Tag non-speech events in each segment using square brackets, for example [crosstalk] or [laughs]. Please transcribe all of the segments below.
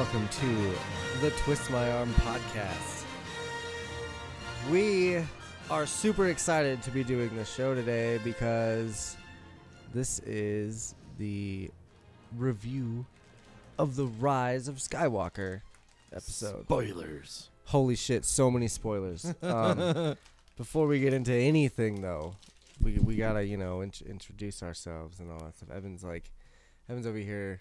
welcome to the Twist My Arm podcast. We are super excited to be doing this show today because this is the review of the Rise of Skywalker episode. Spoilers. Holy shit, so many spoilers. [laughs] Um, before we get into anything, though, we we gotta you know int- introduce ourselves and all that stuff. Evan's like, Evan's over here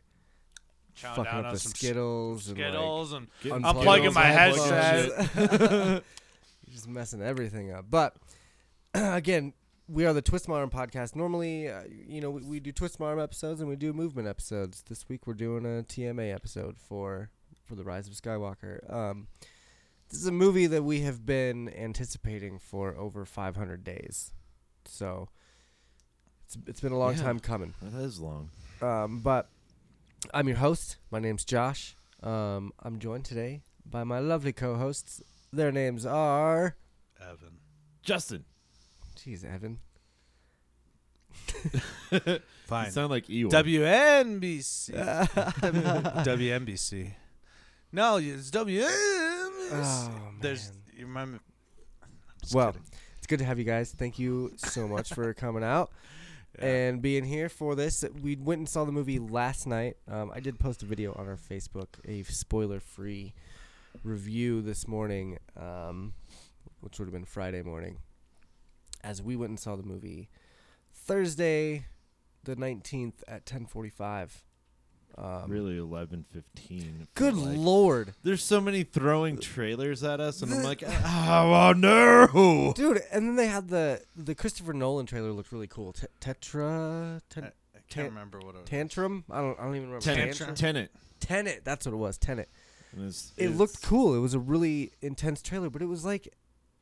Chowing fucking down up on the some Skittles and Skittles and Get- like, I'm unplugging plugging my headphones. headset. [laughs] [laughs] You're just messing everything up. But [clears throat] again, we are the Twist My Arm podcast. Normally, uh, you know, we, we do Twist My Arm episodes and we do movement episodes. This week we're doing a TMA episode for for the Rise of Skywalker. Um, this is a movie that we have been anticipating for over 500 days. So it's it's been a long Yeah. time coming. That is long. Um, but I'm your host. My name's Josh. Um, I'm joined today by my lovely co-hosts. Their names are. Evan. Justin. Jeez, Evan. [laughs] Fine. You sound like Ewok. WNBC. [laughs] WNBC. No, it's WNBC. Oh, There's man. you remind me. I'm just Well, kidding. it's good to have you guys. Thank you so much for coming out and being here for this. We went and saw the movie last night. Um, I did post a video on our Facebook, a spoiler-free review this morning, um, which would have been Friday morning, as we went and saw the movie Thursday, the nineteenth at ten forty-five. Um, really, eleven fifteen. Good like, lord, There's so many throwing trailers at us, and I'm like, [laughs] oh, no. dude! And then they had the the Christopher Nolan trailer looked really cool. T- Tetra, I, ten- I Tan- can't remember what it was. Tantrum. I don't. I don't even remember. Tenet. Tantrum? Tenet. Tenet. That's what it was. Tenet. And it's- It looked cool. It was a really intense trailer, but it was like,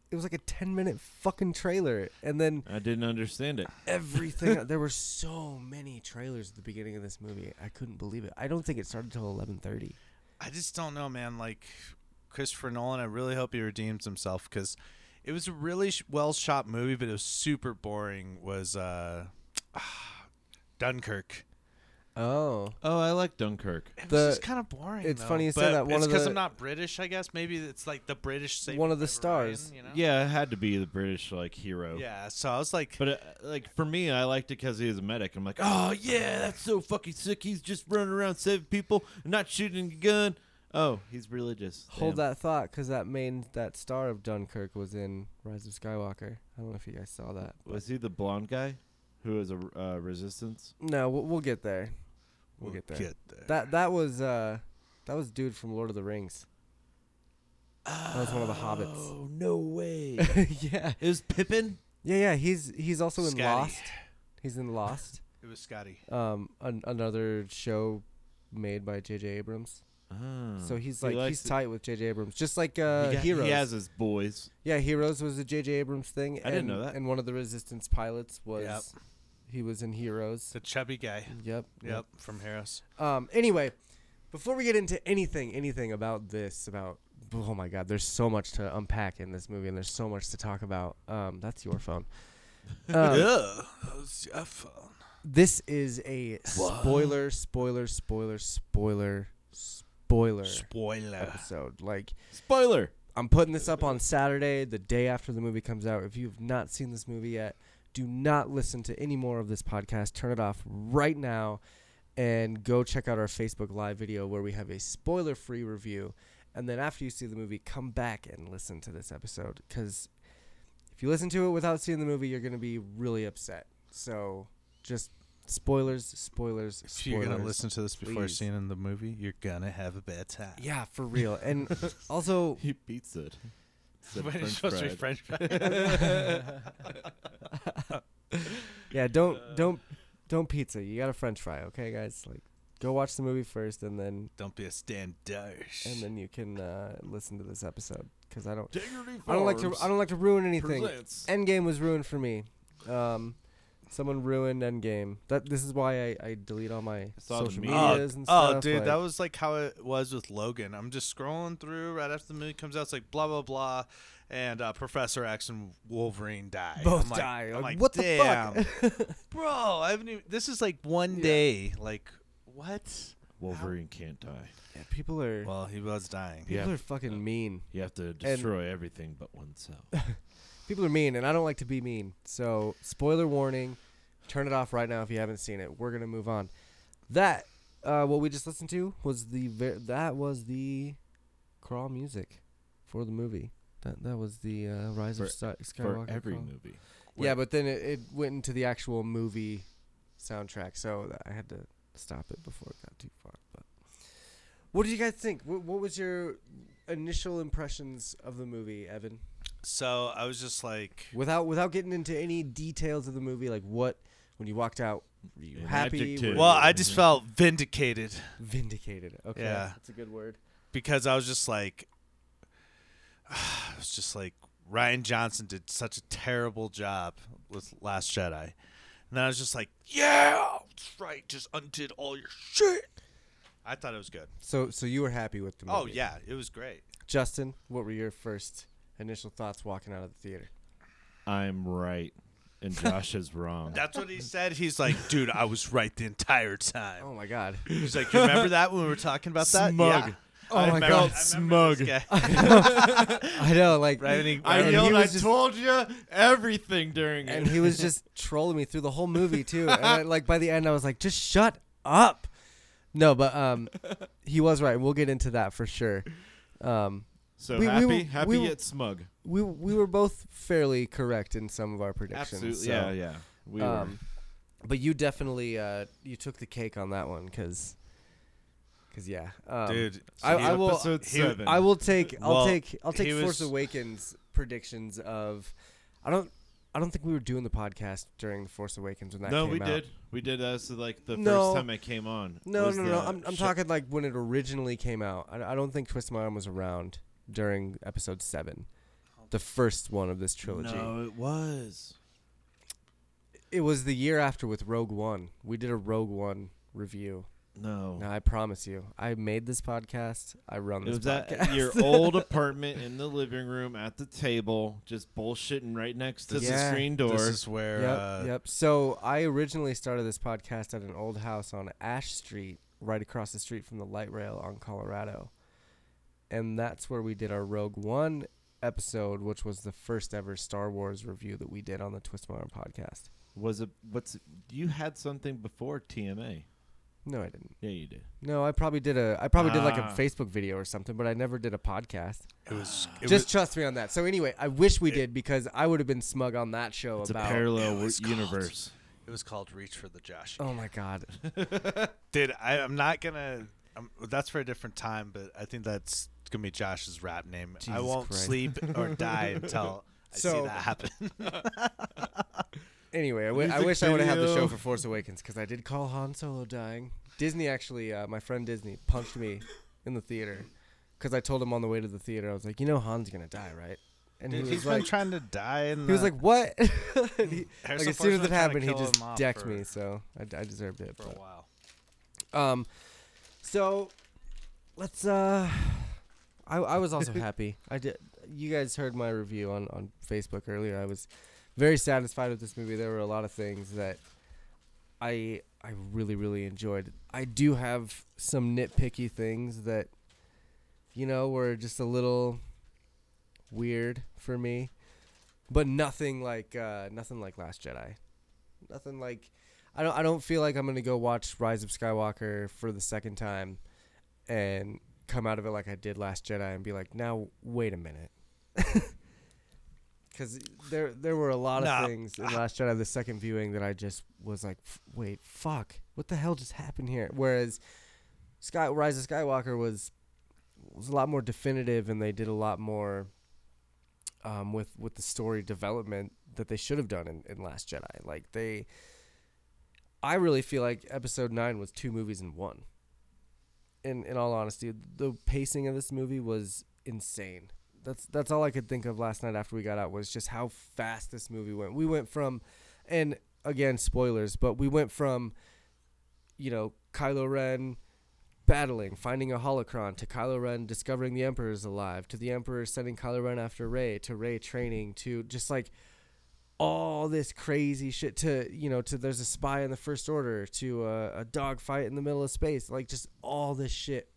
it was like a ten minute fucking trailer, and then I didn't understand it. everything. [laughs] there were so many trailers at the beginning of this movie. I couldn't believe it. I don't think it started till eleven thirty. I just don't know, man. Like Christopher Nolan, I really hope he redeems himself because it was a really sh- well shot movie, but it was super boring. Was uh, [sighs] Dunkirk. Oh, Oh, I like Dunkirk. It The- was just kind of boring. it's though. funny you say But that. One it's of because the- I'm not British, I guess. Maybe it's like the British. Saving One of the Private stars. Ryan, you know? Yeah, it had to be the British like hero. Yeah. So I was like, But uh, like for me, I liked it because he was a medic. I'm like, oh yeah, that's so fucking sick. He's just running around saving people, and not shooting a gun. Oh, he's religious. hold Damn. that thought, because that main that star of Dunkirk was in Rise of Skywalker. I don't know if you guys saw that. but- Was he the blonde guy who was a uh, resistance? No, we'll, we'll get there. We'll, get there. there. That that was uh that was dude from Lord of the Rings. That was one of the hobbits. Oh no way! [laughs] yeah. it was Pippin. Yeah, yeah, he's he's also in Lost. He's in Lost. It was Scotty. Um an- another show made by JJ Abrams. Oh. So he's like likes he's it. tight with JJ Abrams. Just like uh he, got- Heroes. he has his boys. yeah, Heroes was a JJ Abrams thing. I didn't know that. And one of the Resistance pilots was Yep. He was in Heroes. The chubby guy. Yep. Yep. From Harris. Um. Anyway, before we get into anything, anything about this, about oh my God, there's so much to unpack in this movie, and there's so much to talk about. Um. That's your phone. [laughs] Um, Ugh, that was your phone. This is a spoiler, spoiler, spoiler, spoiler, spoiler Spoiler. episode. Like Spoiler. I'm putting this up on Saturday, the day after the movie comes out. If you've not seen this movie yet, do not listen to any more of this podcast. Turn it off right now and go check out our Facebook Live video where we have a spoiler free review. And then after you see the movie, come back and listen to this episode. Because if you listen to it without seeing the movie, you're going to be really upset. So just spoilers, spoilers, spoilers. If you're gonna listen to this before please. seeing the movie, you're gonna have a bad time. Yeah, for real. And [laughs] also, He beats it. Said But it's French supposed to be fried. French fry. [laughs] yeah, don't don't don't pizza. You got a French fry, okay, guys? Like, go watch the movie first, and then Don't be a standosh. and then you can uh, listen to this episode because I don't Integrity I don't like to Farms I don't like to ruin anything. presents. Endgame was ruined for me. Um, someone ruined Endgame. That this is why I, I delete all my saw the social meme. medias oh, and oh, dude, like- that was like how it was with Logan. I'm just scrolling through right after the movie comes out. It's like blah blah blah, and uh, Professor X and Wolverine die. both I'm like, die. I'm Like, like, what damn, the fuck? [laughs] bro. I haven't even. This is like one Yeah. day. Like what? Wolverine can't die. Yeah, people are Well, he was dying. people Yeah. are fucking mean. You have to destroy everything but oneself. [laughs] People are mean, and I don't like to be mean. So, spoiler warning. Turn it off right now if you haven't seen it. We're gonna move on. That uh, what we just listened to was the ver- that was the crawl music for the movie. That that was the uh, Rise of For- Sky- For every crawl. movie. Yeah, but then it, it went into the actual movie soundtrack, so I had to stop it before it got too far. But what did you guys think? What, what was your initial impressions of the movie, Evan? So I was just like, Without without getting into any details of the movie, like what when you walked out, were you An happy? adjective. Were well, you I just Mhm. felt vindicated vindicated. Okay, Yeah. that's a good word. because I was just like, [sighs] I was just like, Rian Johnson did such a terrible job with Last Jedi. And then I was just like, yeah, that's right. Just undid all your shit. I thought it was good. So so you were happy with the movie? Oh, yeah. It was great. Justin, what were your first initial thoughts walking out of the theater? I'm right, and [laughs] Josh is wrong. That's what he said. He's like, dude, I was right the entire time. Oh my god. He's like, you remember that when we were talking about that? Smug. Yeah. Oh I my remember- God. I Smug. this guy. [laughs] I know, like Right he- I and yelled, he I just- told you everything during and it. he was just trolling me through the whole movie too. And I, like by the end, I was like, just shut up. No, but um, he was right. We'll get into that for sure. Um, so we- we happy, were- happy we yet smug. we we were both fairly correct in some of our predictions. Absolutely, so, yeah, yeah. We were. um, but you definitely uh, you took the cake on that one because, because yeah, um, Dude, I, I will. he- seven. I will take. I'll Well, take. I'll take Force Awakens predictions of. I don't. I don't think we were doing the podcast during the Force Awakens when that no, we out. did. We did as like the No. first time I came on. No, no, no, no. I'm, I'm talking like when it originally came out. I, I don't think Twist My Arm was around during episode seven, the first one of this trilogy. No, it was. It was the year after with Rogue One. We did a Rogue One review. No. Now I promise you, I made this podcast. I run It this was podcast. at your old apartment in the living room at the table, just bullshitting right next to Yeah. the screen door. This is where Yep, uh, yep. So I originally started this podcast at an old house on Ash Street, right across the street from the light rail on Colorado, and that's where we did our Rogue One episode, which was the first ever Star Wars review that we did on the Twist My Arm podcast. was it? What's you had something before TMA? No, I didn't. Yeah, you did. No, I probably did a. I probably did like a Ah. Facebook video or something, but I never did a podcast. it was it Just was, trust me on that. So anyway, I wish we did because I would have been smug on that show It's a about. parallel It w- was called- universe. it was called Reach for the Josh. oh my god. [laughs] Dude, I, I'm not gonna. Um, that's for a different time, but I think that's gonna be Josh's rap name. I won't Christ. sleep or die [laughs] until I So- see that happen. [laughs] Anyway, I, w- I Music wish I would have had the show for Force Awakens because I did call Han Solo dying. Disney actually, uh, my friend Disney punched me in the theater because I told him on the way to the theater, I was like, you know, Han's gonna die, right? And Dude, he he's like, been trying to die. In he was like, what? And [laughs] he- like as soon as it been trying to happened, he just decked me, so I, I deserved it. for but- a while. Um, so let's. Uh, I I was also [laughs] happy. I did. You guys heard my review on on Facebook earlier. I was very satisfied with this movie. There were a lot of things that I I really really enjoyed. I do have some nitpicky things that you know were just a little weird for me, but nothing like uh, nothing like Last Jedi. Nothing like I don't I don't feel like I'm gonna go watch Rise of Skywalker for the second time and come out of it like I did Last Jedi and be like, now wait a minute. [laughs] Because there there were a lot of Nah. things in Last Jedi the second viewing that I just was like, wait, fuck, what the hell just happened here? Whereas Sky Rise of Skywalker was was a lot more definitive and they did a lot more um, with with the story development that they should have done in, in Last Jedi. Like they, I really feel like Episode Nine was two movies in one. In in all honesty, the pacing of this movie was insane. That's that's all I could think of last night after we got out was just how fast this movie went. We went from, and again spoilers, but we went from, you know, Kylo Ren battling, finding a holocron, to Kylo Ren discovering the Emperor is alive, to the Emperor sending Kylo Ren after Rey, to Rey training, to just like all this crazy shit, to you know, to there's a spy in the First Order, to a, a dog fight in the middle of space, like just all this shit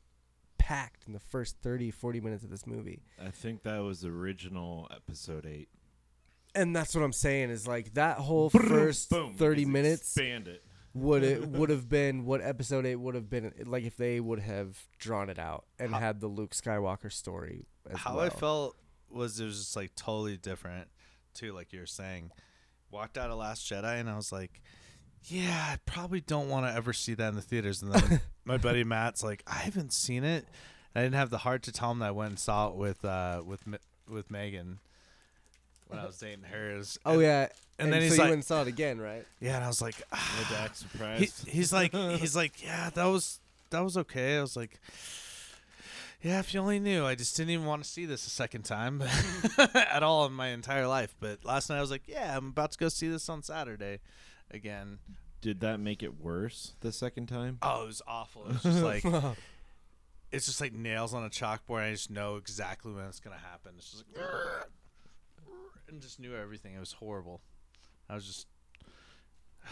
packed in the first 30, 40 minutes of this movie. I think that was original episode eight. And that's what I'm saying is like that whole first Boom. 30 Just minutes it. would it [laughs] would have been what episode 8 would have been like if they would have drawn it out and How- had the Luke Skywalker story as How well. I felt was it was just like totally different too, like you were saying. Walked out of Last Jedi and I was like, Yeah, I probably don't want to ever see that in the theaters. And then [laughs] my buddy Matt's like, I haven't seen it. I didn't have the heart to tell him that I went and saw it with uh with with Megan when I was dating hers. Oh yeah. And then so he's you like- went and saw it again, right? yeah, and I was like, ah. Dak he, surprise. he's like [laughs] he's like yeah that was that was okay i was like yeah if you only knew. I just didn't even want to see this a second time [laughs] [laughs] at all in my entire life but last night i was like yeah i'm about to go see this on saturday again. Did that make it worse the second time? oh it was awful. It was just like [laughs] it's just like nails on a chalkboard. I just know exactly when it's gonna happen. It's just like and just knew everything. It was horrible. I was just [sighs]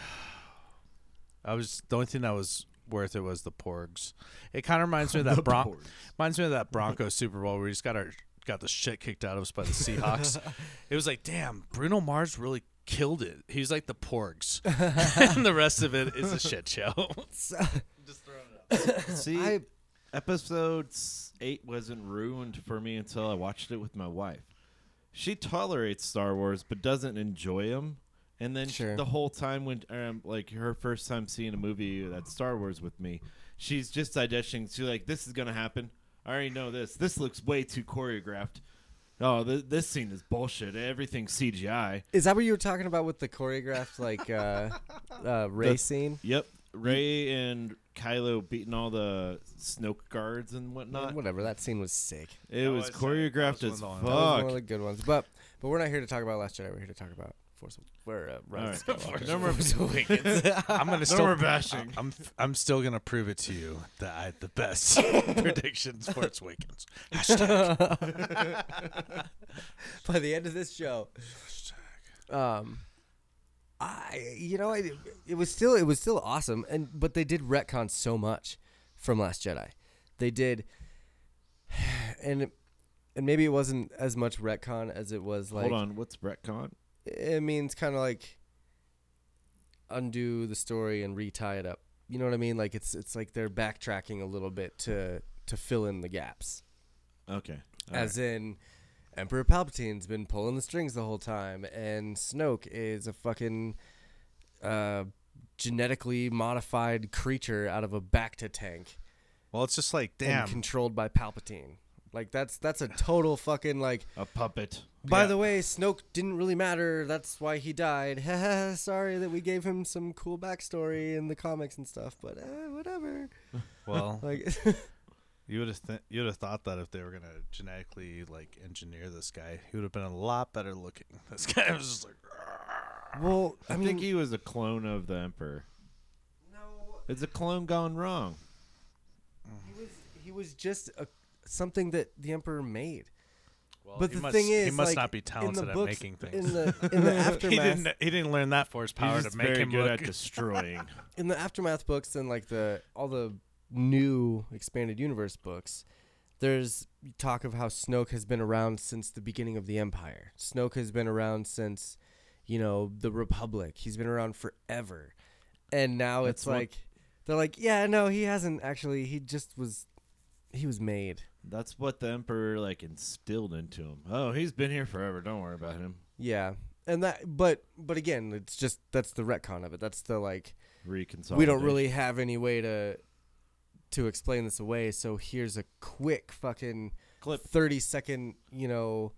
I was the only thing that was worth it was the porgs. It kind of reminds me of [laughs] that The Bron- Porgs. reminds me of that Broncos [laughs] Super Bowl where we just got our got the shit kicked out of us by the Seahawks. [laughs] it was like, damn, Bruno Mars really killed it. He's like the porgs, and the rest of it is a shit show. just throwing it out. See, I episode eight wasn't ruined for me until I watched it with my wife. She tolerates Star Wars but doesn't enjoy them. And then sh- Sure. the whole time when um, like her first time seeing a movie that's Star Wars with me, she's just digesting. She's like, "This is gonna happen. I already know this. This looks way too choreographed. Oh, th- this scene is bullshit. Everything's CGI. Is that what you were talking about with the choreographed like uh, [laughs] uh, race scene? Yep, Rey and Kylo beating all the Snoke guards and whatnot. Whatever, that scene was sick. It That was was, choreographed that as was one of fuck. the- That was one of the good ones. But but we're not here to talk about Last Jedi. We're here to talk about Force. We're uh, Rise of All right. Skywalker. [laughs] No more- [laughs] Force Awakens. I'm gonna No still more bashing. I'm I'm still gonna prove it to you that I had the best [laughs] predictions for its Awakens. By the end of this show, um, I you know I, it was still it was still awesome, and but they did retcon so much from Last Jedi. They did, [sighs] and and maybe it wasn't as much retcon as it was like Hold on, what's retcon? It means kind of like undo the story and retie it up. You know what I mean? Like it's it's like they're backtracking a little bit to to fill in the gaps. Okay. all As in Emperor Palpatine's been pulling the strings the whole time and Snoke is a fucking uh genetically modified creature out of a Bacta tank Well, it's just like and damn. controlled by Palpatine. Like that's that's a total fucking like a puppet. By Yeah. the way, Snoke didn't really matter. That's why he died. [laughs] Sorry that we gave him some cool backstory in the comics and stuff, but uh, whatever. [laughs] well, [laughs] Like, you would have th- you would have thought that if they were gonna genetically like engineer this guy, he would have been a lot better looking. This guy was just like. well, I, I, mean, think he was a clone of the Emperor. no, It's a clone gone wrong. he was he was just a, something that the Emperor made. Well, But he the must, thing is, he must like, not be in the talented at making things. in the [laughs] in the he aftermath, didn't. He didn't learn that force power to make very him good look. at destroying. [laughs] in the aftermath books and like the all the new expanded universe books there's talk of how snoke has been around since the beginning of the empire snoke has been around since you know the republic he's been around forever and now That's it's what- like they're like yeah no he hasn't actually he just was he was made That's what the Emperor like instilled into him. Oh, he's been here forever. Don't worry about him. yeah and that but but again it's just that's the retcon of it that's the like Reconcile. we don't really have any way to to explain this away so here's a quick fucking clip. 30 second you know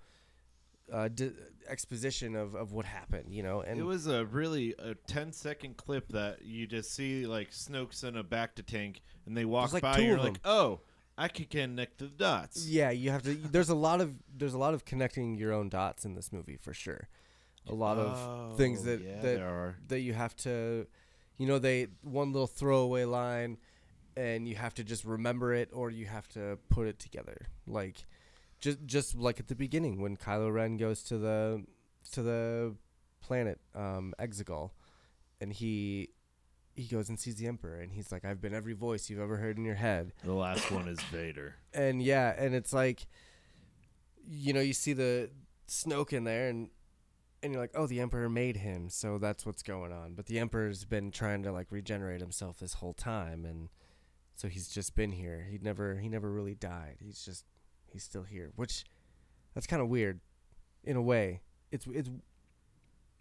uh, d- exposition of, of what happened you know and it was a really a 10 second clip that you just see like Snoke's in a bacta tank and they walk like by and you're like, "Oh, I can connect the dots." yeah you have to there's a lot of there's a lot of connecting your own dots in this movie for sure a lot of things Oh, that yeah, that there are. that you have to you know they one little throwaway line and you have to just remember it or you have to put it together like just just like at the beginning when Kylo Ren goes to the to the planet um Exegol and he he goes and sees the emperor, and he's like, "I've been every voice you've ever heard in your head." The last one is Vader. [coughs] and yeah, and it's like, you know, you see the Snoke in there, and and you're like, oh, the Emperor made him, so that's what's going on. But the Emperor's been trying to like regenerate himself this whole time, and so he's just been here. He never he never really died. He's just he's still here, which that's kind of weird, in a way. It's it's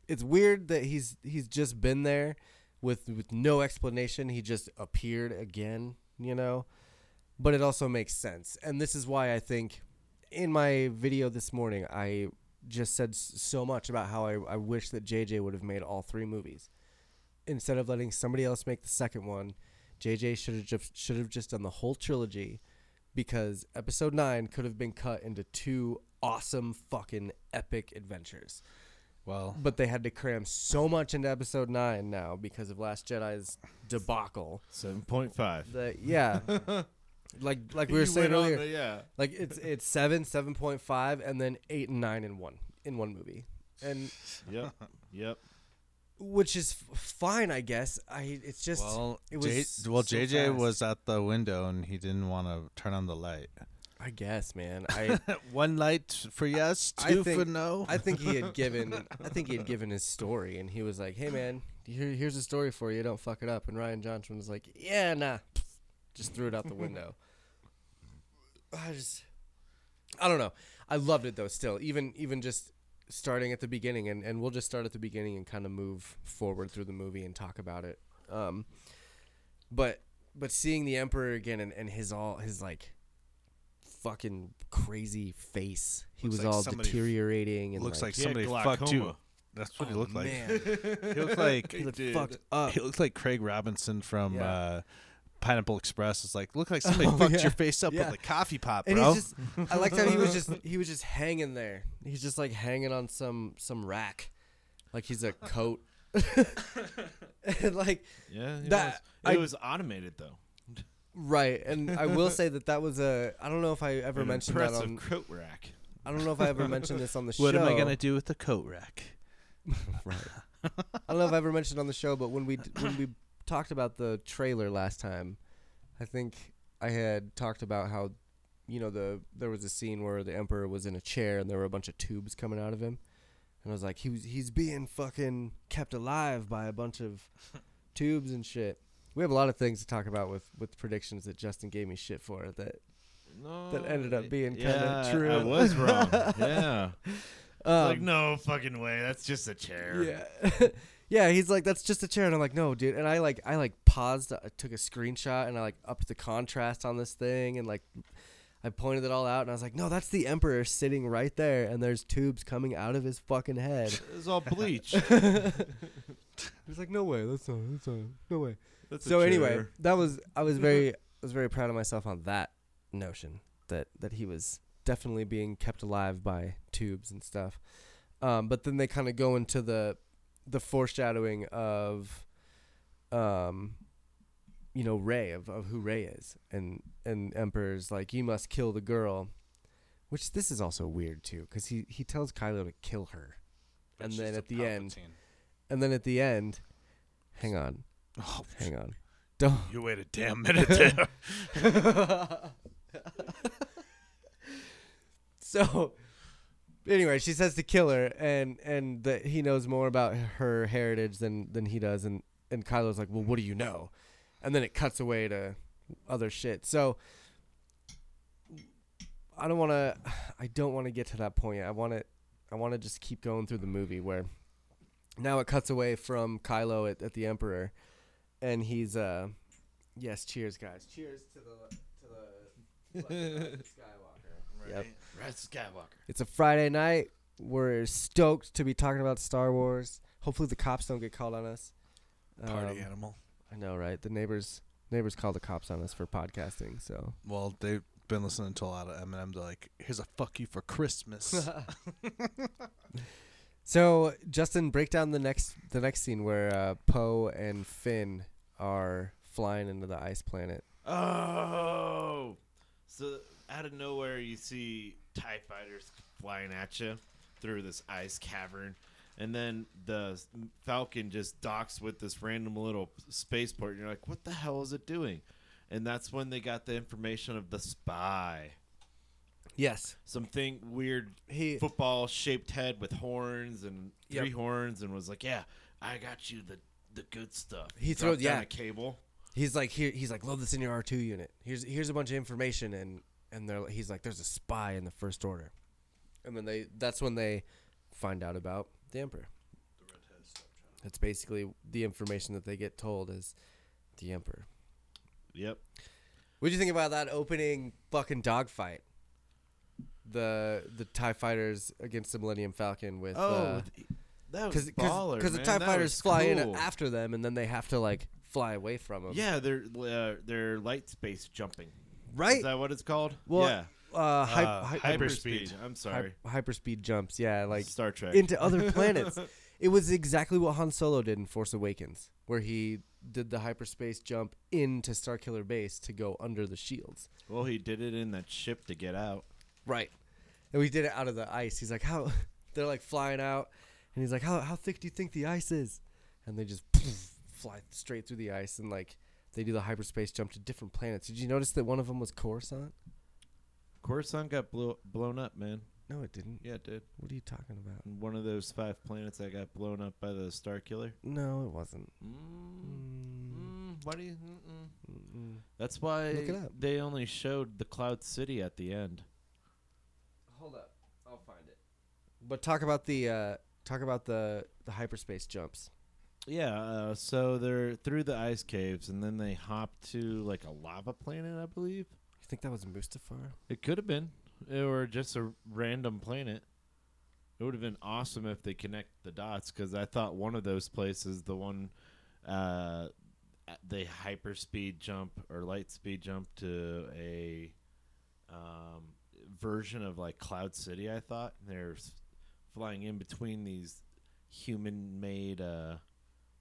it's weird that he's he's just been there with with no explanation. He just appeared again, you know but it also makes sense. And this is why I think in my video this morning, I just said so much about how I, I wish that JJ would have made all three movies. Instead of letting somebody else make the second one, JJ should have just should have just done the whole trilogy because episode 9 could have been cut into two awesome fucking epic adventures. Well, But they had to cram so much into episode 9 now because of Last Jedi's debacle. Seven point five. Yeah. [laughs] like like we were saying earlier, yeah. like it's it's seven, seven point five, and then eight and nine in one in one movie, and [laughs] Yep. Yep. which is f- fine, I guess. I it's just well, it J- was well, so JJ fast. was at the window and he didn't want to turn on the light. I guess, man. I [laughs] One light for yes, I two think- for no. I think he had given [laughs] I think he had given his story, and he was like, "Hey, man, here, here's a story for you. Don't fuck it up." And Rian Johnson was like, "Yeah, nah," just threw it out the [laughs] window. I just, I don't know. I loved it though. Still, even even just starting at the beginning, and and we'll just start at the beginning and kind of move forward through the movie and talk about it. Um, but but seeing the Emperor again and, and his all his like fucking crazy face. He Looks was like all somebody deteriorating and looks like, He had somebody fucked you. glaucoma. That's what he Oh, [laughs] looked [laughs] like. He looked like he looked did. fucked up. he looked like Craig Robinson from Yeah. uh, Pineapple Express. It's like looked like [laughs] somebody Oh, fucked yeah. your face up Yeah. with a coffee pot, And bro. he's just I liked how he was just he was just hanging there. He's just like hanging on some some rack. Like he's a coat. and like Yeah. It, That- was, it I- was automated though. Right, and I will [laughs] say that that was a I don't know if I ever An mentioned that impressive on coat rack. I don't know if I ever mentioned this on the show. [laughs] what am I gonna do with the coat rack? [laughs] Right. I don't know if I ever mentioned on the show, but when we d- when we talked about the trailer last time, I think I had talked about how, you know, the there was a scene where the emperor was in a chair and there were a bunch of tubes coming out of him, and I was like, he was he's being fucking kept alive by a bunch of tubes and shit. We have a lot of things to talk about with with predictions that Justin gave me shit for that. No. That ended up being kinda yeah, true. I was wrong. [laughs] yeah. Um, like no fucking way. That's just a chair. Yeah. [laughs] yeah, he's like, that's just a chair. And I'm like, no, dude. And I like I like paused, I took a screenshot and I like upped the contrast on this thing and like I pointed it all out and I was like, no, that's the Emperor sitting right there and there's tubes coming out of his fucking head. It was all bleach. [laughs] He's like, no way, that's not that's not no way. That's So anyway, that was I was very [laughs] I was very proud of myself on that notion that that he was definitely being kept alive by tubes and stuff. Um, but then they kind of go into the the foreshadowing of um you know Rey of, of who Rey is. And and Emperor's like you must kill the girl which this is also weird too cuz he he tells Kylo to kill her. And then at the end- and then at the end hang on Oh, hang on don't you wait a damn minute there. [laughs] so anyway, she says to kill her, and and that he knows more about her heritage than than he does, and and Kylo's like, well, what do you know? And then it cuts away to other shit. So I don't want to. I don't want to get to that point. I want to. I want to just keep going through the movie where now it cuts away from Kylo at, at the Emperor, and he's uh, yes, cheers, guys, cheers to the to the [laughs] Skywalker. Yep. Rise Skywalker. It's a Friday night. We're stoked to be talking about Star Wars. Hopefully the cops don't get called on us. Party Um, animal. I know, right? The neighbors neighbors called the cops on us for podcasting. So Well, they've been listening to a lot of Eminem. They're like, "Here's a fuck you for Christmas." [laughs] [laughs] So Justin, break down the next the next scene where uh, Poe and Finn are flying into the ice planet. Oh, so out of nowhere you see Tie fighters flying at you through this ice cavern, and then the Falcon just docks with this random little spaceport. And you're like, what the hell is it doing? And that's when they got the information of the spy. Yes. Something weird He football shaped head with horns and Yep. three horns and was like, "Yeah, I got you the the good stuff." He throws- down yeah. a cable. he's like here he's like load this in your R2 unit. Here's here's a bunch of information and and they're he's like there's a spy in the first order. And then they that's when they find out about the emperor. The Redheads. It's basically the information that they get told is the emperor. Yep. What do you think about that opening fucking dogfight? The the Tie Fighters against the Millennium Falcon with Oh, uh, th- that was because baller. because the man. Tie That Fighters was fly in cool. after them and then they have to like fly away from them. Yeah, they're uh, they're light space jumping. right. Is that what it's called? Well, yeah, uh, hy- Uh, hy- hyperspeed. I'm hy- sorry. hyperspeed jumps. Yeah, like Star Trek into other [laughs] planets. it was exactly what Han Solo did in Force Awakens, where he did the hyperspace jump into Starkiller Base to go under the shields. well, he did it in that ship to get out. Right. And we did it out of the ice. He's like, how? [laughs] They're like flying out, and he's like, how how thick do you think the ice is? And they just [laughs] fly straight through the ice, and like they do the hyperspace jump to different planets. Did you notice that one of them was Coruscant? Coruscant got blow- blown up, man. No, it didn't. Yeah, it did. What are you talking about? One of those five planets that got blown up by the Star Killer. No, it wasn't. Mm. Mm, Mm, why do you? Mm-mm. mm-mm. That's why Look it up. they only showed the Cloud City at the end. Hold up, I'll find it. But talk about the uh, talk about the the hyperspace jumps. Yeah, uh, so they're through the ice caves, and then they hop to like a lava planet, I believe. You think that was Mustafar? It could have been, or just a random planet. It would have been awesome if they connect the dots, because I thought one of those places, the one, uh, they hyperspeed jump or light speed jump to a um, version of like Cloud City. I thought they're s- flying in between these human-made uh,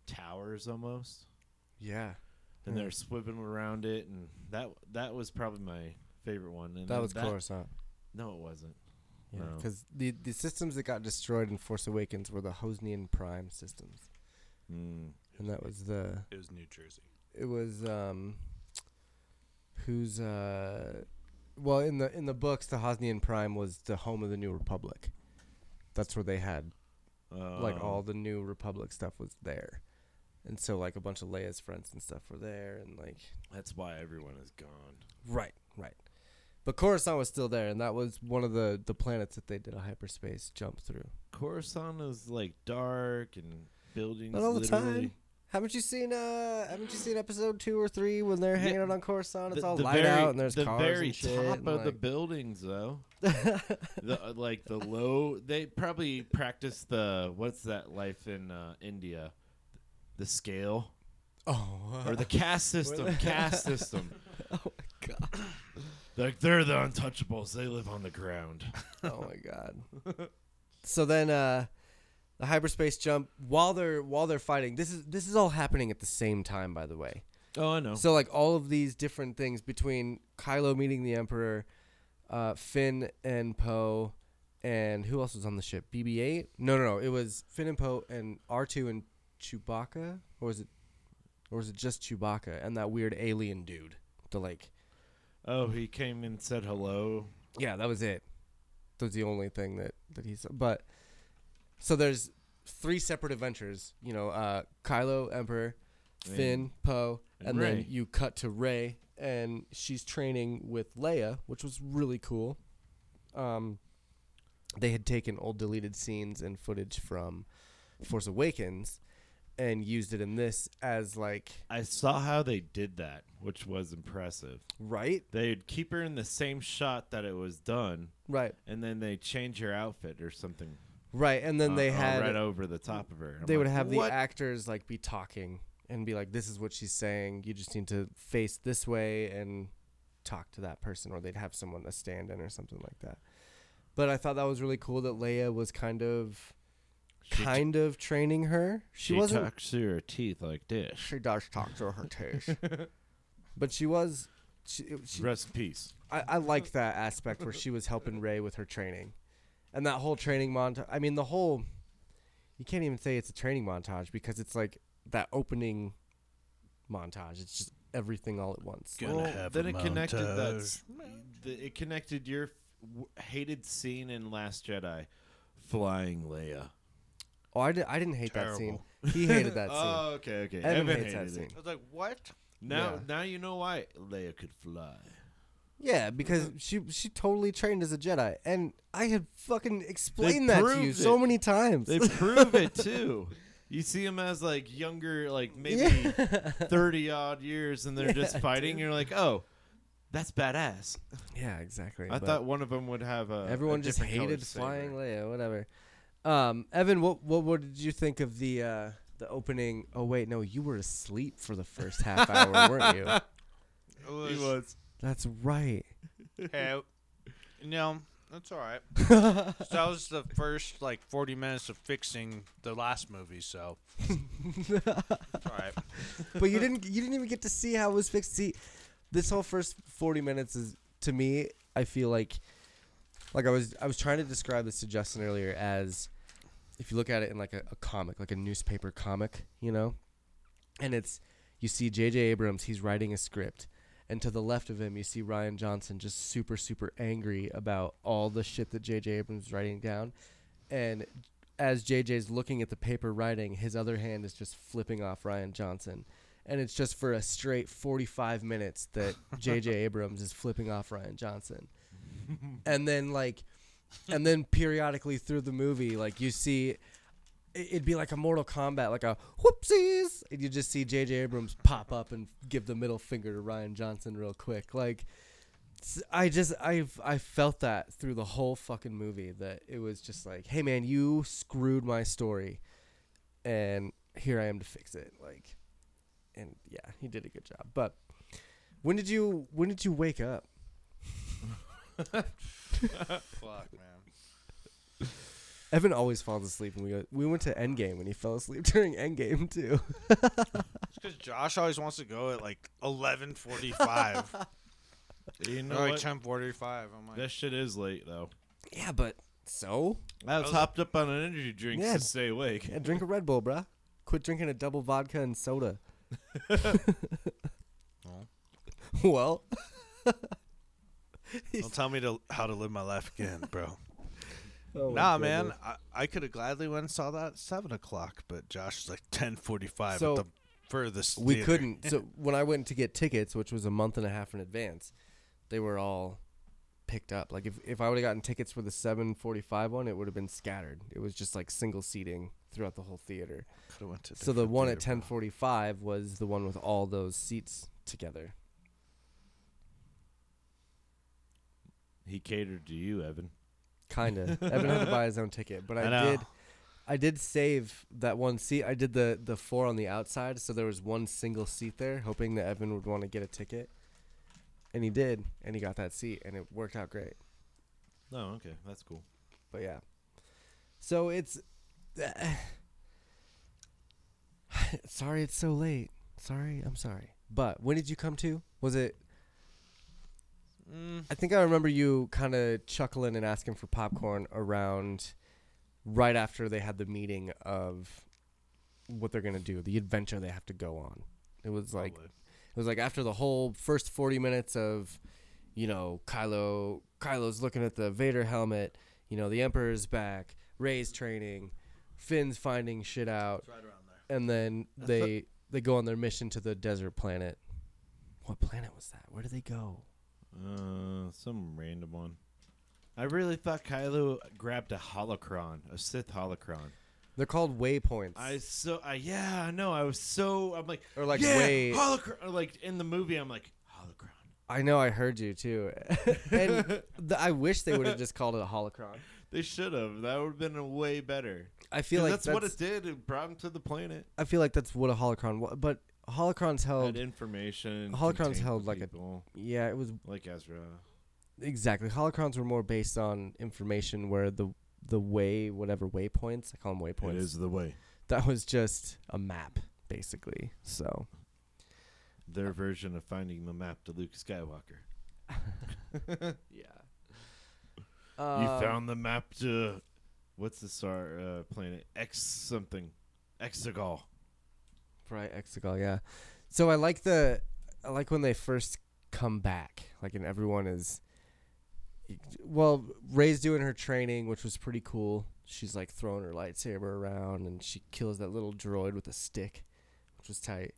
towers almost Yeah, and Yeah. they're swimming around it, and that that was probably my favorite one. And that then was Coruscant. No, it wasn't. Yeah, No. because the the systems that got destroyed in Force Awakens were the Hosnian Prime systems, Mm. and that was the It was New Jersey. it was um who's uh well in the in the books the Hosnian Prime was the home of the New Republic. That's where they had like Oh. all the New Republic stuff was there. And so like a bunch of Leia's friends and stuff were there and like That's why everyone is gone. Right, right. But Coruscant was still there, and that was one of the the planets that they did a hyperspace jump through. Coruscant is like dark and buildings. Not all the literally- time. Haven't you seen uh Haven't you seen episode two or three when they're hanging out on Coruscant? It's The- all the light very, out and there's the cars very and shit. top and, of the buildings, though. [laughs] the uh, like the low. They probably practice the what's that life in uh, India, the scale oh, or the caste [laughs] system. caste [laughs] system. oh my god! Like they're the untouchables. They live on the ground. Oh my god! so then, uh the hyperspace jump while they're while they're fighting. This is this is all happening at the same time, by the way. Oh, I know. So like all of these different things between Kylo meeting the Emperor, uh, Finn and Poe, and who else was on the ship? BB-8? No, no, no. It was Finn and Poe and R2 and Chewbacca, or was it, or was it just Chewbacca and that weird alien dude? The like, oh, he came and said hello. yeah, that was it. That was the only thing that that he said, But so there's three separate adventures. You know, uh, Kylo Emperor, Finn, Poe, and and, then you cut to Rey, and she's training with Leia, which was really cool. Um, they had taken old deleted scenes and footage from Force Awakens and used it in this as like I saw how they did that, which was impressive. right, They'd keep her in the same shot that it was done, right, and then they change her outfit or something. Right, and then uh, they uh, had right over the top of her. I'm they would like, have the actors like be talking and be like, "This is what she's saying. You just need to face this way and talk to that person," or they'd have someone a stand in or something like that. But I thought that was really cool that Leia was kind of, She kind of training her. She, she wasn't. talks through her teeth like this. She does talk through her teeth, [laughs] but she was. She, it- she, Rest in peace. I, I liked that aspect where she was helping Rey with her training, and that whole training montage. I mean, the whole, you can't even say it's a training montage because it's like that opening montage. It's just everything all at once. Gonna well, have then a it connected that. The, it connected your f- w- hated scene in Last Jedi, flying Leia. Oh, I, did, I didn't hate that scene. He hated that [laughs] scene. Oh, okay, okay. Evan Evan, hates that hated scene. it. I was like, what? Now, Yeah. now you know why Leia could fly. Yeah, because she she totally trained as a Jedi, and I had fucking explained that to you proved so it. many times. They [laughs] prove it too. You see them as like younger, like maybe [laughs] thirty odd years, and they're Yeah, just fighting. You're like, oh, that's badass. yeah, exactly. I but thought one of them would have a. everyone a just different colored hated flying saber. Leia, whatever. Um, Evan, what what what did you think of the uh, the opening? Oh wait, no, you were asleep for the first half hour, weren't you? [laughs] It He was. That's right. Hey, no, that's all right. [laughs] so that was the first like 40 minutes of fixing the last movie, so it's all right. [laughs] but you didn't you didn't even get to see how it was fixed. See, this whole first forty minutes is to me, I feel like like I was I was trying to describe this to Justin earlier as if you look at it in like a, a comic, like a newspaper comic, you know? And it's you see JJ Abrams, he's writing a script. And to the left of him, you see Rian Johnson just super, super angry about all the shit that JJ Abrams is writing down. And as JJ's looking at the paper writing, his other hand is just flipping off Rian Johnson. And it's just for a straight 45 minutes that [laughs] JJ Abrams is flipping off Rian Johnson. [laughs] and then, like, and then periodically through the movie, like, you see it'd be like a Mortal Kombat, like a whoopsies, and you just see J.J. Abrams pop up and give the middle finger to Rian Johnson real quick. Like, I just I've I felt that through the whole fucking movie that it was just like, hey man, you screwed my story, and here I am to fix it. Like, and yeah, he did a good job. But when did you when did you wake up? [laughs] Fuck, man. Evan always falls asleep when we go, we went to Endgame and he fell asleep [laughs] during Endgame too. It's because Josh always wants to go at like 11:45 [laughs] You know like what? 10:45. I'm like, That shit is late though. yeah, but so I was was- hopped up on an energy drink Yeah. to stay awake. yeah, drink a Red Bull, bruh. Quit drinking a double vodka and soda. [laughs] Well. well, don't tell me to how to live my life again, bro. Oh my nah, man. I, I could have gladly went and saw that at seven o'clock, but Josh was like 10:45 So, at the furthest. we theater. couldn't. So [laughs] when I went to get tickets, which was a month and a half in advance, they were all picked up. Like if if I would have gotten tickets for the 7:45 one, it would have been scattered. It was just like single seating throughout the whole theater. Coulda went to So the one at 10:45 was the one with all those seats together. He catered to you, Evan. Kinda. [laughs] Evan had to buy his own ticket, but I, I did. I did save that one seat. I did the the four on the outside, so there was one single seat there, hoping that Evan would want to get a ticket, and he did, and he got that seat, and it worked out great. Oh, okay, that's cool. But yeah, so it's. [sighs] sorry, it's so late. Sorry, I'm sorry. But when did you come to? Was it? Mm, I think I remember you kind of chuckling and asking for popcorn around right after they had the meeting of what they're gonna do, the adventure they have to go on. It was like probably. it was like after the whole first forty minutes of, you know, Kylo Kylo's looking at the Vader helmet, you know, the Emperor's back, Rey's training, Finn's finding shit out, right around there. and then [laughs] they they go on their mission to the desert planet. What planet was that? Where did they go? Uh, some random one. I really thought Kylo grabbed a holocron, a Sith holocron. They're called waypoints. I so I yeah, I know. I was so I'm like or like yeah, way. holocron. Like in the movie, I'm like holocron. I know I heard you too, [laughs] and the, I wish they would have just called it a holocron. They should have. That would have been way better. I feel like that's, what it did. It brought him to the planet. I feel like that's what a holocron was, but holocrons held. Had information. Holocrons held the like a- Yeah, it was like Ezra. exactly. Holocrons were more based on information, where the the way whatever waypoints I call them waypoints. It is the way. That was just a map, basically. So Their version of finding the map to Luke Skywalker. [laughs] yeah. Um, you found the map to what's the star uh, planet? X something, Exegol. Right, Exegol, yeah. So I like the I like when they first come back, like and everyone is well, Rey's doing her training, which was pretty cool. She's like throwing her lightsaber around and she kills that little droid with a stick, which was tight.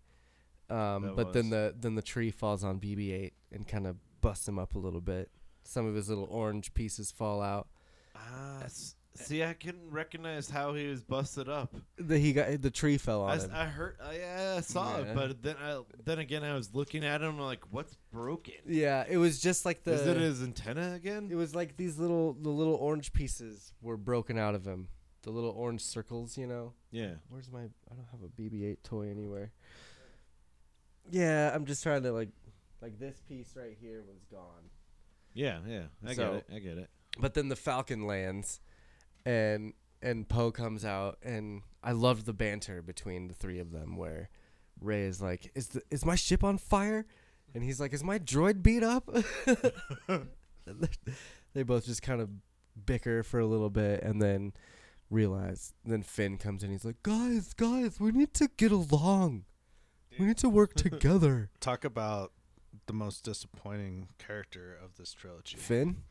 Um, but then the then the tree falls on BB-8 and kind of busts him up a little bit. Some of his little orange pieces fall out. Ah, s- see, I couldn't recognize how he was busted up. The he got the tree fell I, on s- him. I heard, I, yeah, I saw Yeah. it, but then I, then again, I was looking at him like, what's broken? yeah, it was just like the Is it his antenna again? It was like these little the little orange pieces were broken out of him. The little orange circles, you know. yeah. Where's my I don't have a BB-8 toy anywhere. Yeah, I'm just trying to like like this piece right here was gone. Yeah, yeah. I So- get it. I get it. But then the Falcon lands and and Poe comes out and I loved the banter between the three of them where Rey is like, "Is the is my ship on fire?" And he's like, "Is my droid beat up?" [laughs] they both just kind of bicker for a little bit and then realize. Then Finn comes in. He's like, "Guys, guys, we need to get along. We need to work together." [laughs] Talk about the most disappointing character of this trilogy. Finn.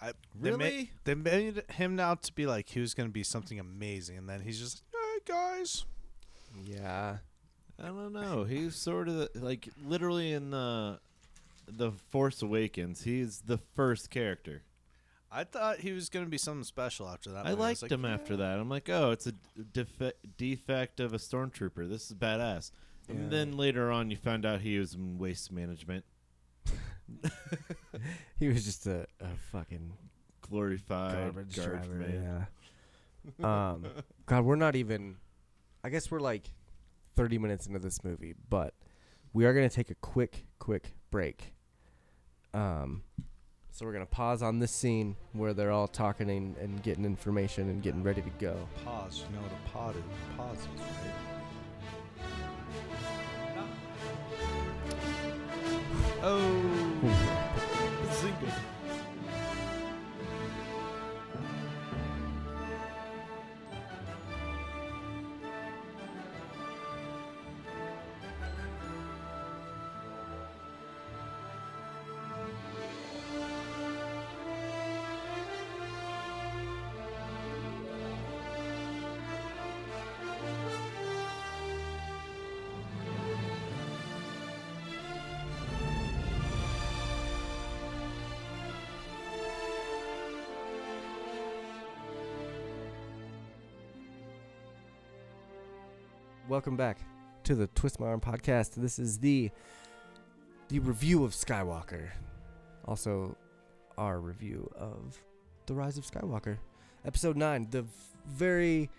I, they ma- Really? They made him out to be like he was going to be something amazing, and then he's just like, "Hey guys." Yeah. I don't know. [laughs] He's sort of like literally in the the Force Awakens. He's the first character. I thought he was going to be something special after that. I movie. liked like, him after that. I'm like, oh, it's a defe- defect of a stormtrooper. This is badass. Yeah. And then later on, you found out he was in waste management, [laughs] He was just a, a fucking glorified garbage, garbage, driver. man. Yeah. [laughs] um, God, we're not even. I guess we're like thirty minutes into this movie, but we are gonna take a quick, quick break. Um, so we're gonna pause on this scene where they're all talking and, and getting information and getting ready to go. Pause. You know what a pod is? Pause is right. Oh, single. Welcome back to the Twist My Arm podcast. This is the the review of Skywalker, also our review of the Rise of Skywalker, episode nine. The very,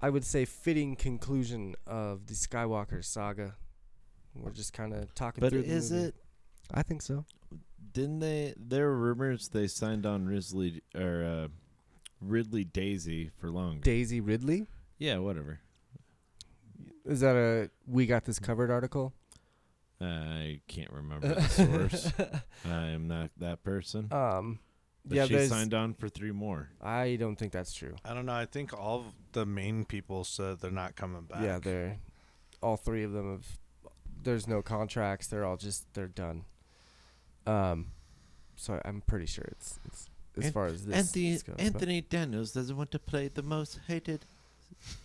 I would say, fitting conclusion of the Skywalker saga. We're just kind of talking But through. is it? I think so. Didn't they? There were rumors they signed on Ridley or uh, Ridley Daisy for longer. Daisy Ridley. yeah, whatever. Is that a we got this covered article? I can't remember the source. [laughs] I am not that person. um, But yeah, she there's. signed on for three more. I don't think that's true. I don't know. I think all of the main people said they're not coming back. Yeah, they're all three of them have. There's no contracts. They're all just they're done. Um, so I'm pretty sure it's it's as An- far as this. Anthony this goes, but- Anthony Daniels doesn't want to play the most hated.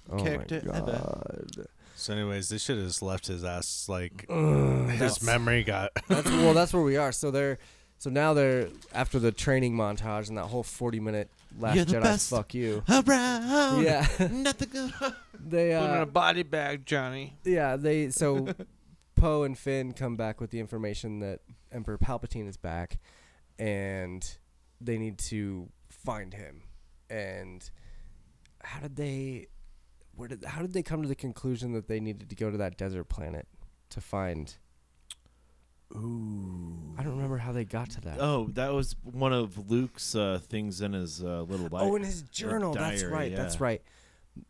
oh my character ever. God. So, anyways, this should have just left his ass like Ugh, his [laughs] memory got. That's, well, that's where [laughs] we are. So they're so now they're after the training montage and that whole 40 minute Last You're the Jedi. best. Fuck you. Around. Yeah, [laughs] Nothing good. they uh, a body bag, Johnny. Yeah, they so Poe and Finn come back with the information that Emperor Palpatine is back, and they need to find him. And how did they? Where did? How did they come to the conclusion that they needed to go to that desert planet to find? Ooh. I don't remember how they got to that. Oh, that was one of Luke's uh, things in his uh, little li- oh, in his journal. that's diary, right. That's right.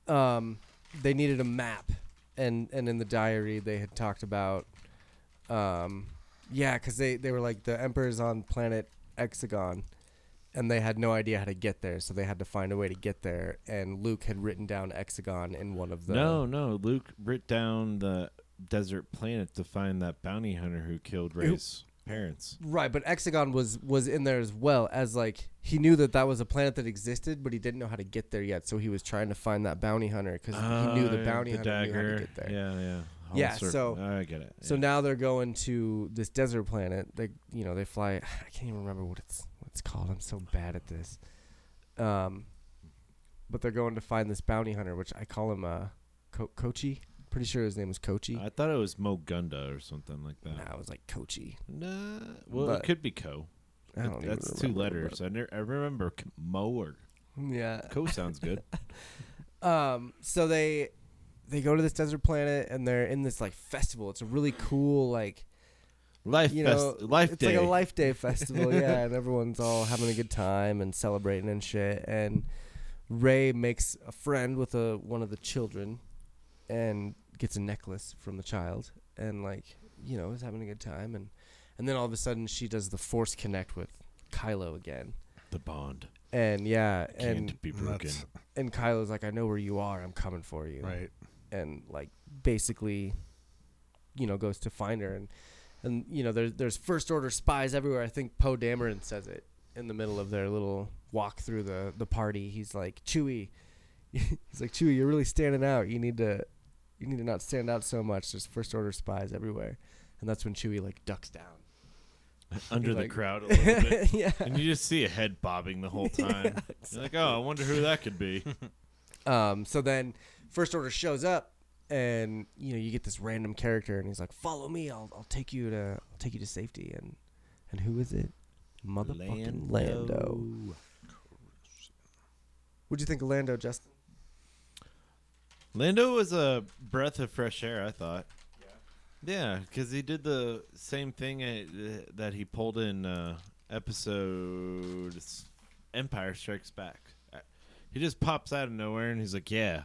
Um, they needed a map, and and in the diary they had talked about, um, yeah, because they they were like the emperor's on planet Hexagon, and they had no idea how to get there, so they had to find a way to get there. And Luke had written down Exagon in one of the no, no. Luke wrote down the desert planet to find that bounty hunter who killed Rey's parents. Right, but Exagon was was in there as well as like he knew that that was a planet that existed, but he didn't know how to get there yet. So he was trying to find that bounty hunter because he knew the Oh, bounty the hunter knew how to get there. Yeah, yeah. Whole Yeah, circle. so- I get it. So yeah. now they're going to this desert planet. They, you know, they fly. [sighs] I can't even remember what it's it's called. I'm so bad at this. Um, but they're going to find this bounty hunter, which I call him uh, Ko- Kochi. Pretty sure his name is Kochi. I thought it was Mogunda or something like that. Nah, it was like Kochi. Nah, well, But- it could be Co. I don't even That's two remember, letters. I, ne- I remember Mo or but- Yeah. Co sounds good. [laughs] [laughs] Um, so they they go to this desert planet and they're in this like festival. It's a really cool like Life, you fest- know life it's day. like a life day festival, yeah, [laughs] and everyone's all having a good time and celebrating and shit. And Rey makes a friend with a one of the children and gets a necklace from the child and like you know is having a good time and and then all of a sudden she does the force connect with Kylo again. the bond And yeah, can't and be broken. And Kylo's like, I know where you are. I'm coming for you. right. and like basically you know goes to find her and and you know there's there's first order spies everywhere. I think poe dameron says it in the middle of their little walk through the the party. He's like chewie [laughs] he's like chewie you're really standing out. You need to you need to not stand out so much. There's first order spies everywhere. And that's when chewie like ducks down. [laughs] Under the like- crowd a [laughs] little bit. yeah. And you just see a head bobbing the whole time. You're like, oh, I wonder who that could be. Um, so then First Order shows up, and you know you get this random character, and he's like, "Follow me. I'll I'll take you to I'll take you to safety." And and who is it? Motherfucking Lando. What'd you think of Lando, Justin? Lando was a breath of fresh air, I thought. Yeah, because he did the same thing uh, that he pulled in uh, episode Empire Strikes Back. Uh, He just pops out of nowhere and he's like, "Yeah,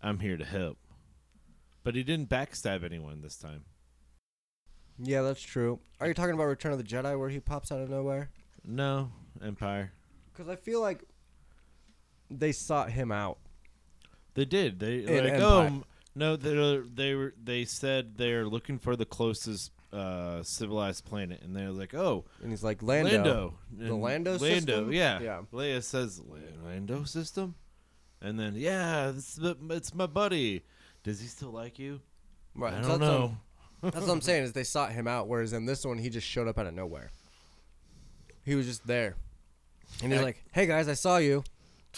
I'm here to help," but he didn't backstab anyone this time. Yeah, that's true. Are you talking about Return of the Jedi, where he pops out of nowhere? No, Empire. Because I feel like they sought him out. They did. They In like Empire. oh no, they they were they said they're looking for the closest uh, civilized planet, and they're like, oh, And he's like, Lando. Lando. The And Lando Lando, system? yeah. Yeah. Leia says "La- Lando system, and then yeah, it's, the- it's my buddy. Does he still like you? Right. I don't that's what know. I'm- [laughs] That's what I'm saying is they sought him out, whereas in this one he just showed up out of nowhere. He was just there, and he's Heck. like, "Hey guys, I saw you.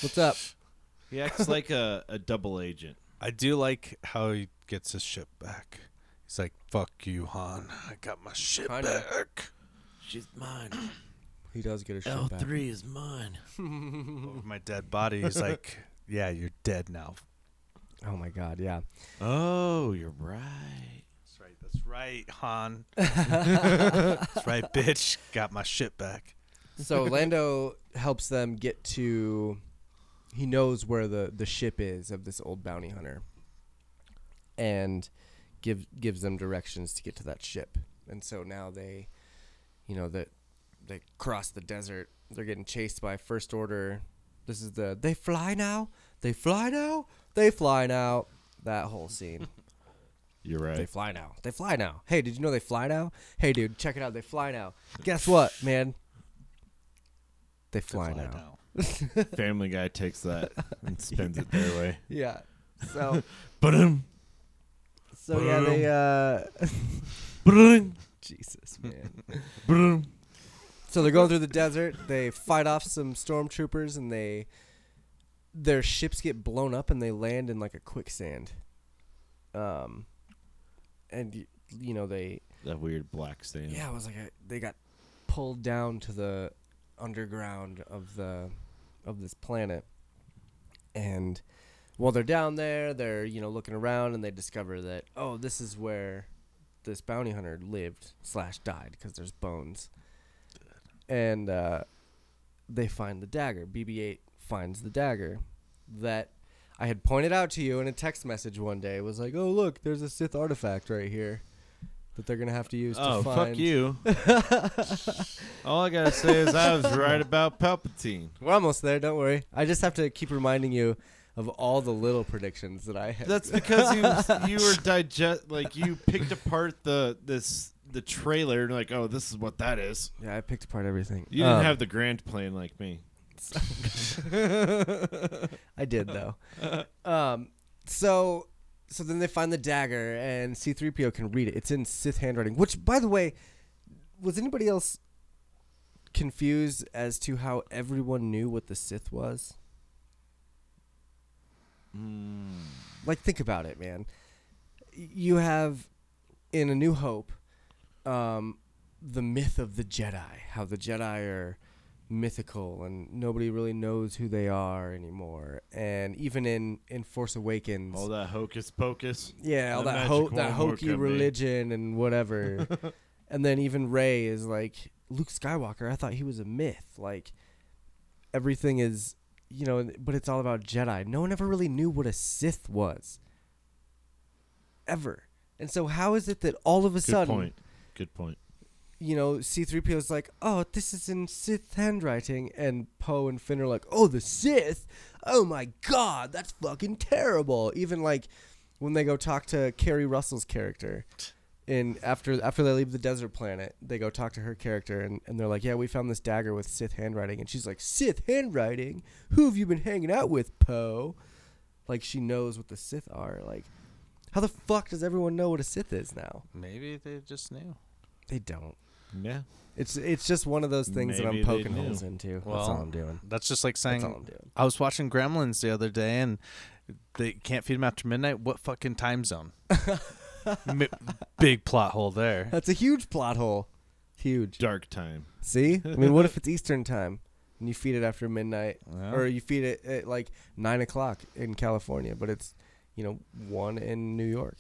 What's up?" [laughs] He acts like a, a double agent. I do like how he gets his ship back. He's like, "Fuck you, Han. I got my ship Kinda. back." She's mine. [clears throat] He does get a shit L back. three is mine. [laughs] Over my dead body. He's like, "Yeah, you're dead now." Oh my god, yeah. Oh, you're right. That's right. That's right, Han. [laughs] That's right, bitch. Got my ship back. So Lando helps them get to. He knows where the the ship is of this old bounty hunter, and gives gives them directions to get to that ship. And so now they, you know, that they cross the desert. They're getting chased by First Order. This is the they fly now. They fly now. They fly now. That whole scene. [laughs] You're right. They fly now. They fly now. Hey, did you know they fly now? Hey, dude, check it out. They fly now. Guess what, man? They fly, Fly now. [laughs] Family Guy takes that and spins it their way. [laughs] Yeah. So, But um, so yeah, they uh, but Jesus, man. So they're going through the desert. They fight off some stormtroopers, and they their ships get blown up, and they land in like a quicksand. Um, and y- you know they that weird black stain. Yeah, it was like a, they got pulled down to the underground of the of this planet. And while they're down there, they're you know looking around and they discover that oh, this is where this bounty hunter lived slash died because there's bones. And uh, they find the dagger. BB-8 finds the dagger that I had pointed out to you in a text message one day. It was like, oh look, there's a Sith artifact right here. that they're gonna have to use Oh, to find. fuck you. [laughs] All I gotta say is I was right about Palpatine. We're almost there. Don't worry. I just have to keep reminding you of all the little predictions that I had. That's because you you were digest like you picked apart the this the trailer and like oh this is what that is. yeah, I picked apart everything. You didn't Um, have the grand plan like me. [laughs] I did though. um, so so then they find the dagger, and C-3PO can read it. It's in Sith handwriting. Which, by the way, was anybody else confused as to how everyone knew what the Sith was? Like, think about it, man. You have in A New Hope, um, the myth of the Jedi, how the Jedi are mythical and nobody really knows who they are anymore. And even in in Force Awakens, All that hocus pocus. yeah, all that ho- that hokey religion and whatever. [laughs] and then even Rey is like Luke Skywalker. I thought he was a myth. Like everything is, you know, but it's all about Jedi. No one ever really knew what a Sith was. Ever. And so how is it that all of a Good sudden, point. Good point. You know, C3PO is like, "Oh, this is in Sith handwriting," and Poe and Finn are like, "Oh, the Sith! Oh my God, that's fucking terrible!" Even like when they go talk to Keri Russell's character, in after after they leave the desert planet, they go talk to her character, and, and they're like, "Yeah, we found this dagger with Sith handwriting," and she's like, "Sith handwriting? Who have you been hanging out with, Poe?" Like she knows what the Sith are. Like, how the fuck does everyone know what a Sith is now? Maybe they just knew. They don't. Yeah. It's it's just one of those things that I'm they poking knew. holes into. That's all I'm doing. That's just like That's all saying I'm doing. I was watching Gremlins the other day and they can't feed them after midnight. What fucking time zone? [laughs] Mi- big plot hole there. That's a huge plot hole. Huge. Dark time. See? [laughs] I mean, what if it's Eastern time and you feed it after midnight, Yeah. or you feed it at like nine o'clock in California, but it's you know one in New York.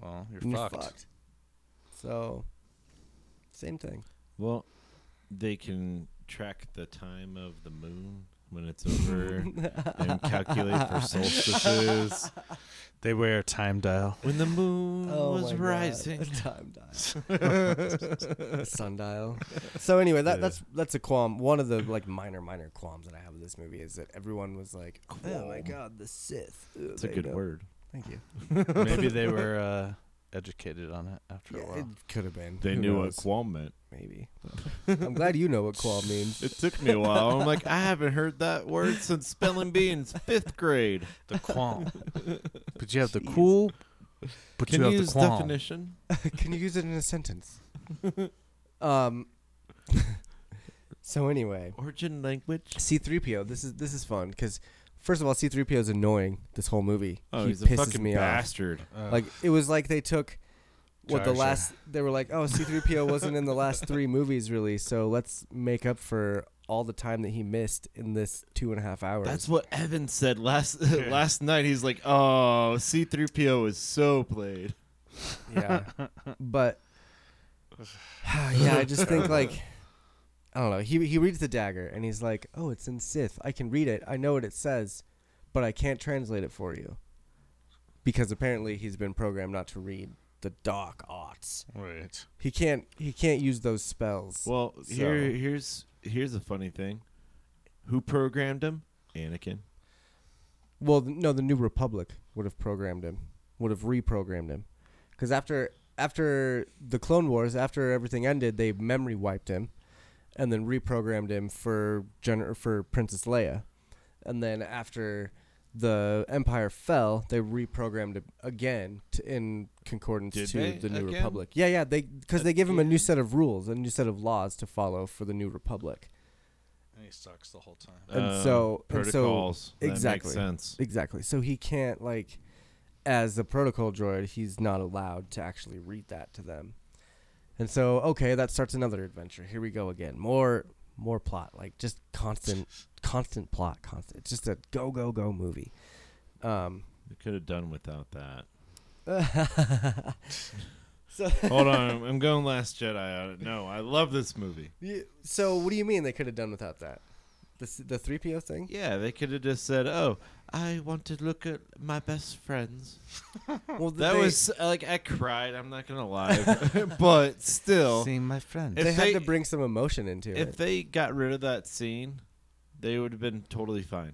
well, you're and you're fucked. fucked. So, same thing. Well, they can track the time of the moon when it's over and calculate for [laughs] solstices. They wear a time dial. When the moon Oh was my God. rising. A time dial. [laughs] A sundial. So anyway, that Yeah. that's that's a qualm. One of the like minor minor qualms that I have with this movie is that everyone was like, "Oh my Qualm. god, the Sith." Ugh, It's a they good know. word. Thank you. Maybe they [laughs] were uh, educated on it after Yeah, a while. it could have been. They Who knew knows? what qualm meant. Maybe. I'm glad you know what qualm [laughs] means. It took me a while. I'm like, I haven't heard that word since spelling bee in fifth grade. [laughs] The qualm. but you have the Jeez. cool. But Can you you have use the qualm. definition? [laughs] Can you use it in a sentence? um. so anyway, Origin language? C3PO. This is this is fun because first of all, C3PO is annoying this whole movie. Oh, he he's a pisses fucking me off. bastard. Uh, Like it was like they took what Jar the last they were like, oh, C3PO [laughs] wasn't in the last three movies really, so let's make up for all the time that he missed in this two and a half hours. That's what Evan said last [laughs] last night. He's like, "Oh, C-3PO is so played." yeah, [laughs] but [sighs] yeah, I just think like I don't know. He he reads the dagger and he's like, oh, it's in Sith. I can read it. I know what it says, but I can't translate it for you because apparently he's been programmed not to read the dark arts. Right. He can't he can't use those spells. Well, So- here here's here's a funny thing. Who programmed him? Anakin. Well, no, the New Republic would have programmed him, would have reprogrammed him, because after after the Clone Wars, after everything ended, they memory wiped him, and then reprogrammed him for Gen- for Princess Leia, and then after the Empire fell, they reprogrammed him again to, in concordance Did to they the New again? Republic. Yeah, yeah, they because they give him a new set of rules, a new set of laws to follow for the New Republic. And he sucks the whole time. And Uh, so- and so- protocols. That makes exactly. sense. Exactly. So he can't like as the protocol droid, he's not allowed to actually read that to them. And so okay, that starts another adventure. Here we go again. More more plot, like just constant constant plot, constant. It's just a go go go movie. Um We could have done without that. [laughs] so [laughs] Hold on, I'm going Last Jedi on it. No, I love this movie. You- so what do you mean they could have done without that? The the three PO thing. Yeah, they could have just said, "Oh, I want to look at my best friends." [laughs] Well, That they, was uh, like I cried. I'm not gonna lie, [laughs] but still, Seeing my friend. If they had to bring some emotion into if it. If they got rid of that scene, they would have been totally fine.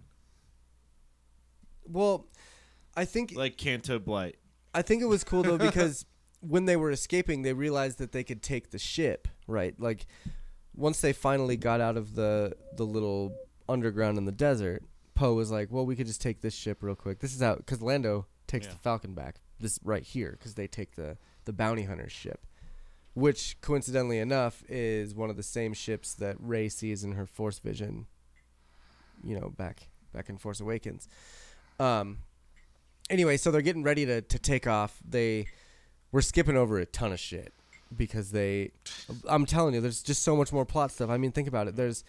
Well, I think Like Canto Bight. I think it was cool though [laughs] because when they were escaping, they realized that they could take the ship, right? Like once they finally got out of the the little underground in the desert, Poe was like, "Well, we could just take this ship real quick. This is out because Lando takes Yeah. the Falcon back. This right here because they take the the bounty hunter's ship." Which, coincidentally enough, is one of the same ships that Rey sees in her Force vision. You know, back back in Force Awakens. Um, anyway, so they're getting ready to, to take off. They we're skipping over a ton of shit because they I'm telling you, there's just so much more plot stuff. I mean, think about it. There's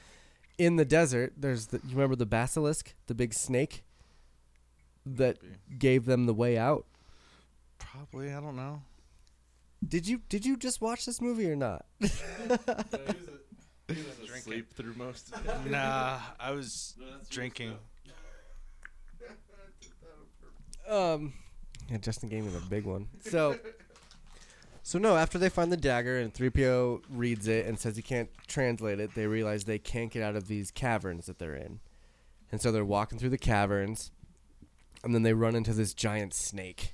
in the desert, there's the you remember the basilisk, the big snake that gave them the way out. Probably, I don't know. Did you did you just watch this movie or not? [laughs] Sleep through most of [laughs] it. Nah, I was drinking. Um, yeah, Justin gave me the big one. So, [laughs] so no. After they find the dagger and 3PO reads it and says he can't translate it, they realize they can't get out of these caverns that they're in, and so they're walking through the caverns, and then they run into this giant snake.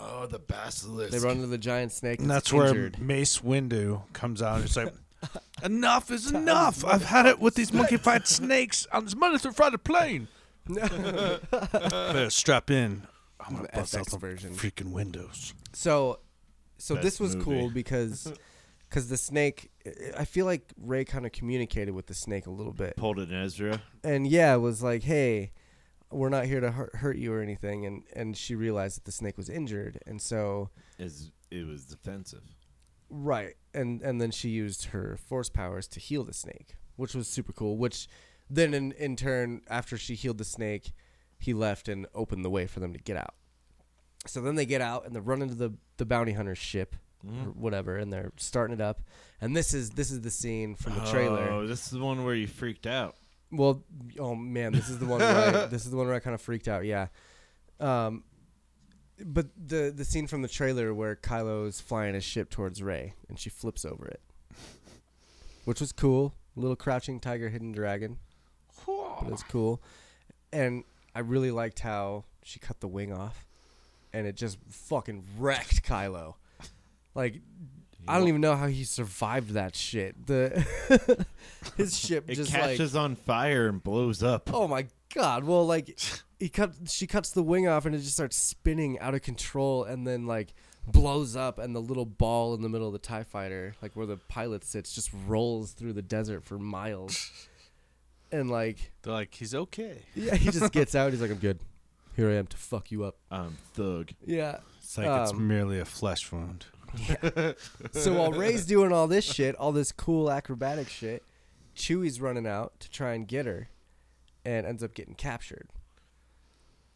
Oh, the basilisk. They run into the giant snake. And that's that's where. Mace Windu comes out. and It's like, [laughs] enough is enough. I've had it with these monkey fight snakes on this monster-fighter plane. [laughs] Better strap in. I'm gonna The bust out some version. freaking windows. So, so this was movie. cool [laughs] because, because the snake. I feel like Rey kind of communicated with the snake a little bit. pulled an Ezra. and yeah, was like, "Hey, we're not here to hurt, hurt you or anything." And and she realized that the snake was injured, and so Is it was defensive. right, and and then she used her force powers to heal the snake, which was super cool. Which then in in turn, after she healed the snake, he left and opened the way for them to get out. So then they get out and they run into the the bounty hunter's ship or whatever, and they're starting it up. And this is this is the scene from the trailer. Oh, this is the one where you freaked out. Well, oh man, this is the one where I, [laughs] this is the one where I kind of freaked out. Yeah, um, but the the scene from the trailer where Kylo's flying his ship towards Rey and she flips over it, which was cool. Little crouching tiger, hidden dragon, but it's cool. And I really liked how she cut the wing off, and it just fucking wrecked Kylo. Like I don't even know how he survived that shit. The [laughs] his ship It just like catches on fire and blows up. Oh my god! Well, like [laughs] he cut, she cuts the wing off, and it just starts spinning out of control, and then like blows up, and the little ball in the middle of the Tie Fighter, like where the pilot sits, just rolls through the desert for miles, [laughs] and like They're like, he's okay. yeah, he just gets out. He's like, "I'm good. Here I am to fuck you up." Um, thug. Yeah. It's like it's Um, merely a flesh wound. So while Rey's [laughs] doing all this shit, all this cool acrobatic shit, Chewie's running out to try and get her, and ends up getting captured.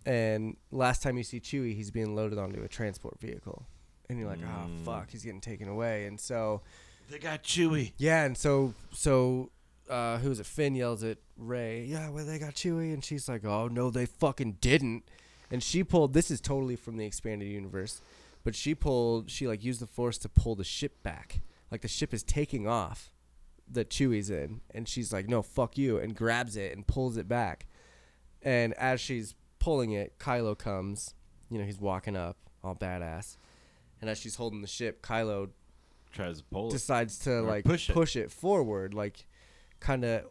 And last time you see Chewie, he's being loaded onto a transport vehicle, and you're like, "Oh fuck, he's getting taken away." And so They got Chewie. yeah, and so so uh, who is it? Finn yells at Rey, "Yeah, well they got Chewie," and she's like, "Oh no, they fucking didn't." And she pulled. This is totally from the expanded universe, but she pulled. She like used the force to pull the ship back. Like the ship is taking off, that Chewie's in, and she's like, "No, fuck you," and grabs it and pulls it back. And as she's pulling it, Kylo comes. You know, he's walking up, all badass. And as she's holding the ship, Kylo Tries to pull it. decides to Or like push push it. it, forward, like kind of,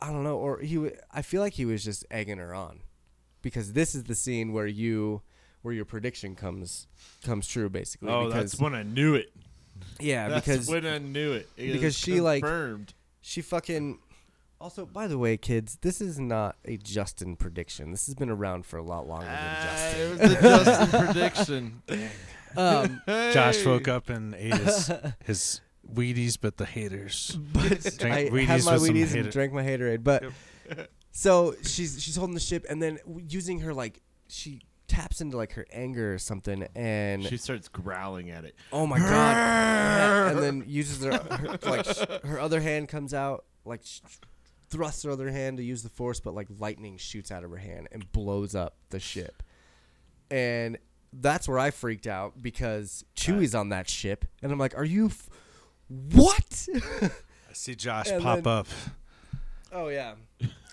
I don't know, or he. w- I feel like he was just egging her on, because this is the scene where you, where your prediction comes comes true, basically. Oh, because, that's when I knew it. yeah, that's because when I knew it. It because is she, like- confirmed. she fucking. Also, by the way, kids, this is not a Justin prediction. This has been around for a lot longer than Ah, Justin. it was a Justin prediction. [laughs] Um, [laughs] Josh woke up and ate his, [laughs] his Wheaties, but the haters. [laughs] but Drink I had my with some Wheaties hater- and drank my haterade. But [laughs] so she's she's holding the ship, and then w- using her like she taps into like her anger or something, and She starts growling at it. oh my god, Yeah, and then uses her, her like sh- her other hand comes out like sh- thrusts her other hand to use the force, but like lightning shoots out of her hand and blows up the ship. And that's where I freaked out because Chewie's on that ship, and I'm like, "Are you? F- what?" [laughs] I see Josh And pop then- up. oh yeah,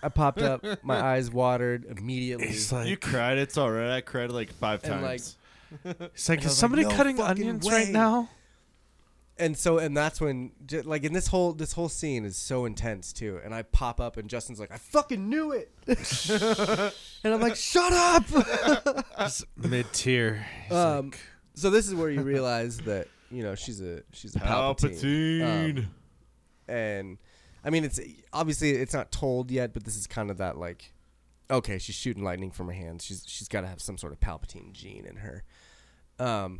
I popped up, my [laughs] eyes watered immediately. He's like, you cried. It's all right. I cried like five And, times. [laughs] he's like, I was is like, somebody "No cutting fucking onions way." right now? and so and that's when j- like in this whole this whole scene is so intense too and i pop up and justin's like i fucking knew it and i'm like shut up Mid tier. um so this is where you realize that you know she's a she's a palpatine, Palpatine. Um, and i mean it's obviously it's not told yet but this is kind of that like okay she's shooting lightning from her hands she's she's got to have some sort of palpatine gene in her um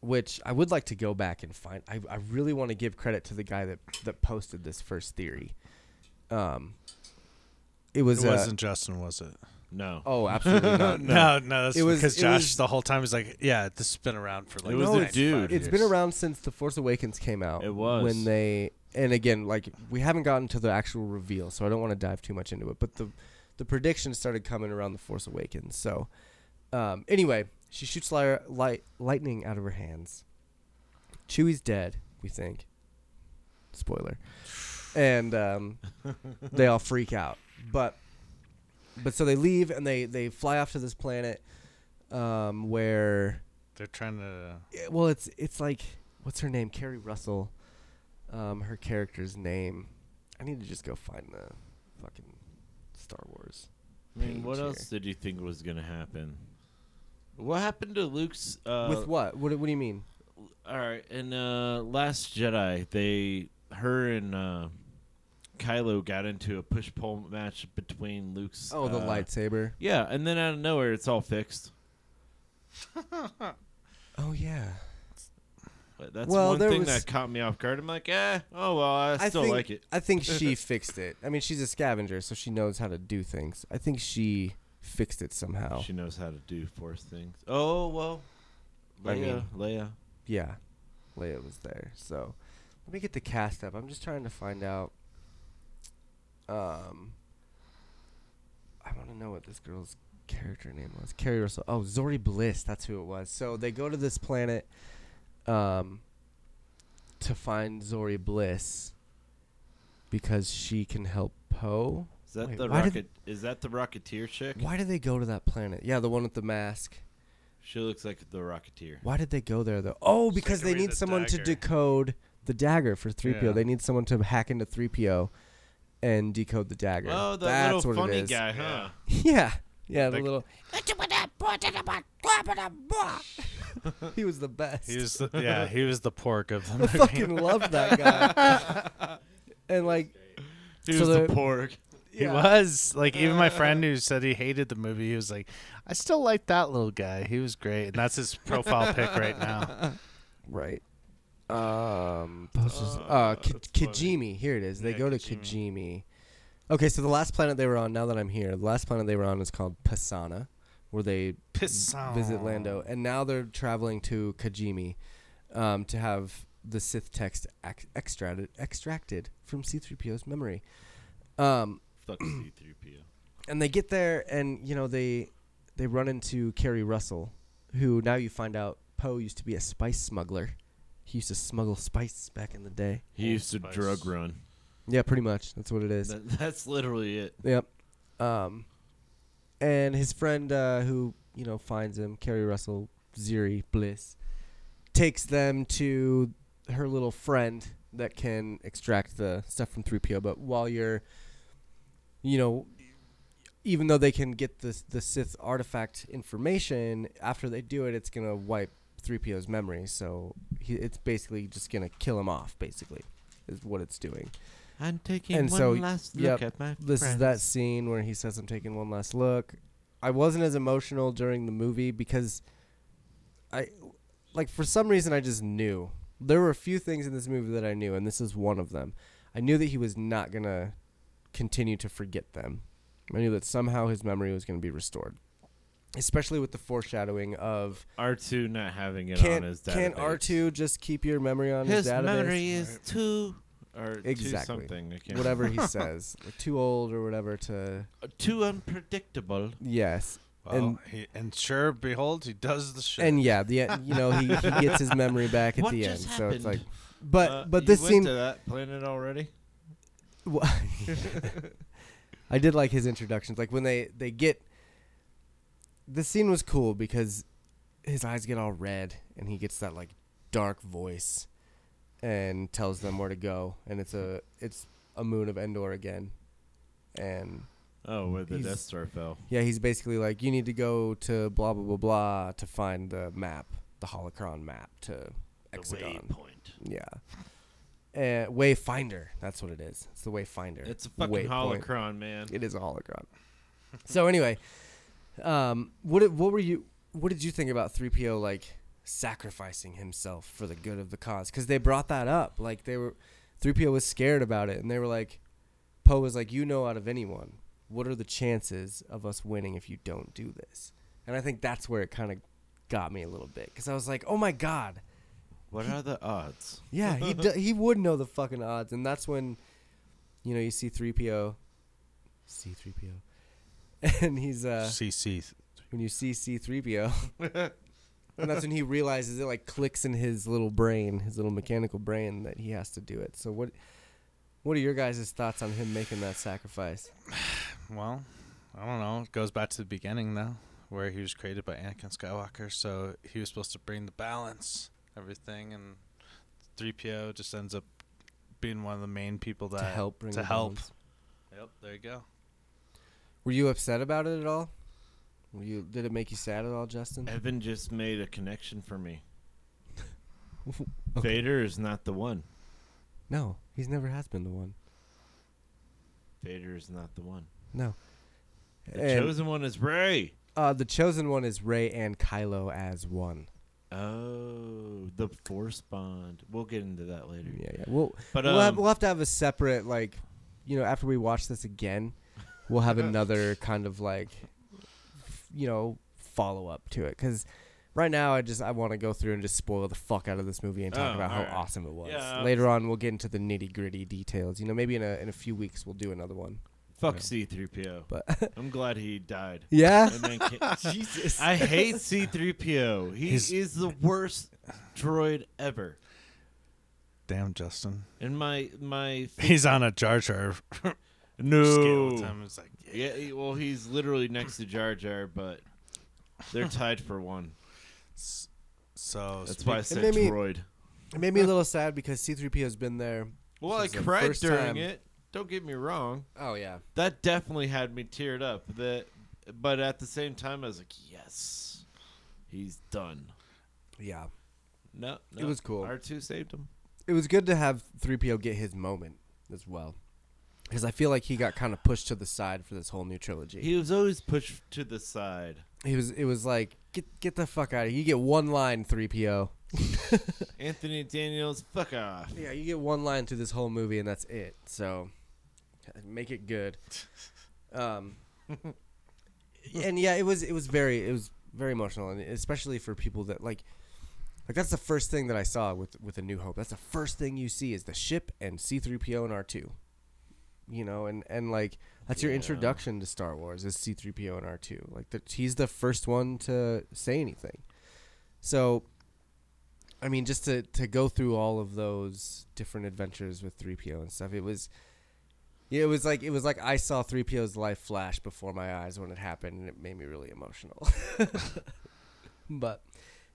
which I would like to go back and find. I, I really want to give credit to the guy that that posted this first theory. Um, it was It uh, wasn't Justin, was it? No. oh absolutely not. [laughs] No, no, that's It was- because Josh was- the whole time was like, "Yeah, this has been around for like." It was No, a it's- dude. It's been around since The Force Awakens came out. It was. when they and again like we haven't gotten to the actual reveal, so I don't want to dive too much into it. But the the predictions started coming around The Force Awakens. So um, anyway, she shoots li- light lightning out of her hands. Chewie's dead, we think. Spoiler. And um, they all freak out. But but so they leave and they they fly off to this planet um, where They're trying to. yeah, well, it's it's like what's her name? Keri Russell. Um, her character's name. I need to just go find the fucking Star Wars. I mean, what page else did you think was gonna happen? What happened to Luke's? Uh, With what? What? What do you mean? All right, in uh, Last Jedi, they, her and uh, Kylo got into a push pull match between Luke's. Oh, the uh, lightsaber. Yeah, and then out of nowhere, it's all fixed. [laughs] Oh yeah. But that's Well, one thing was- that caught me off guard. I'm like, eh, oh well, I still think, like it. I think she [laughs] fixed it. I mean, she's a scavenger, so she knows how to do things. I think she fixed it somehow. She knows how to do force things. Oh well, I mean- Leia. yeah, Leia was there. So let me get the cast up. I'm just trying to find out. Um, I want to know what this girl's character name was. Keri Russell. Oh, Zorii Bliss. That's who it was. So they go to this planet, um, to find Zorii Bliss because she can help Poe. Is that Wait, the why did- rocket? Is that the Rocketeer chick? Why did they go to that planet? Yeah, the one with the mask. She looks like the Rocketeer. Why did they go there though? Oh, because they they can read need the someone to dagger. decode the dagger for 3PO. Yeah. They need someone to hack into 3PO and decode the dagger. Oh, the That's little what funny it is. guy, huh? [laughs] Yeah. Yeah, the Like- little [laughs] He was the best. He was the [laughs] yeah, he was the pork of the I movie. fucking love that guy. and like He So was the the- pork. He yeah. was like even my friend who said he hated the movie. He was like, I still like that little guy. He was great, and that's his profile pic right now. Right. Um, posters. Uh, Uh, Ki- that's funny. Kijimi. Here it is. They Yeah, go to Kijimi. Kijimi. Okay, so the last planet they were on. Now that I'm here, the last planet they were on is called Pasaana, where they Pisson. visit Lando, and now they're traveling to Kijimi, um, to have the Sith text ex- extracted extracted from C-3PO's memory. Um, Fuck [clears throat] C-3PO. and they get there, and you know they they run into Keri Russell, who now you find out Poe used to be a spice smuggler. He used to smuggle spice back in the day. He Old used to Spice. drug run. Yeah, pretty much. That's what it is. That, [laughs] that's literally it. Yep. Um, and his friend, uh, who you know finds him, Keri Russell, Zorii Bliss, takes them to her little friend that can extract the stuff from 3PO. But while you're, you know, even though they can get the the Sith artifact information, after they do it, it's gonna wipe 3PO's memory. So he, it's basically just gonna kill him off. Basically, is what it's doing. I'm taking And one so, last yep, look at my this friends. is that scene where he says i'm taking one last look i wasn't as emotional during the movie because i like for some reason i just knew there were a few things in this movie that i knew and this is one of them i knew that he was not going to continue to forget them i knew that somehow his memory was going to be restored especially with the foreshadowing of R2 not having it can't on his database. can't r2 just keep your memory on his, His database memory is too or too Exactly. something. I can't whatever he [laughs] says, like, too old or whatever to. Uh, too unpredictable. Yes, Well, And- he, and sure, behold, he does the shit. and yeah, the you know he, he gets his memory back at What the end, just so it's like, but Uh, but you this went scene, to that planet already. Wha- [laughs] I did like his introductions. Like when they they get the scene was cool because his eyes get all red and he gets that like dark voice and tells them where to go and it's a it's a moon of Endor again. And Oh, where the He's- Death Star fell. yeah, he's basically like you need to go to blah blah blah blah to find the map, the holocron map to Exagon. waypoint. Yeah. Uh, Wayfinder, that's what it is. It's the Wayfinder. It's a fucking Waypoint. holocron, man. It is a holocron. so anyway, um, what did, what were you? What did you think about 3PO like sacrificing himself for the good of the cause? Because they brought that up. Like they were, 3PO was scared about it, and they were like, Poe was like, you know, out of anyone, what are the chances of us winning if you don't do this? And I think that's where it kind of got me a little bit because I was like, oh my god, What are the odds? yeah, he d- he would know the fucking odds, and that's when, you know, you see 3PO, C 3PO, [laughs] and he's uh CC. when you see C3PO, [laughs] and that's when he realizes it like clicks in his little brain, his little mechanical brain that he has to do it. So what what are your guys' thoughts on him making that sacrifice? [sighs] Well, I don't know. It goes back to the beginning though, where he was created by Anakin Skywalker. So he was supposed to bring the balance, everything, and 3PO just ends up being one of the main people that to help bring to the help. balance? Yep, there you go. Were you upset about it at all? Were you did it make you sad at all, Justin? Evan just made a connection for me. [laughs] Okay. Vader is not the one. No, he's never has been the one. Vader is not the one. No. The And, chosen one is Rey. uh, the chosen one is Rey and Kylo as one. Oh, the Force bond. We'll get into that later. Yeah, yeah. We'll But we'll, have, um, we'll have to have a separate like, you know, after we watch this again, we'll have another kind of like, you know, follow up to it because. Right now, I just I want to go through and just spoil the fuck out of this movie and talk Oh, about how alright. awesome it was. Yeah, Later on, we'll get into the nitty gritty details. You know, maybe in a in a few weeks we'll do another one. fuck Yeah. C-3PO. But [laughs] I'm glad he died. yeah, And then ca- [laughs] Jesus, I hate C-3PO. He He's- is the worst droid ever. Damn, Justin. And my my He's on a Jar Jar scale [laughs] no. with him. It's like, Yeah, he- well, he's literally next to Jar Jar, but they're [laughs] tied for one. so That's speak- why I said made me- droid. it made me a little sad because C3P has been there. Well, I This the cried during time- it. Don't get me wrong. Oh yeah, That definitely had me teared up. That, but at the same time, I was like, yes, he's done. yeah. No, It was cool. R two saved him. it was good to have 3PO get his moment as well. Because I feel like he got kind of pushed to the side for this whole new trilogy. He was always pushed to the side. He was it was like get get the fuck out of here. You get one line 3PO. [laughs] Anthony Daniels, fuck off. Yeah, you get one line through this whole movie and that's it. So make it good. [laughs] Um [laughs] and yeah, it was it was very it was very emotional and especially for people that like like that's the first thing that I saw with with a New Hope. That's the first thing you see is the ship and C3PO and R2. You know, and and like that's your Yeah. introduction to Star Wars is C3PO and R2. Like the, he's the first one to say anything. So I mean just to to go through all of those different adventures with 3PO and stuff. It was yeah, it was like it was like I saw 3PO's life flash before my eyes when it happened and it made me really emotional. [laughs] but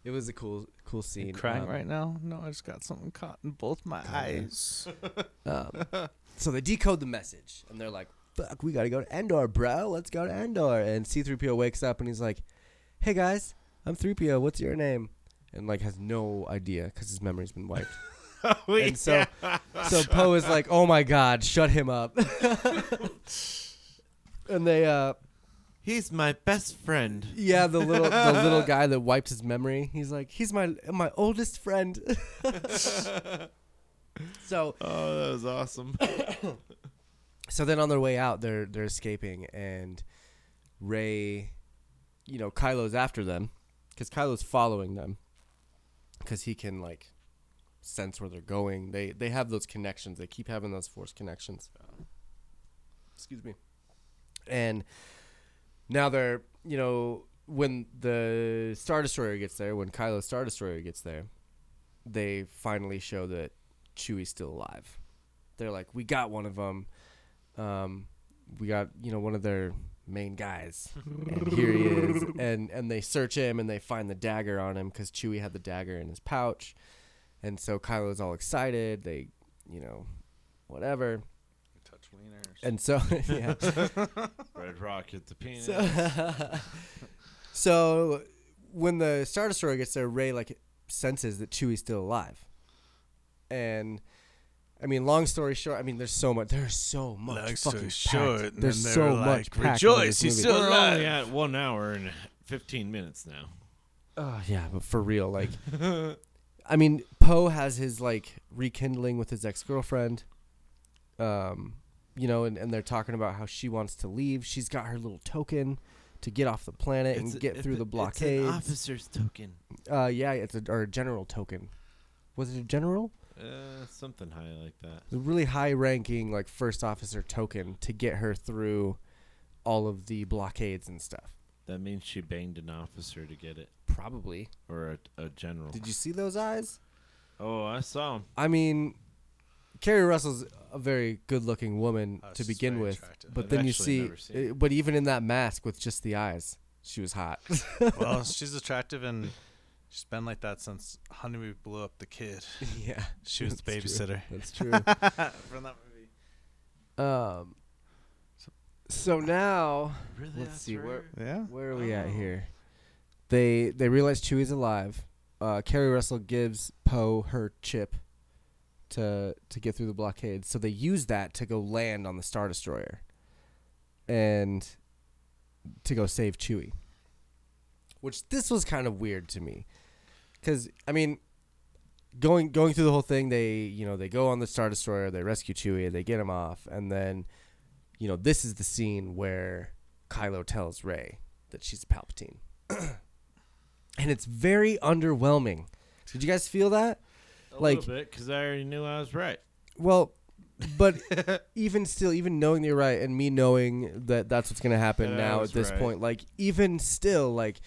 it was a cool cool scene. You crying Um, right now? No, I just got something caught in both my eyes. [laughs] Um, so they decode the message, and they're like, "Fuck, we gotta go to Endor, bro. Let's go to Endor." And C-3PO wakes up, and he's like, "Hey guys, I'm 3PO. What's your name?" And like has no idea because his memory's been wiped. [laughs] and so, so Poe is like, "Oh my God, shut him up." [laughs] and they, uh, He's my best friend. yeah, the little the [laughs] little guy that wiped his memory. He's like, "He's my my oldest friend." So [laughs] Oh, that was awesome. [coughs] so then on their way out, they're they're escaping, and Rey, you know, Kylo's after them because Kylo's following them because he can like sense where they're going. They they have those connections. They keep having those force connections. Excuse me. And now they're you know when the Star Destroyer gets there, when Kylo's Star Destroyer gets there, they finally show that Chewie's still alive. They're like, we got one of them. Um, we got you know one of their main guys, and here he is. [laughs] And and they search him and they find the dagger on him because Chewie had the dagger in his pouch, and so Kylo's all excited. They, you know, whatever. Touch wieners. And so [laughs] yeah. [laughs] Red Rocket, the penis. So, so when the Star Destroyer gets there, Rey like senses that Chewie's still alive, and I mean, long story short, I mean, there's so much. There's so much Long fucking story short, packed. and There's so were much. like, packed into "Rejoice, this he's movie. still We're alive. only at one hour and 15 minutes now. Oh yeah, but for real, like, [laughs] I mean, Poe has his like rekindling with his ex girlfriend. Um, you know, and, and they're talking about how she wants to leave. She's got her little token to get off the planet and get through the blockade. It's an officer's token. Uh, yeah, it's a or a general token. Was it a general? Uh, something high like that. a really high ranking like first officer token to get her through all of the blockades and stuff. That means she banged an officer to get it, Probably. or a, a general. Did you see those eyes? Oh, I saw him. I mean, Keri Russell's a very good-looking woman Oh, to she's begin very with, attractive. but I've then you actually see, never seen uh, but even in that mask with just the eyes, she was hot. well, [laughs] she's attractive and she's been like that since Honey blew up the kid. [laughs] yeah, She was the babysitter. that's true. [laughs] From that movie. um, so now Really? Let's see, where- Yeah. Where are we at Oh. here? They they realize Chewie's alive. Uh, Keri Russell gives Poe her chip to to get through the blockade. So they use that to go land on the Star Destroyer and to go save Chewie. Which this was kind of weird to me, because I mean, going going through the whole thing, they you know they go on the Star Destroyer, they rescue Chewie, they get him off, and then you know this is the scene where Kylo tells Rey that she's a Palpatine. [clears throat] and it's very underwhelming. Did you guys feel that? A Like- little bit, because I already knew I was right. Well, but [laughs] even still, even knowing that you're right and me knowing that that's what's going to happen I now at this right. point, like, even still, like,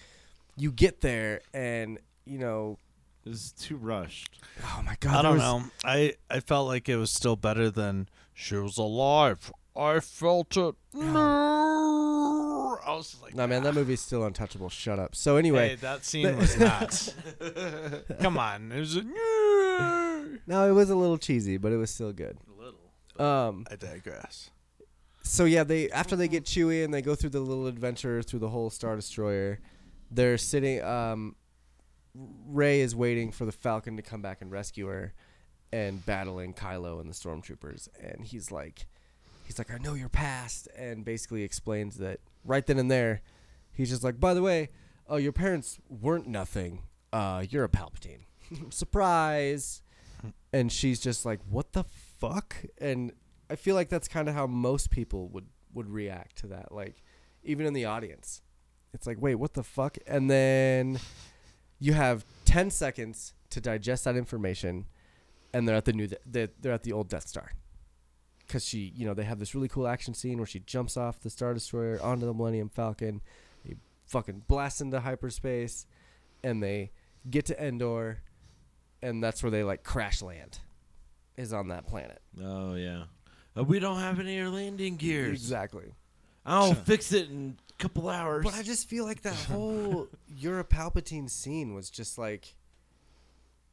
you get there and, you know, This is too rushed. oh my God. I don't was- know. I I felt like it was still better than she was alive. I felt it. No. I was like, No, man, that "Ah." movie's still untouchable. Shut up. So, anyway, Hey, that scene was [laughs] not. Come on, it was a no, it was a little cheesy, but it was still good. A little. Um, I digress. so yeah, they after they get Chewie and they go through the little adventure through the whole Star Destroyer, they're sitting. Um, Rey is waiting for the Falcon to come back and rescue her, and battling Kylo and the stormtroopers. And he's like, he's like, I know your past, and basically explains that right then and there, he's just like, by the way, oh, your parents weren't nothing. Uh, you're a Palpatine. [laughs] Surprise. And she's just like, what the fuck? And I feel like that's kind of how most people would would react to that. Like, even in the audience, it's like, wait, what the fuck? And then you have ten seconds to digest that information, and they're at the new they're, they're at the old Death Star. Because she, you know, they have this really cool action scene where she jumps off the Star Destroyer onto the Millennium Falcon, they fucking blast into hyperspace, and they get to Endor, and that's where they like crash land, is on that planet. Oh yeah. Uh, we don't have any air landing gears. Exactly. I'll [laughs] fix it in couple hours. But I just feel like that [laughs] whole you're a Palpatine scene was just like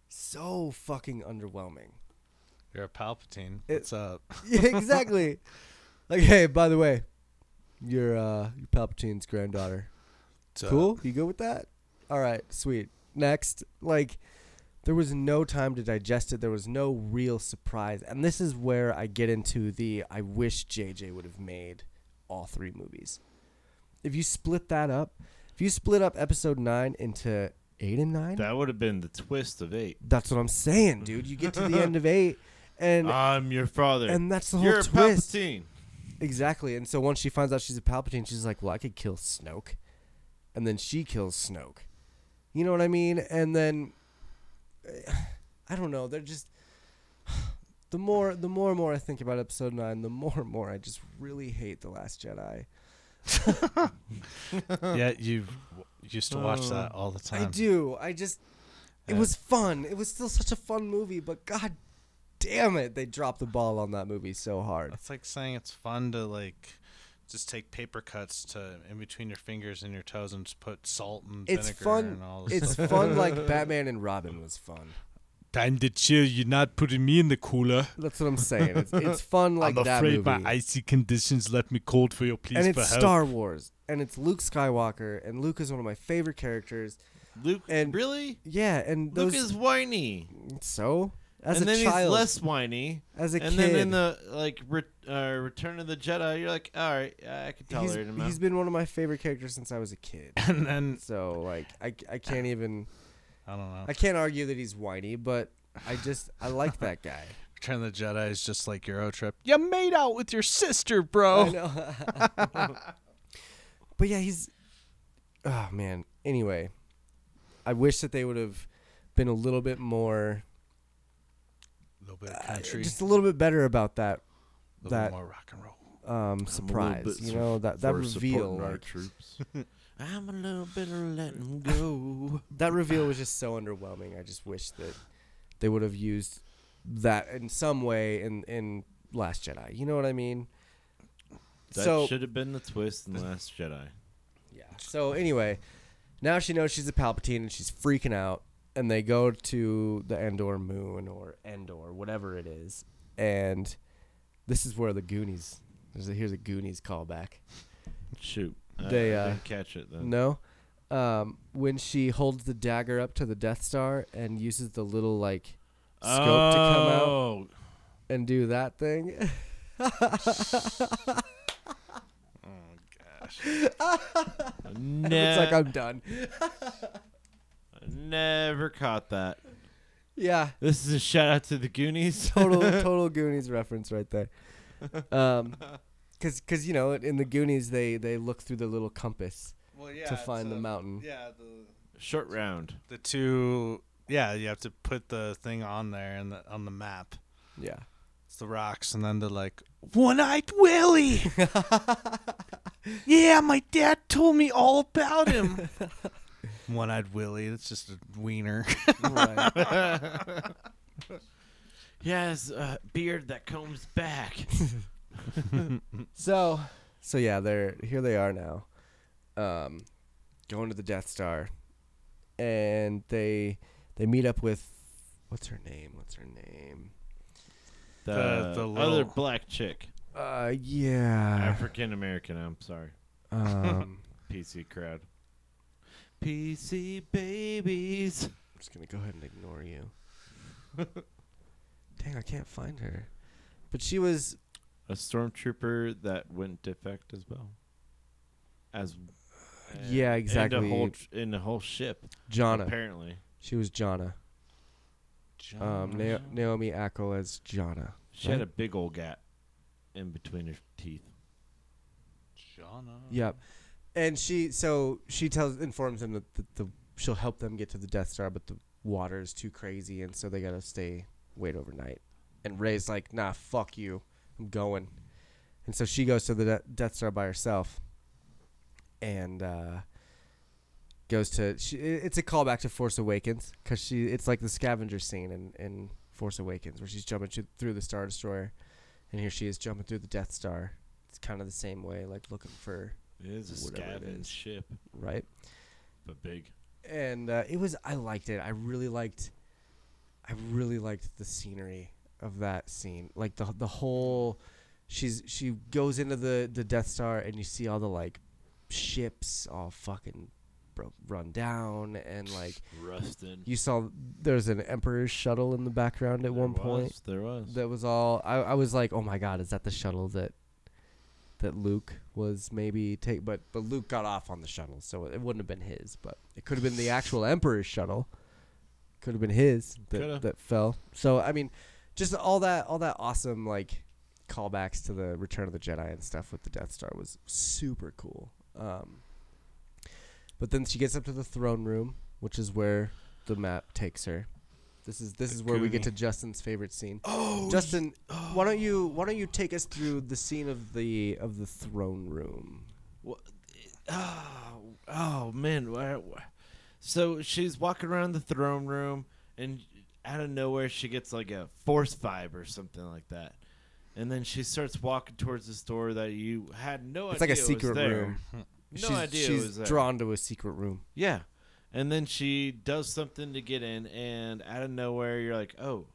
so fucking underwhelming. You're a Palpatine. It- What's up? [laughs] Yeah, exactly. [laughs] like, hey, by the way, you're uh you're Palpatine's granddaughter. What's up? Cool? You good with that? All right, sweet. Next, like there was no time to digest it. There was no real surprise. And this is where I get into the I wish JJ would have made all three movies. If you split that up, if you split up episode 9 into 8 and 9, that would have been the twist of eight. that's what I'm saying, dude. You get to the end of 8 [laughs] and I'm your father. and that's the whole You're a twist. Palpatine. Exactly. And so once she finds out she's a Palpatine, she's like, "Well, I could kill Snoke," and then she kills Snoke. You know what I mean? And then, [sighs] I don't know. They're just [sighs] the more the more and more I think about Episode Nine, the more and more I just really hate the Last Jedi. [laughs] yeah, you used to watch that all the time. I do. I just it Yeah. was fun. It was still such a fun movie, but god damn it, they dropped the ball on that movie so hard. It's like saying it's fun to like just take paper cuts to in between your fingers and your toes and just put salt and It's vinegar fun. and all this It's stuff. fun [laughs] like Batman and Robin was fun. Time to chill. You're not putting me in the cooler. That's what I'm saying. It's, it's [laughs] fun like that movie. my icy conditions left me cold for your pleas and it's Star Wars, and it's Luke Skywalker, and Luke is one of my favorite characters. Luke, And- really? Yeah, and those Luke is whiny, so as and a then child, he's less whiny. as a and kid, And then in the like re- uh, Return of the Jedi, you're like, all right, I can he's, tolerate him. now." he's been one of my favorite characters since I was a kid. [laughs] And then So like I, I can't even I don't know. I can't argue that he's whiny, but I just I like that guy. [laughs] Return of the Jedi is just like Euro Trip. You made out with your sister, bro. I know. [laughs] but yeah, he's oh man. Anyway, I wish that they would have been a little bit more A little bit of uh, just a little bit better about that a little that- bit more rock and roll. um surprise. You know that that reveal like troops. [laughs] I'm a little bit of letting go. [laughs] that reveal was just so underwhelming. I just wish that they would have used that in some way in in Last Jedi. You know what I mean? That so should have been the twist in Last [laughs] Jedi. yeah. So anyway, now she knows she's a Palpatine and she's freaking out. And they go to the Endor moon or Endor, whatever it is, and this is where the Goonies. A, here's a Goonies callback. Shoot, I- They, uh, didn't catch it then. No. Um, when she holds the dagger up to the Death Star and uses the little like scope to come out Oh, and do that thing. [laughs] Oh gosh. ne- [laughs] it's like I'm done. never caught that. Yeah, This is a shout out to the Goonies. total [laughs] total Goonies reference right there. Um, cause, 'cause, you know in the Goonies they they look through the little compass Well, yeah. to find the mountain. Yeah, the Short round. the two. Yeah, you have to put the thing on there and the, on the map. Yeah. It's the rocks, and then they're like, "One-eyed Willie." [laughs] yeah, my dad told me all about him. [laughs] One-eyed Willie. It's just a wiener. right. [laughs] He has a beard that comes back. [laughs] So so yeah, they're here. They are now, um, going to the Death Star, and they they meet up with what's her name? What's her name? The, The- the other black chick. Uh, yeah. African American, I'm sorry. Um, [laughs] PC crowd. PC babies. I'm just gonna go ahead and ignore you. [laughs] Dang, I can't find her. But she was A stormtrooper that went defect as well. As Yeah, and exactly. a whole tr- in the whole ship. Jannah. Apparently, She was Jannah. Um, Na- Naomi Ackie as Jannah. she had a big old gap in between her teeth. Shauna. Yep. And she so she tells informs them that the, the she'll help them get to the Death Star, but the water is too crazy, and so they gotta stay wait overnight. And Rey's like, "Nah, fuck you, I'm going." And so she goes to the De- Death Star by herself, and uh, goes to. She, it's a callback to Force Awakens because she. It's like the scavenger scene in in Force Awakens where she's jumping th- through the Star Destroyer, and here she is jumping through the Death Star. It's kind of the same way, like looking for It is a Whatever it scavenge ship, right. but big. and uh, it was I liked it. I really liked I really liked the scenery of that scene. Like the the whole she's she goes into the the Death Star and you see all the like ships all fucking bro- run down and like Rusted. you saw there's an Emperor's shuttle in the background at There one point. there was. That was all I, I was like, "Oh my god, is that the shuttle that that Luke was maybe take but but Luke got off on the shuttle, so it wouldn't have been his, but it could have been the actual Emperor's shuttle. Could have been his Coulda. that that fell. So I mean, just all that all that awesome like callbacks to the Return of the Jedi and stuff with the Death Star was super cool. Um, but then she gets up to the throne room, which is where the map takes her, This is this is where we get to Justin's favorite scene. Oh, Justin, why don't you why don't you take us through the scene of the of the throne room? Oh, oh man. So she's walking around the throne room, and out of nowhere, she gets like a force vibe or something like that. And then she starts walking towards this door that you had no idea. It's like a secret was there. room. No she's, idea she's was there. drawn to a secret room. Yeah. And then she does something to get in, and out of nowhere, you're like, oh,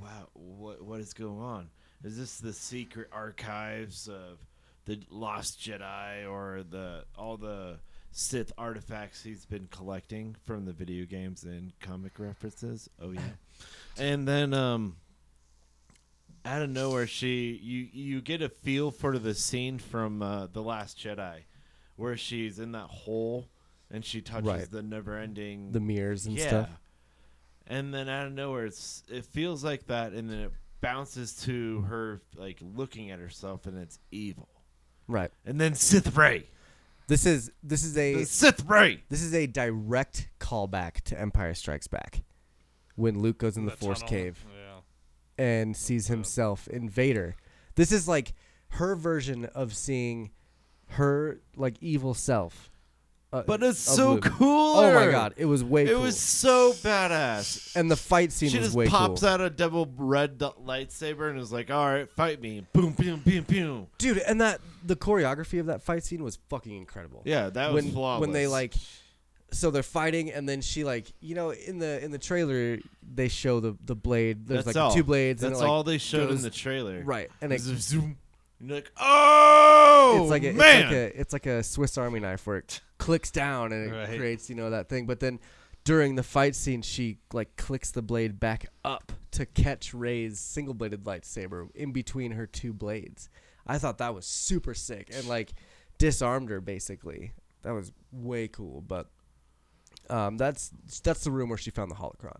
wow, what what is going on? Is this the secret archives of the Lost Jedi or the all the Sith artifacts he's been collecting from the video games and comic references? Oh yeah. [laughs] and then um out of nowhere she you you get a feel for the scene from uh, the last jedi where she's in that hole and she touches Right. the never ending The mirrors and yeah. stuff. And then out of nowhere, it's it feels like that, and then it bounces to her like looking at herself, and it's evil. Right. And then Sith Rey, This is this is a the Sith Rey. this is a direct callback to Empire Strikes Back, when Luke goes in the, Force tunnel. cave Yeah. and sees himself in Vader. This is like her version of seeing her like evil self. Uh, But it's so cooler. Oh my god, it was way it cool. was so badass. and the fight scene she was just way pops cool. out a double red lightsaber and is like, "All right, fight me!" Boom, boom, boom, boom. Dude, and that the choreography of that fight scene was fucking incredible. Yeah, that was when flawless. when they like so they're fighting and then she like you know in the in the trailer they show the the blade there's That's like all. two blades That's and it, like, all they showed goes- in the trailer. right and it, It's zoom. And you're like, "Oh, it's like a, man!" it's like a it's like a Swiss Army knife where it clicks down and it Right. creates you know that thing. But then during the fight scene, she like clicks the blade back up to catch Rey's single bladed lightsaber in between her two blades. I thought that was super sick and like disarmed her basically. That was way cool. But um, that's that's the room where she found the holocron,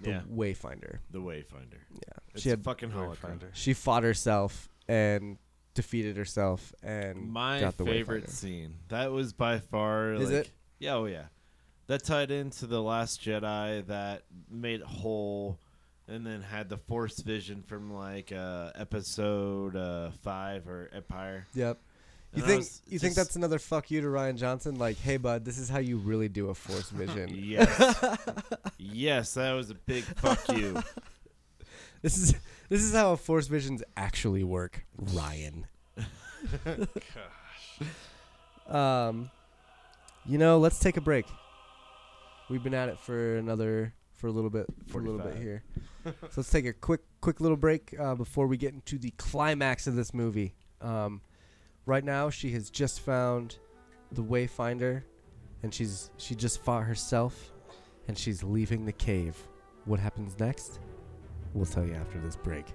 the yeah, Wayfinder. the Wayfinder. Yeah, It's she had fucking holocron. She fought herself and defeated herself and My got the favorite scene. That was by far. Is like, it? Yeah, oh yeah. That tied into the Last Jedi. That made it whole, and then had the Force vision from like uh, Episode uh, Five or Empire. Yep. You And think you think that's another fuck you to Rian Johnson? Like, hey bud, this is how you really do a force [laughs] vision. Yes. [laughs] yes, that was a big fuck you. [laughs] this is this is how force visions actually work, Rian. [laughs] Um, you know, let's take a break. We've been at it for another for a little bit for a little bit here. [laughs] so let's take a quick quick little break uh, before we get into the climax of this movie. Um, right now, she has just found the Wayfinder, and she's she just fought herself, and she's leaving the cave. What happens next? We'll tell you after this break.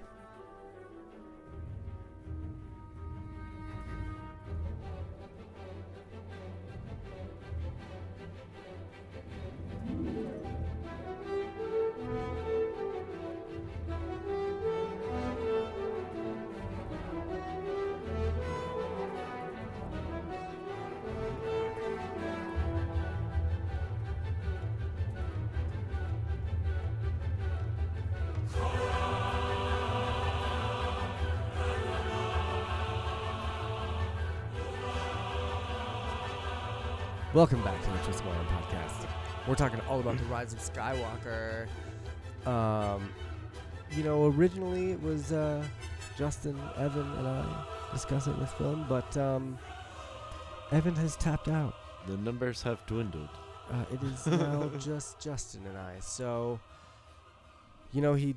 We're talking all about the Rise of Skywalker. Um, you know, originally it was uh, Justin, Evan, and I discussing this film, but um, Evan has tapped out. The numbers have dwindled. Uh, it is now [laughs] just Justin and I. So, you know, he,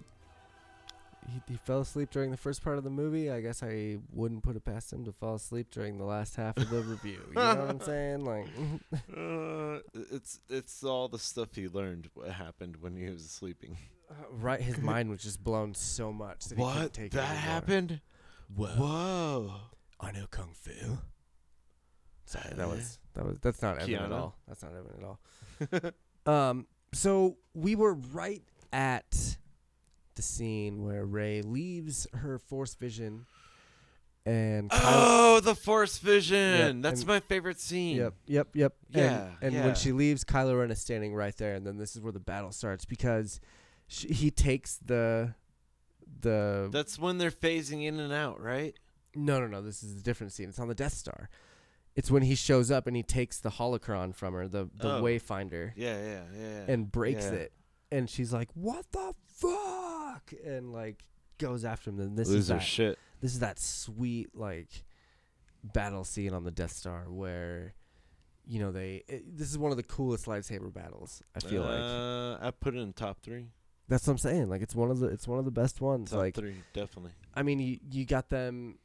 he he fell asleep during the first part of the movie. I guess I wouldn't put it past him to fall asleep during the last half of the review. You know what I'm saying? Like, [laughs] Uh, it's it's all the stuff he learned what happened when he was sleeping. uh, right, his mind was just blown so much that he couldn't What? take it That anymore. happened? Whoa. Whoa. I know kung fu. Sorry, that was that was that's not Evan at all. That's not Evan at all. [laughs] um, so we were right at the scene where Rey leaves her force vision, and Kylo- Oh, the Force Vision. Yep, That's and- my favorite scene. Yep, yep, yep. Yeah, And, and yeah. when she leaves, Kylo Ren is standing right there, and then this is where the battle starts because sh- he takes the the That's when they're phasing in and out, right? no no no this is a different scene. It's on the Death Star. It's when he shows up and he takes the holocron from her, the the Oh. Wayfinder, Yeah, yeah, yeah. and breaks Yeah. it. And she's like, "What the fuck?" And like goes after him. And this lose is that shit. this is that sweet like battle scene on the Death Star where you know they it, this is one of the coolest lightsaber battles I feel like uh, I put it in top three. that's what I'm saying like it's one of the it's one of the best ones Top like three, definitely. I mean you you got them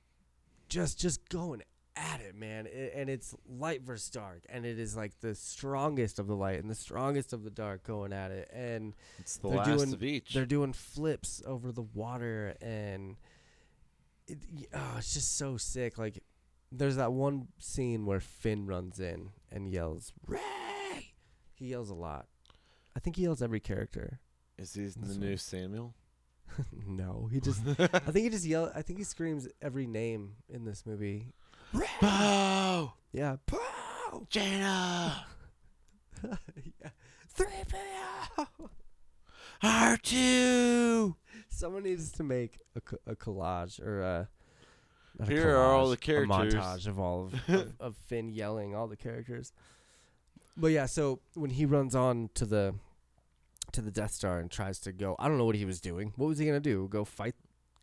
just just going at it man I and it's light versus dark and it is like the strongest of the light and the strongest of the dark going at it and It's the They're last doing- of each. they're doing flips over the water and it, oh, it's just so sick like there's that one scene where Finn runs in and yells Rey he yells a lot I think he yells every character Is he the one. new Samuel? [laughs] no he just [laughs] I think he just yell I think he screams every name in this movie Bo! yeah Pow! Jannah! [laughs] yeah. 3PO! R2! Someone needs to make a, co- a collage or a. not a Here are all the characters. A montage of all of, [laughs] of, of Finn yelling all the characters. But yeah, so when he runs on to the to the Death Star and tries to go, I don't know what he was doing. What was he gonna do? Go fight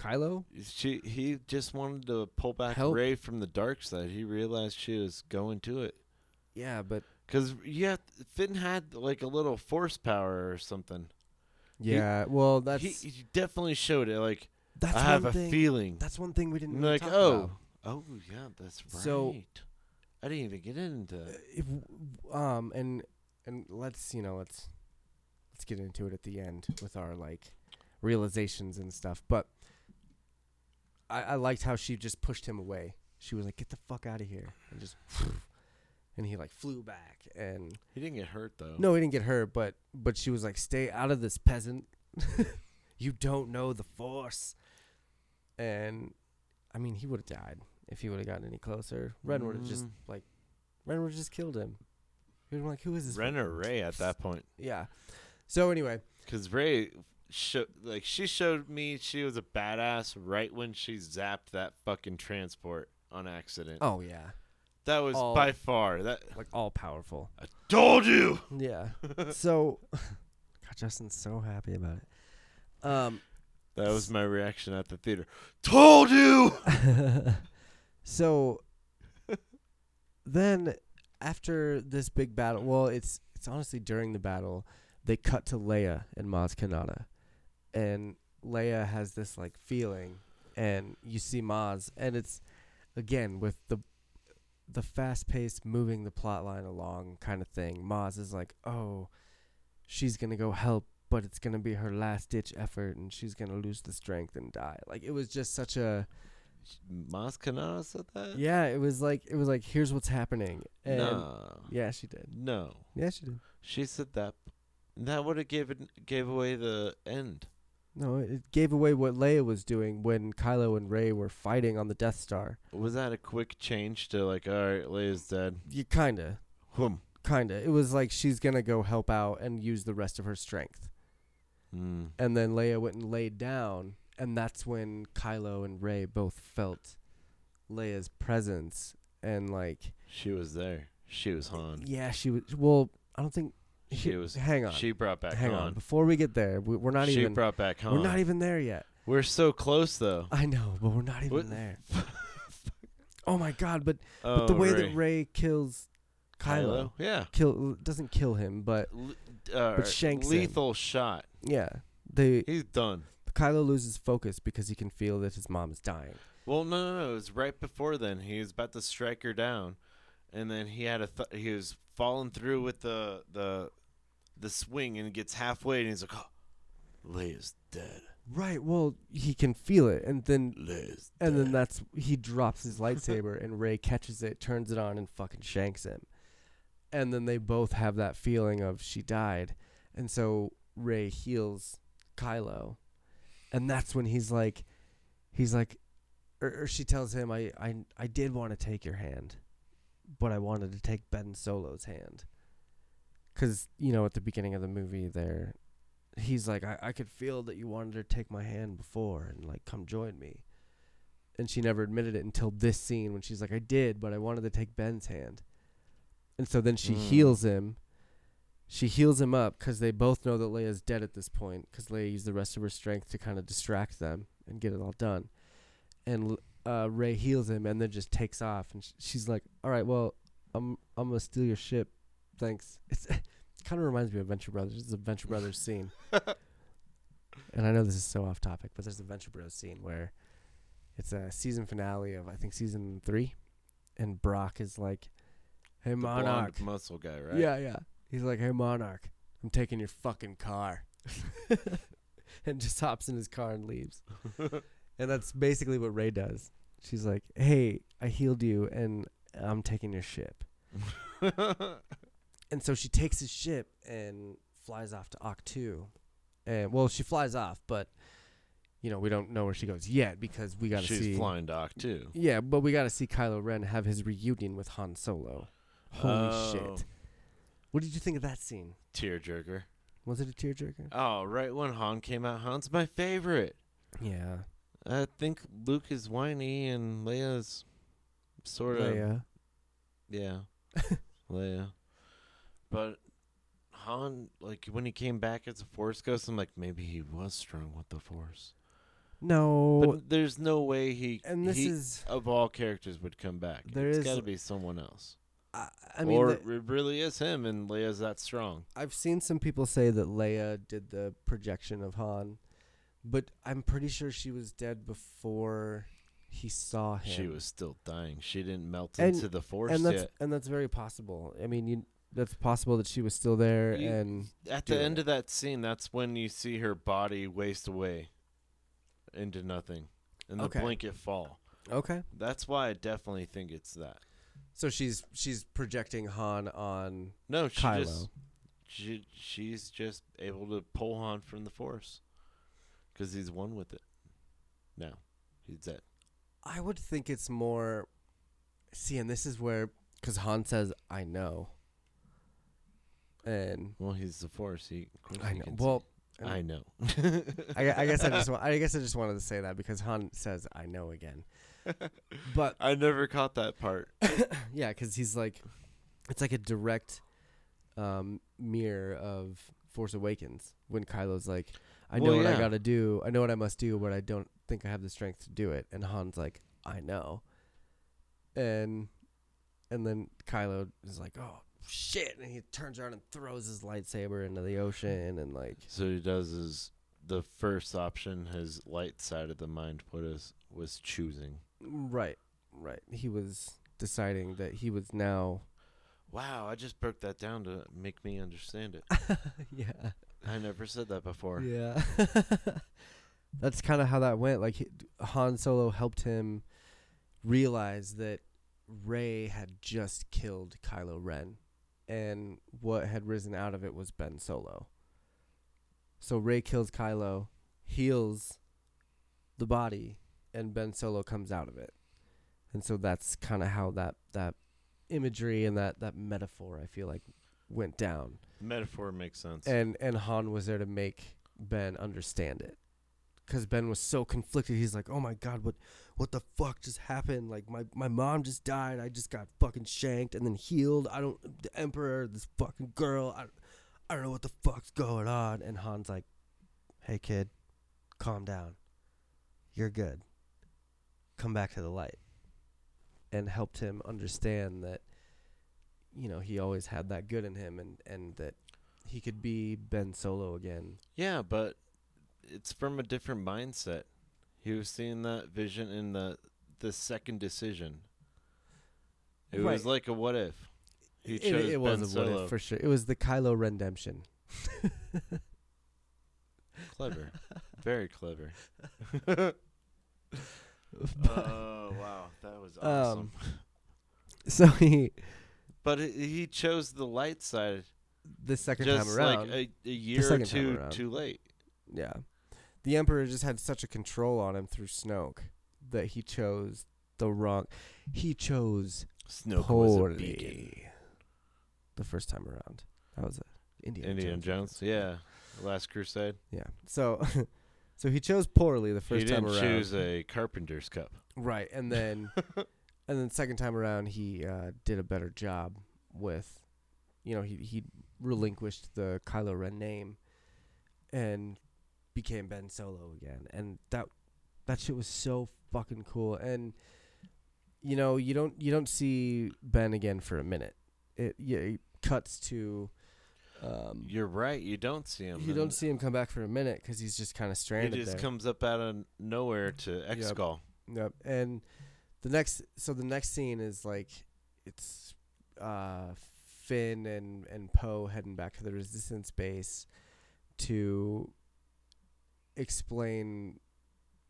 Kylo? She, he just wanted to pull back Help. Rey from the dark side. He realized she was going to it. Yeah, but Because, yeah, Finn had like a little force power or something. yeah, well that's he, he definitely showed it. Like, that's I have a feeling. That's one thing we didn't really like, oh, about. oh, yeah, that's right. So- I didn't even get into Uh, it. if, um and and let's you know let's let's get into it at the end with our like realizations and stuff but i i liked how she just pushed him away. She was like get the fuck out of here. And just [laughs] and he like flew back. And He didn't get hurt, though. no he didn't get hurt but but she was like stay out of this peasant. [laughs] You don't know the force. And i mean he would have died if he would have gotten any closer. Ren would have just Mm. like ren would have just killed him. He would have been like who is this Ren or Rey at that point. yeah. So anyway. Because Rey, sho- like, she showed me she was a badass right when she zapped that fucking transport on accident. oh yeah that was all- by far that. like all powerful I told you. yeah [laughs] so [laughs] god justin's so happy about it um That was my reaction at the theater. Told you. [laughs] so then after this big battle, well, it's it's honestly during the battle, they cut to Leia and Maz Kanata, and Leia has this like feeling, and you see Maz, and it's again with the the fast paced moving the plot line along kind of thing. Maz is like, oh, she's gonna go help. But it's gonna be her last ditch effort, and she's gonna lose the strength and die. Like it was just such a Maz Kanata said that. yeah, it was like it was like here's what's happening. And no. yeah, she did. No. Yeah, she did. She said that. That would have given gave away the end. No, it gave away what Leia was doing when Kylo and Rey were fighting on the Death Star. Was that a quick change to like, all right, Leia's dead? You kinda, kinda. It was like she's gonna go help out and use the rest of her strength, Mm. and then Leia went and laid down, and that's when Kylo and Rey both felt Leia's presence, and like She was there. She was Han. yeah, she was. Well, I don't think She was. Hang on, She brought back hang Han. on. Before we get there, we, we're not she even. brought back Han. We're not even there yet. We're so close though. I know, but we're not even What- there. [laughs] oh my god! But Oh, but the way Rey. that Rey kills Kylo, Yeah. kill doesn't kill him, but uh, But shanks him. lethal shot. yeah, they He's done. Kylo loses focus because he can feel that his mom is dying. Well, no, no, no. It was right before then. He was about to strike her down, and then he had a th- he was falling through with the the the swing, and gets halfway, and he's like, "Oh, Leia's dead. Right. Well, he can feel it, and then Leia's and then that's he drops his [laughs] lightsaber, and Rey catches it, turns it on, and fucking shanks him. And then they both have that feeling of she died, and so Rey heals Kylo, and that's when he's like, he's like, or, or she tells him, I I I did want to take your hand, but I wanted to take Ben Solo's hand. Cause you know at the beginning of the movie they're he's like, I, I could feel that you wanted to take my hand before and like come join me. And she never admitted it until this scene when she's like, I did, but I wanted to take Ben's hand. And so then she Mm. heals him. She heals him up because they both know that Leia's dead at this point because Leia used the rest of her strength to kind of distract them and get it all done. And uh, Rey heals him and then just takes off. And sh- she's like, "All right, well, I'm I'm gonna steal your ship, thanks." It's, it kind of reminds me of Venture Brothers. It's a Venture Brothers [laughs] scene. and I know this is so off topic, but there's a Venture Bros scene where it's a season finale of I think season three, and Brock is like, "Hey The Monarch, muscle guy, right? yeah, yeah." He's like, "Hey Monarch, I'm taking your fucking car," [laughs] and just hops in his car and leaves. [laughs] and that's basically what Rey does. She's like, "Hey, I healed you, and I'm taking your ship." And so she takes his ship and flies off to Ahch-To. And well, she flies off, but you know we don't know where she goes yet because we got to She's see. flying dock too. Yeah, but we got to see Kylo Ren have his reunion with Han Solo. Holy Oh. shit! What did you think of that scene? Tearjerker. Was it a tearjerker? Oh, right when Han came out, Han's my favorite. Yeah, I think Luke is whiny and Leia's sort of Leia. yeah, [laughs] Leia. But Han, like when he came back as a Force ghost, I'm like maybe he was strong with the Force. No, But there's no way he and this he, is. of all characters would come back. There it's is- got to be someone else. I, I mean, or the- it really is him, and Leia's that strong. I've seen some people say that Leia did the projection of Han, but I'm pretty sure she was dead before he saw him. She was still dying. She didn't melt And- into the Force and that's yet. and that's very possible. I mean, you, that's possible that she was still there, You- and At the end it. of that scene, that's when you see her body waste away into nothing, and the Okay. blanket fall. okay. That's why I definitely think it's that. So she's she's projecting Han on No, she Kylo. just she she's just able to pull Han from the Force because he's one with it. Now he's dead. I would think it's more. See, and this is where because Han says, "I know," and Well, he's the Force. He, of course I know. Well, I know. [laughs] I, I guess I just [laughs] wa- I guess I just wanted to say that because Han says, "I know" again. [laughs] But I never caught that part. [coughs] yeah, because he's like, it's like a direct um, mirror of Force Awakens when Kylo's like, I know Well, what I gotta do, I know what I must do, but I don't think I have the strength to do it. And Han's like, I know. And and then Kylo is like, oh shit, and he turns around and throws his lightsaber into the ocean, and like, So he does is the first option his light side of the mind put us was choosing. right, right. He was deciding that he was now, Wow, I just broke that down to make me understand it. [laughs] yeah. I never said that before. Yeah. [laughs] That's kind of how that went. Like he, Han Solo helped him realize that Rey had just killed Kylo Ren and what had risen out of it was Ben Solo. So Rey kills Kylo, heals the body and Ben Solo comes out of it. And so that's kind of how that that imagery and that that metaphor I feel like went down Metaphor makes sense. and and Han was there to make Ben understand it. Cuz Ben was so conflicted. He's like, "Oh my god, what what the fuck just happened? Like my my mom just died. I just got fucking shanked and then healed. I don't the emperor, this fucking girl. I I don't know what the fuck's going on." And Han's like, "Hey kid, calm down. You're good. Come back to the light." And helped him understand that you know, he always had that good in him and and that he could be Ben Solo again. yeah, but it's from a different mindset. He was seeing that vision in the the second decision. It was like a what if. He it, chose it Ben was a what Solo. if for sure. It was the Kylo redemption. Clever. [laughs] Very clever. [laughs] oh wow, that was [laughs] awesome. Um, so he but he chose the light side the second just time around. like a, a year or two too late. yeah. The Emperor just had such a control on him through Snoke that he chose the wrong he chose Snoke was a poorly beacon. the first time around. That was a Indiana, Indiana Jones yeah. Last Crusade. Yeah. So, [laughs] so he chose poorly the first he didn't time around. choose a Carpenter's Cup. Right, and then, [laughs] and then second time around, he uh, did a better job with, you know, he he relinquished the Kylo Ren name, and became Ben Solo again, and that that shit was so fucking cool. And you know, you don't you don't see Ben again for a minute. It yeah, it cuts to. Um, You're right. You don't see him. you don't see him come back for a minute because he's just kind of He stranded just there. comes up out of nowhere to Yep. Yep. And the next, so the next scene is like, it's uh, Finn and and Poe heading back to the Resistance base to explain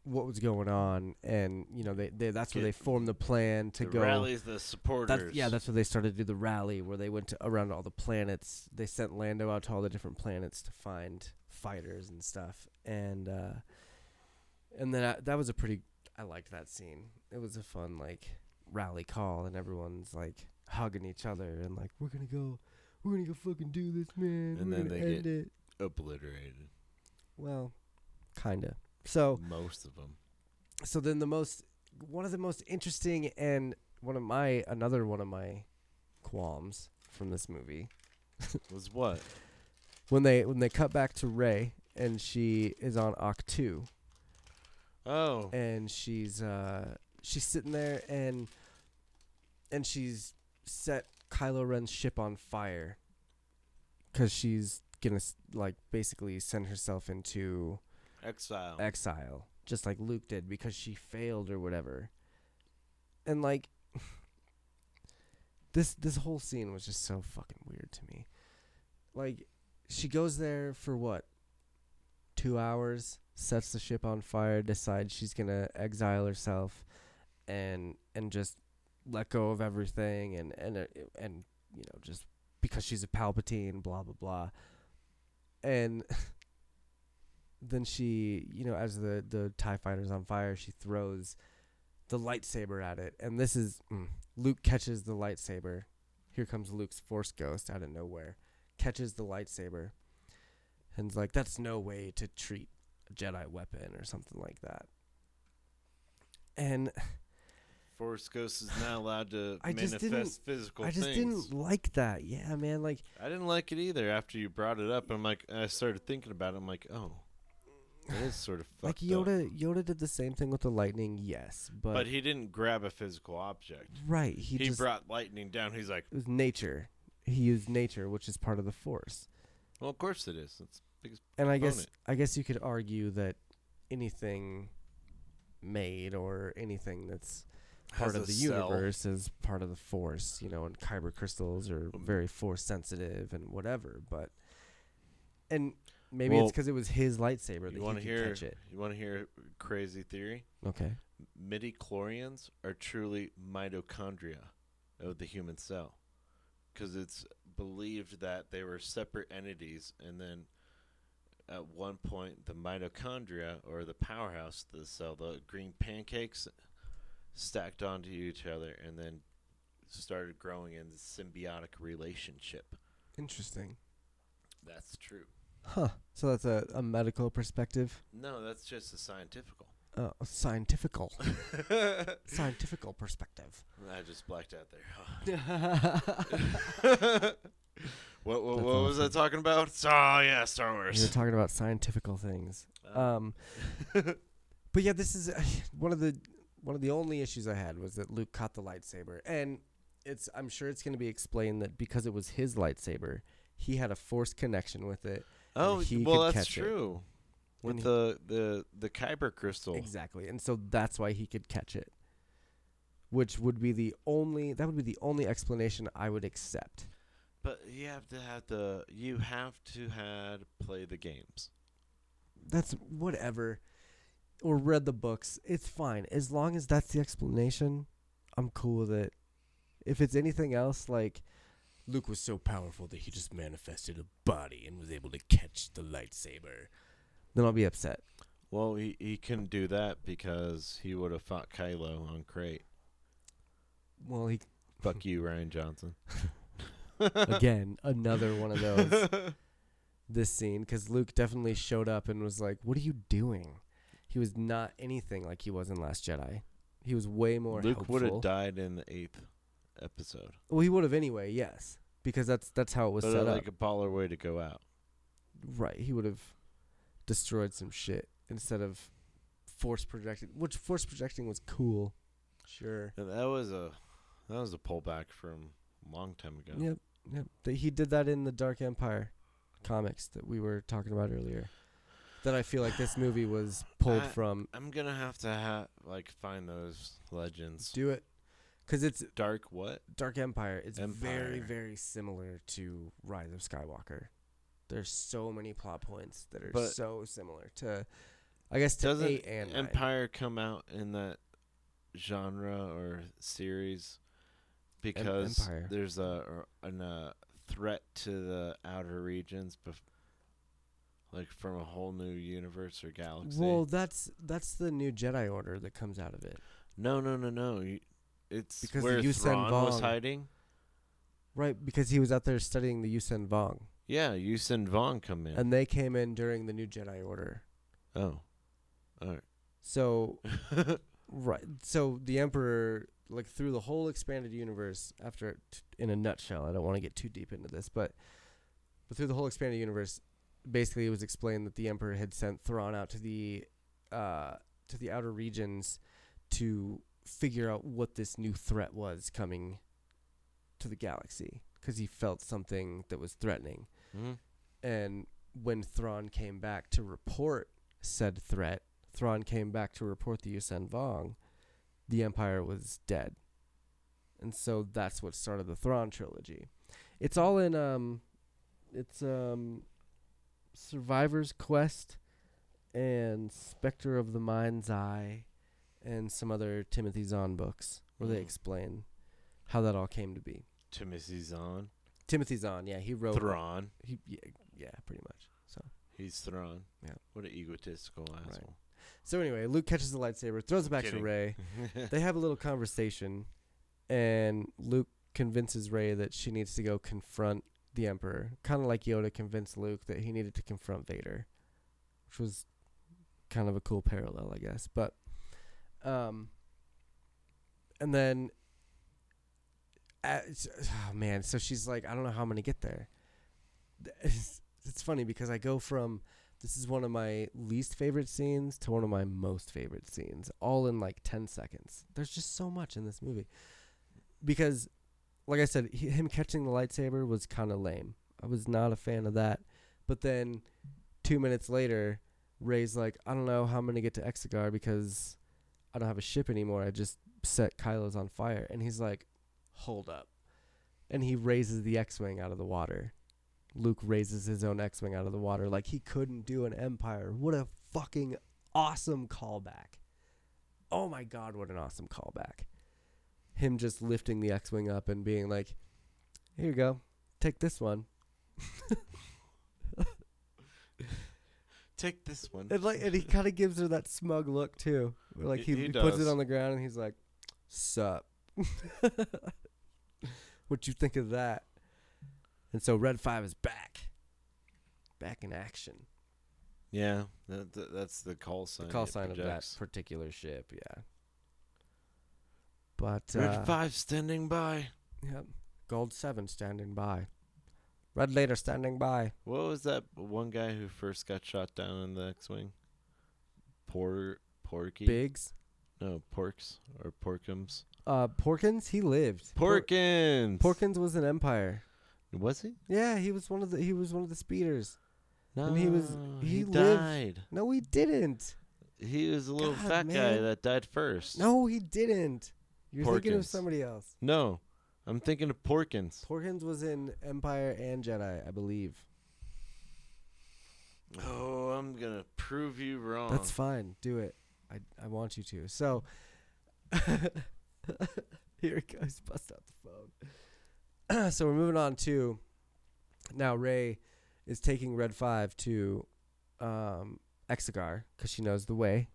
what was going on, and you know they, they that's where they formed the plan to the go. rallies the supporters. That's, yeah, that's where they started to do the rally, where they went to around all the planets. They sent Lando out to all the different planets to find fighters and stuff, and uh, and then I, that was a pretty. I liked that scene. It was a fun like rally call, and everyone's like hugging each other and like, "We're gonna go, we're gonna go fucking do this, man. And we're then they get- it." obliterated. Well, kinda. So Most of them. so then the most one of the most interesting and one of my another one of my qualms from this movie [laughs] Was what? when they when they cut back to Rey and she is on Oct Oh. and she's uh she's sitting there and and she's set Kylo Ren's ship on fire because she's gonna like basically send herself into exile. exile, just like Luke did because she failed or whatever. And like [laughs] this this whole scene was just so fucking weird to me. Like she goes there for what? 2 hours, sets the ship on fire, decides she's going to exile herself and and just let go of everything and and uh, and you know, just because she's a Palpatine, blah blah blah. And [laughs] then she, you know, as the the Tie Fighter's on fire, she throws the lightsaber at it, and this is mm, Luke catches the lightsaber. Here comes Luke's Force Ghost out of nowhere, catches the lightsaber, and's like, "That's no way to treat a Jedi weapon or something like that." And [sighs] Force Ghost is not allowed to [sighs] I manifest physical I just things. didn't like that. Yeah, man, like I didn't like it either. After you brought it up, I'm like, I started thinking about it. I'm like, oh, it is sort of like fucked up. Yoda. Yoda did the same thing with the lightning, yes, but, But he didn't grab a physical object. right, he, He, just brought lightning down. He's like, it was nature. He used nature, which is part of the Force. well, of course it is. It's biggest. And I guess I guess you could argue that anything made or anything that's part of the cell. universe is part of the force, you know, and kyber crystals are Um, very force sensitive and whatever, but and maybe Well, it's 'cause it was his lightsaber that You he want could to hear? catch it. You want to hear crazy theory? Okay. Midi-chlorians are truly mitochondria of the human cell, because it's believed that they were separate entities, and then at one point the mitochondria or the powerhouse of the cell, the green pancakes, stacked onto each other, and then started growing in this symbiotic relationship. Interesting. That's true. Huh. So that's a, a medical perspective. No, that's just a scientifical. Uh, a scientifical. [laughs] scientifical perspective. I just blacked out there. [laughs] What what, what was I talking about? Oh yeah, Star Wars. You're talking about scientifical things. Uh, Um, [laughs] but yeah, this is [sighs] one of the one of the only issues I had was that Luke caught the lightsaber, and it's I'm sure it's going to be explained that because it was his lightsaber, he had a force connection with it. Oh he well, could that's catch it. true. With he- the the the kyber crystal. Exactly, and so that's why he could catch it. Which would be the only that would be the only explanation I would accept. But you have to have the you have to had play the games. That's whatever. Or read the books. It's fine. As long as that's the explanation, I'm cool with it. If it's anything else, like Luke was so powerful that he just manifested a body and was able to catch the lightsaber, then I'll be upset. Well, he he couldn't do that because he would have fought Kylo on Crait. Well, he [laughs] Fuck you, Rian Johnson. [laughs] again another one of those. [laughs] this scene because Luke definitely showed up and was like, "What are you doing?" He was not anything like he was in Last Jedi. He was way more Luke would have died in the eighth episode. Well, he would have anyway. Yes, because that's that's how it was But set uh, up. like a baller way to go out. Right, he would have destroyed some shit instead of force projecting, which force projecting was cool. Sure. And that was a that was a pullback from a long time ago. Yep, yep. Th- He did that in the Dark Empire comics that we were talking about earlier. That I feel like this movie was pulled [sighs] I- from. I'm gonna have to ha- like find those legends. Do it, because it's Dark what? Dark Empire. It's very, Empire. very similar to Rise of Skywalker. There's so many plot points that are But- so similar to, I guess, to Doesn't eight and nine. Empire come out in that genre or series because Empire. there's a an, uh, threat to the outer regions, bef- like from a whole new universe or galaxy. Well, that's that's the new Jedi Order that comes out of it, no, no, no, no. You- It's Because where the Yuuzhan Thrawn was hiding. right? Because he was out there studying the Yuuzhan Vong, Yeah, Yuuzhan Vong come in. and they came in during the new Jedi Order. oh, all right. So right. [laughs] right, so the Emperor, like through the whole expanded universe, after t- in a nutshell, I don't want to get too deep into this, but but through the whole expanded universe, basically it was explained that the Emperor had sent Thrawn out to the uh, to the outer regions to figure out what this new threat was coming to the galaxy because he felt something that was threatening. Mhm. And when Thrawn came back to report said threat, Thrawn came back to report the Yuuzhan Vong, the Empire was dead. And so that's what started the Thrawn trilogy. It's all in um it's um Survivor's Quest and Spectre of the Mind's Eye and some other Timothy Zahn books where they Mm. explain how that all came to be. Timothy Zahn, Timothy Zahn, yeah, he wrote Thrawn. He, yeah, yeah, pretty much. So He's Thrawn. Yeah. What an egotistical asshole. So anyway, Luke catches the lightsaber, throws it back Kidding. to Rey. [laughs] they have a little conversation, and Luke convinces Rey that she needs to go confront the Emperor, kind of like Yoda convinced Luke that he needed to confront Vader, which was kind of a cool parallel, I guess. But, um, and then, it's- oh man, so she's like, I don't know how I'm gonna get there. [laughs] It's, it's funny because I go from this is one of my least favorite scenes to one of my most favorite scenes, all in like 10 seconds. There's just so much in this movie. Because, like I said, he, him catching the lightsaber was kind of lame. I was not a fan of that. But then, two minutes later, Rey's like, I don't know how I'm going to get to Exegol because I don't have a ship anymore. I just set Kylo's on fire. And he's like, hold up. And he raises the X Wing out of the water. Luke raises his own X Wing out of the water like he couldn't do an Empire. What a fucking awesome callback. Oh my god, what an awesome callback. Him just lifting the X Wing up and being like, here you go, take this one. [laughs] Take this one. And like and he [laughs] kind of gives her that smug look too. Like he, He- he puts it on the ground and he's like, "Sup? [laughs] what you think of that?" And so Red Five is back, back in action. Yeah, that, that, that's the call sign. The call sign of that particular ship, yeah. But Red uh, Five standing by. Yep. Gold Seven standing by. Red Later standing by. What was that one guy who first got shot down in the X-wing? Por Porky. Biggs. No, Porks or Porkums. Uh, Porkins. He lived. Por- Porkins. Porkins was an empire. Was he? Yeah, he was one of the. He was one of the speeders. No, And he was- he he lived- died. No, he didn't. He was a little God, fat guy that died first. No, he didn't. You're thinking of somebody else. No, I'm thinking of Porkins. Porkins was in Empire and Jedi, I believe. Oh, I'm gonna prove you wrong. That's fine. Do it. I I want you to. So [laughs] here it goes. Bust out the phone. [clears throat] so we're moving on to now. Rey is taking Red Five to um, Exegol because she knows the way.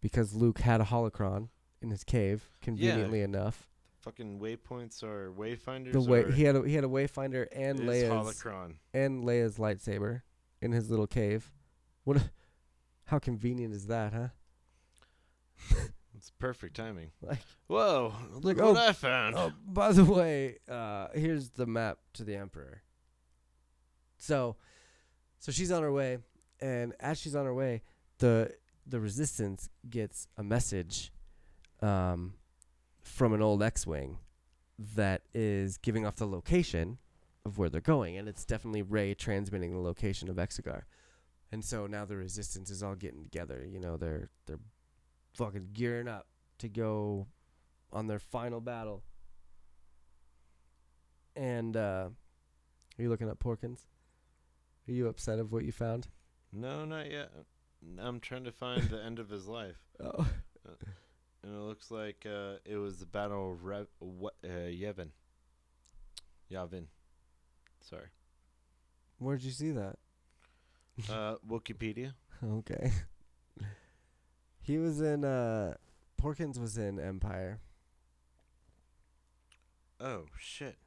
Because Luke had a holocron in his cave, conveniently enough. Fucking waypoints or wayfinders. The way he had a, he had a wayfinder and Leia's holocron. and Leia's lightsaber in his little cave. What? How convenient is that, huh? [laughs] It's perfect timing. [laughs] Like- Whoa! Look Like, what oh, I found. Oh, by the way, uh, here's the map to the emperor. So, so she's on her way, and as she's on her way, the the resistance gets a message, um, from an old X-wing, that is giving off the location of where they're going, and it's definitely Rey transmitting the location of Exegol, and so now the resistance is all getting together. You know, they're they're fucking gearing up to go on their final battle. And uh, are you looking up Porkins? Are you upset of what you found? No, not yet. I'm trying to find the end of his life, [laughs] Oh, and it looks like uh, it was the Battle of Re- what, uh, Yevon. Yavin. Sorry. where'd you see that? Uh, [laughs] Wikipedia. Okay. [laughs] he was in. Uh, Porkins was in Empire. Oh shit.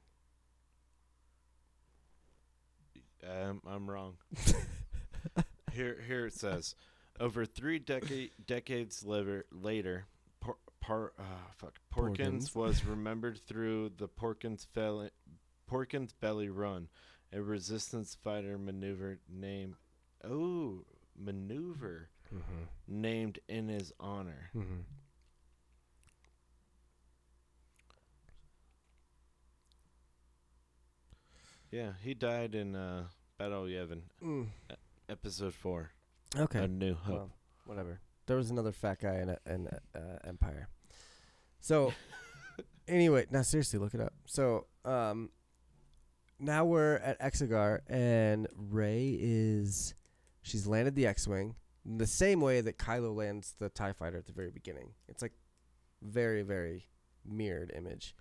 Um, I'm wrong. [laughs] here, here it says, over three decade decades later, later, par, uh, fuck, Porkins Porkins. was remembered through the Porkins Belly, Porkins Belly Run, a resistance fighter maneuver named, oh, maneuver Mm-hmm. named in his honor. Mm-hmm. Yeah, he died in uh, Battle of Yevon, Mm. episode four, Okay. A New Hope. Well, whatever. There was another fat guy in, in uh, Empire. So, anyway, now seriously, look it up. So, um, now we're at Exegol, and Rey is she's landed the X-wing in the same way that Kylo lands the Tie Fighter at the very beginning. It's like very, very mirrored image.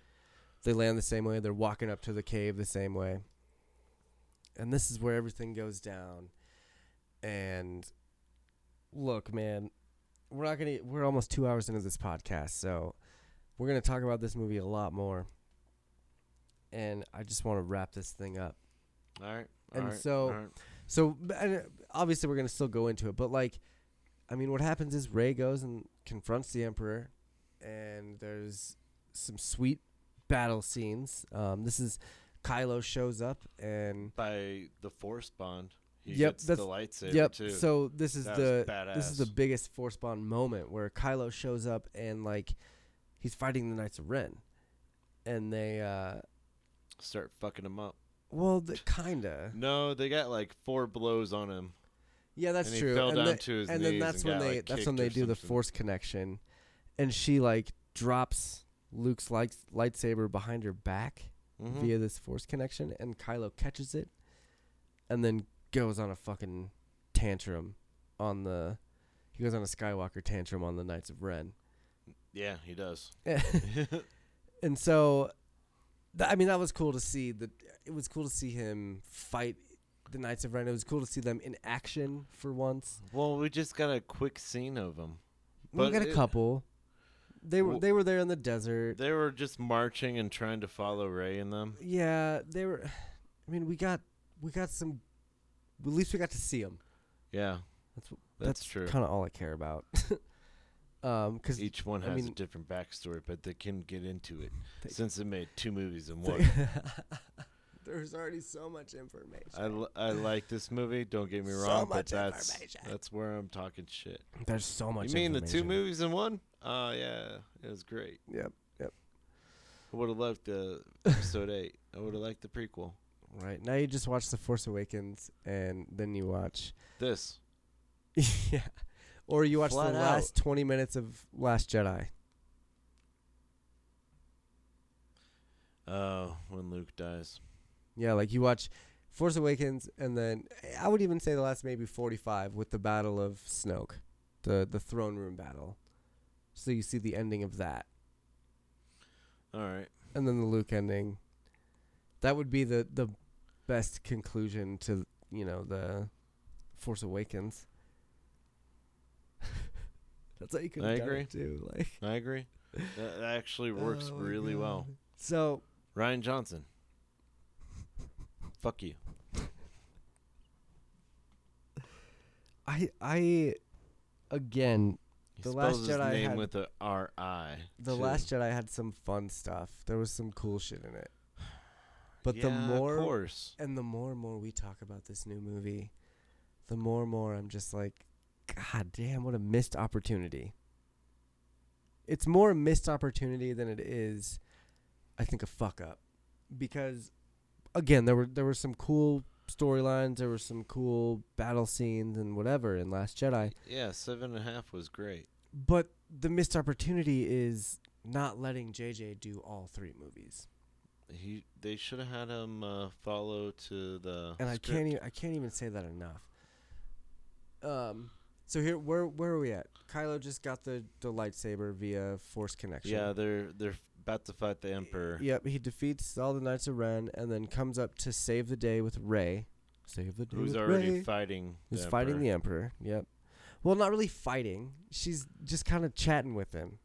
They land the same way. They're walking up to the cave the same way, and this is where everything goes down. And look, man, we're not gonna. We're almost two hours into this podcast, so we're gonna talk about this movie a lot more. And I just want to wrap this thing up. All right. And all right, so- right. So, and, uh, obviously, we're gonna still go into it, but like, I mean, what happens is Rey goes and confronts the Emperor, and there's some sweet battle scenes. Um, this is Kylo shows up, and by the Force Bond, he Yep, gets that's- the lightsaber yep. too. So this is That the this is the biggest Force Bond moment where Kylo shows up and like he's fighting the Knights of Ren, and they uh, Start fucking him up. well, the, kinda, No, they got like four blows on him. yeah, that's and he true. fell and down the- to his and then that's and when they like, that's when they do the. Force connection, and she like drops Luke's light lightsaber behind her back Mhm. via this Force connection, and Kylo catches it, and then goes on a fucking tantrum on the. He goes on a Skywalker tantrum on the Knights of Ren. Yeah, he does. [laughs] and so th- I mean that was cool to see that it was cool to see him fight the Knights of Ren. It was cool to see them in action for once. well, we just got a quick scene of him. we got a it- couple. They were Well- they were there in the desert. They were just marching and trying to follow Rey and them. yeah, they were. I mean, we got we got some. At least we got to see them. Yeah, That's wh- that's, true. Kind of all I care about. [laughs] um, because Each one I has a different backstory, but they can get into it They- since they made two movies in one. [laughs] there's already so much information. I, l- I like this movie. Don't get me So wrong, but that's that's where I'm talking shit. there's so much. you mean the two movies in one? Oh yeah, it was great. Yep, yep. I would have loved the episode eight. I would have liked the prequel. Right now, you just watch The Force Awakens, and then you watch, This [laughs] yeah, or you watch Flat the out. last twenty minutes of Last Jedi. uh, when Luke dies. Yeah, like you watch Force Awakens, and then I would even say the last maybe forty-five with the Battle of Snoke, the the throne room battle. So you see the ending of that, All right. and then the Luke ending. That would be the the best conclusion to you know the Force Awakens. [laughs] That's how you could I agree. it too. Like I agree. That actually [laughs] works Oh really well. So Rian Johnson. Fuck you. [laughs] I I again He The Last Jedi name had- with a R I. the too. Last Jedi had some fun stuff. There was some cool shit in it. But the more of course. and the more and more we talk about this new movie, the more and more I'm just like, God damn, what a missed opportunity. It's more a missed opportunity than it is, I think, a fuck up, because again, there were there were some cool storylines, there were some cool battle scenes and whatever in Last Jedi, Yeah, seven and a half was great. but the missed opportunity is not letting JJ do all three movies. He they should have had him uh, follow to the. and I can't even I can't even say that enough. Um, so here where where are we at? Kylo just got the the lightsaber via Force connection. Yeah, they're they're about to fight the Emperor. Yep, he defeats all the Knights of Ren and then comes up to save the day with Rey. Save the day Who's already Rey. fighting? Who's the fighting Emperor. the Emperor? Yep. Well, not really fighting. She's just kind of chatting with him.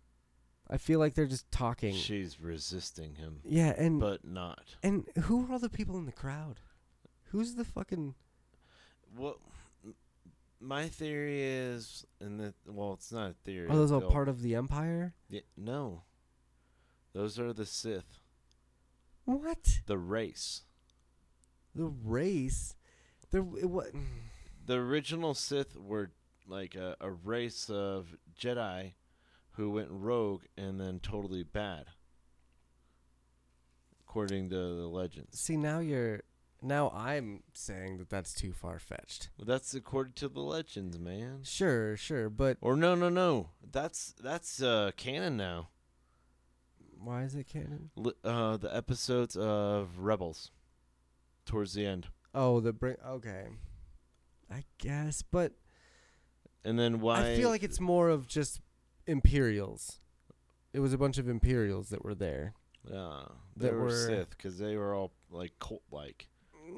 I feel like they're just talking. She's resisting him, yeah, and but not. and who are all the people in the crowd? Who's the fucking Well, my theory is, and that well, it's not a theory. Are those all part of the Empire? Yeah, no, those are the Sith, What? the race. The race? It, what? Mm. The original Sith were like a, a race of Jedi who went rogue and then totally bad, according to the legends. See now you're now I'm saying that that's too far fetched. Well, that's according to the legends, man. Sure, sure, but Or no, no, no. That's that's uh, canon now. why is it canon? Li- uh, the episodes of Rebels, towards the end, Oh, the bring. Okay, I guess, but and then why? I feel like it's more of just Imperials. It was a bunch of Imperials that were there. uh, they that were, were- Sith because they were all like cult-like.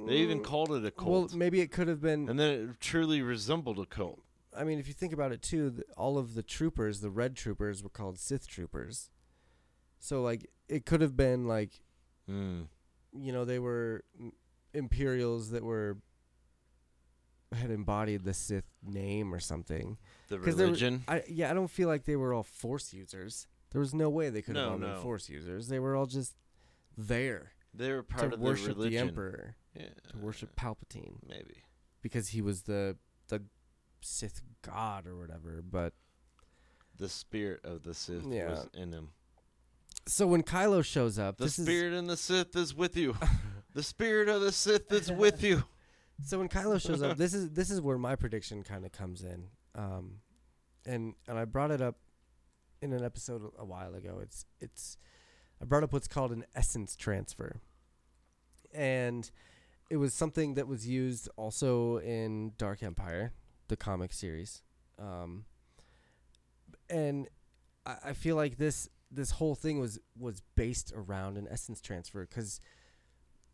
They even Mm, called it a cult. Well, maybe it could have been. and then it truly resembled a cult. I mean, if you think about it too, th all of the troopers, the red troopers, were called Sith troopers. So like, it could have been like Mm. you know they were Imperials that were had embodied the Sith name or something. The they were- religion. I yeah, I don't feel like they were all Force users. There was no way they could have No, all been. Force users. They were all just there they were part to of the worship the religion. Emperor, Yeah, to worship Palpatine, maybe. because he was the the Sith God or whatever. But The spirit of the Sith Yeah. was in him. so when Kylo shows up, The spirit in the Sith is with you. [laughs] the spirit of the Sith is with you. [laughs] so when Kylo shows up. This is this is where my prediction kind of comes in. Um, and and I brought it up in an episode a- a while ago. It's it's I brought up what's called an essence transfer, and it was something that was used also in Dark Empire, the comic series, um, and I, I feel like this this whole thing was was based around an essence transfer because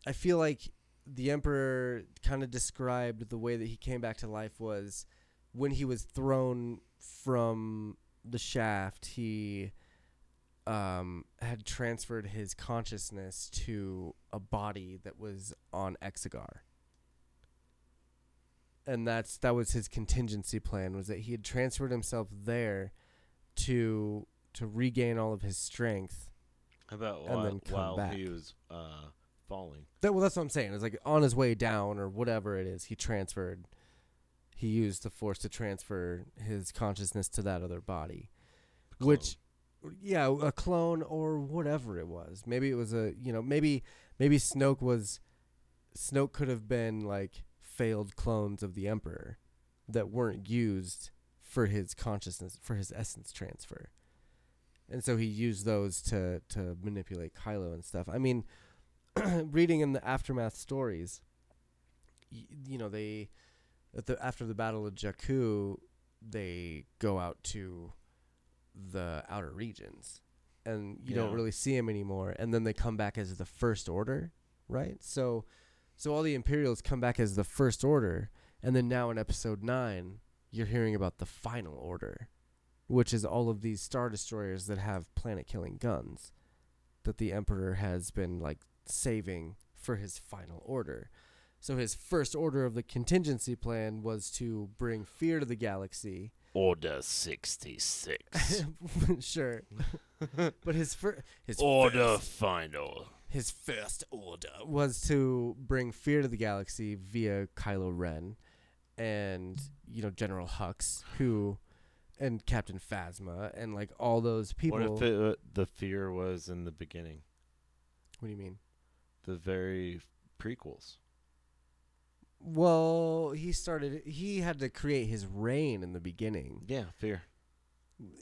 I feel like the Emperor kind of described the way that he came back to life was when he was thrown from the shaft, he um, had transferred his consciousness to a body that was on Exegol. And that's that was his contingency plan was that he had transferred himself there to to regain all of his strength. About And while, then come while back. he was uh, falling. That well that's what I'm saying. It's like on his way down or whatever it is, he transferred he used the force to transfer his consciousness to that other body. Which yeah, a clone or whatever it was. Maybe it was a you know, maybe maybe Snoke was Snoke could have been like failed clones of the Emperor that weren't used for his consciousness for his essence transfer. And so he used those to to manipulate Kylo and stuff. I mean, [clears throat] reading in the aftermath stories, y- you know, they the after the battle of Jakku, they go out to the outer regions and you don't really see them anymore and then they come back as the first order, right? So so all the Imperials come back as the first order and then now in episode 9 you're hearing about the final order, which is all of these star destroyers that have planet killing guns that the emperor has been like saving for his final order. So his first order of the contingency plan was to bring fear to the galaxy. Order 66. [laughs] sure. [laughs] but his fir- his Order first, final. his first order was to bring fear to the galaxy via Kylo Ren and you know General Hux who and Captain Phasma and like all those people. What if it, uh, the fear was in the beginning? what do you mean? The very prequels. Well, he started. He had to create his reign in the beginning. Yeah, fear.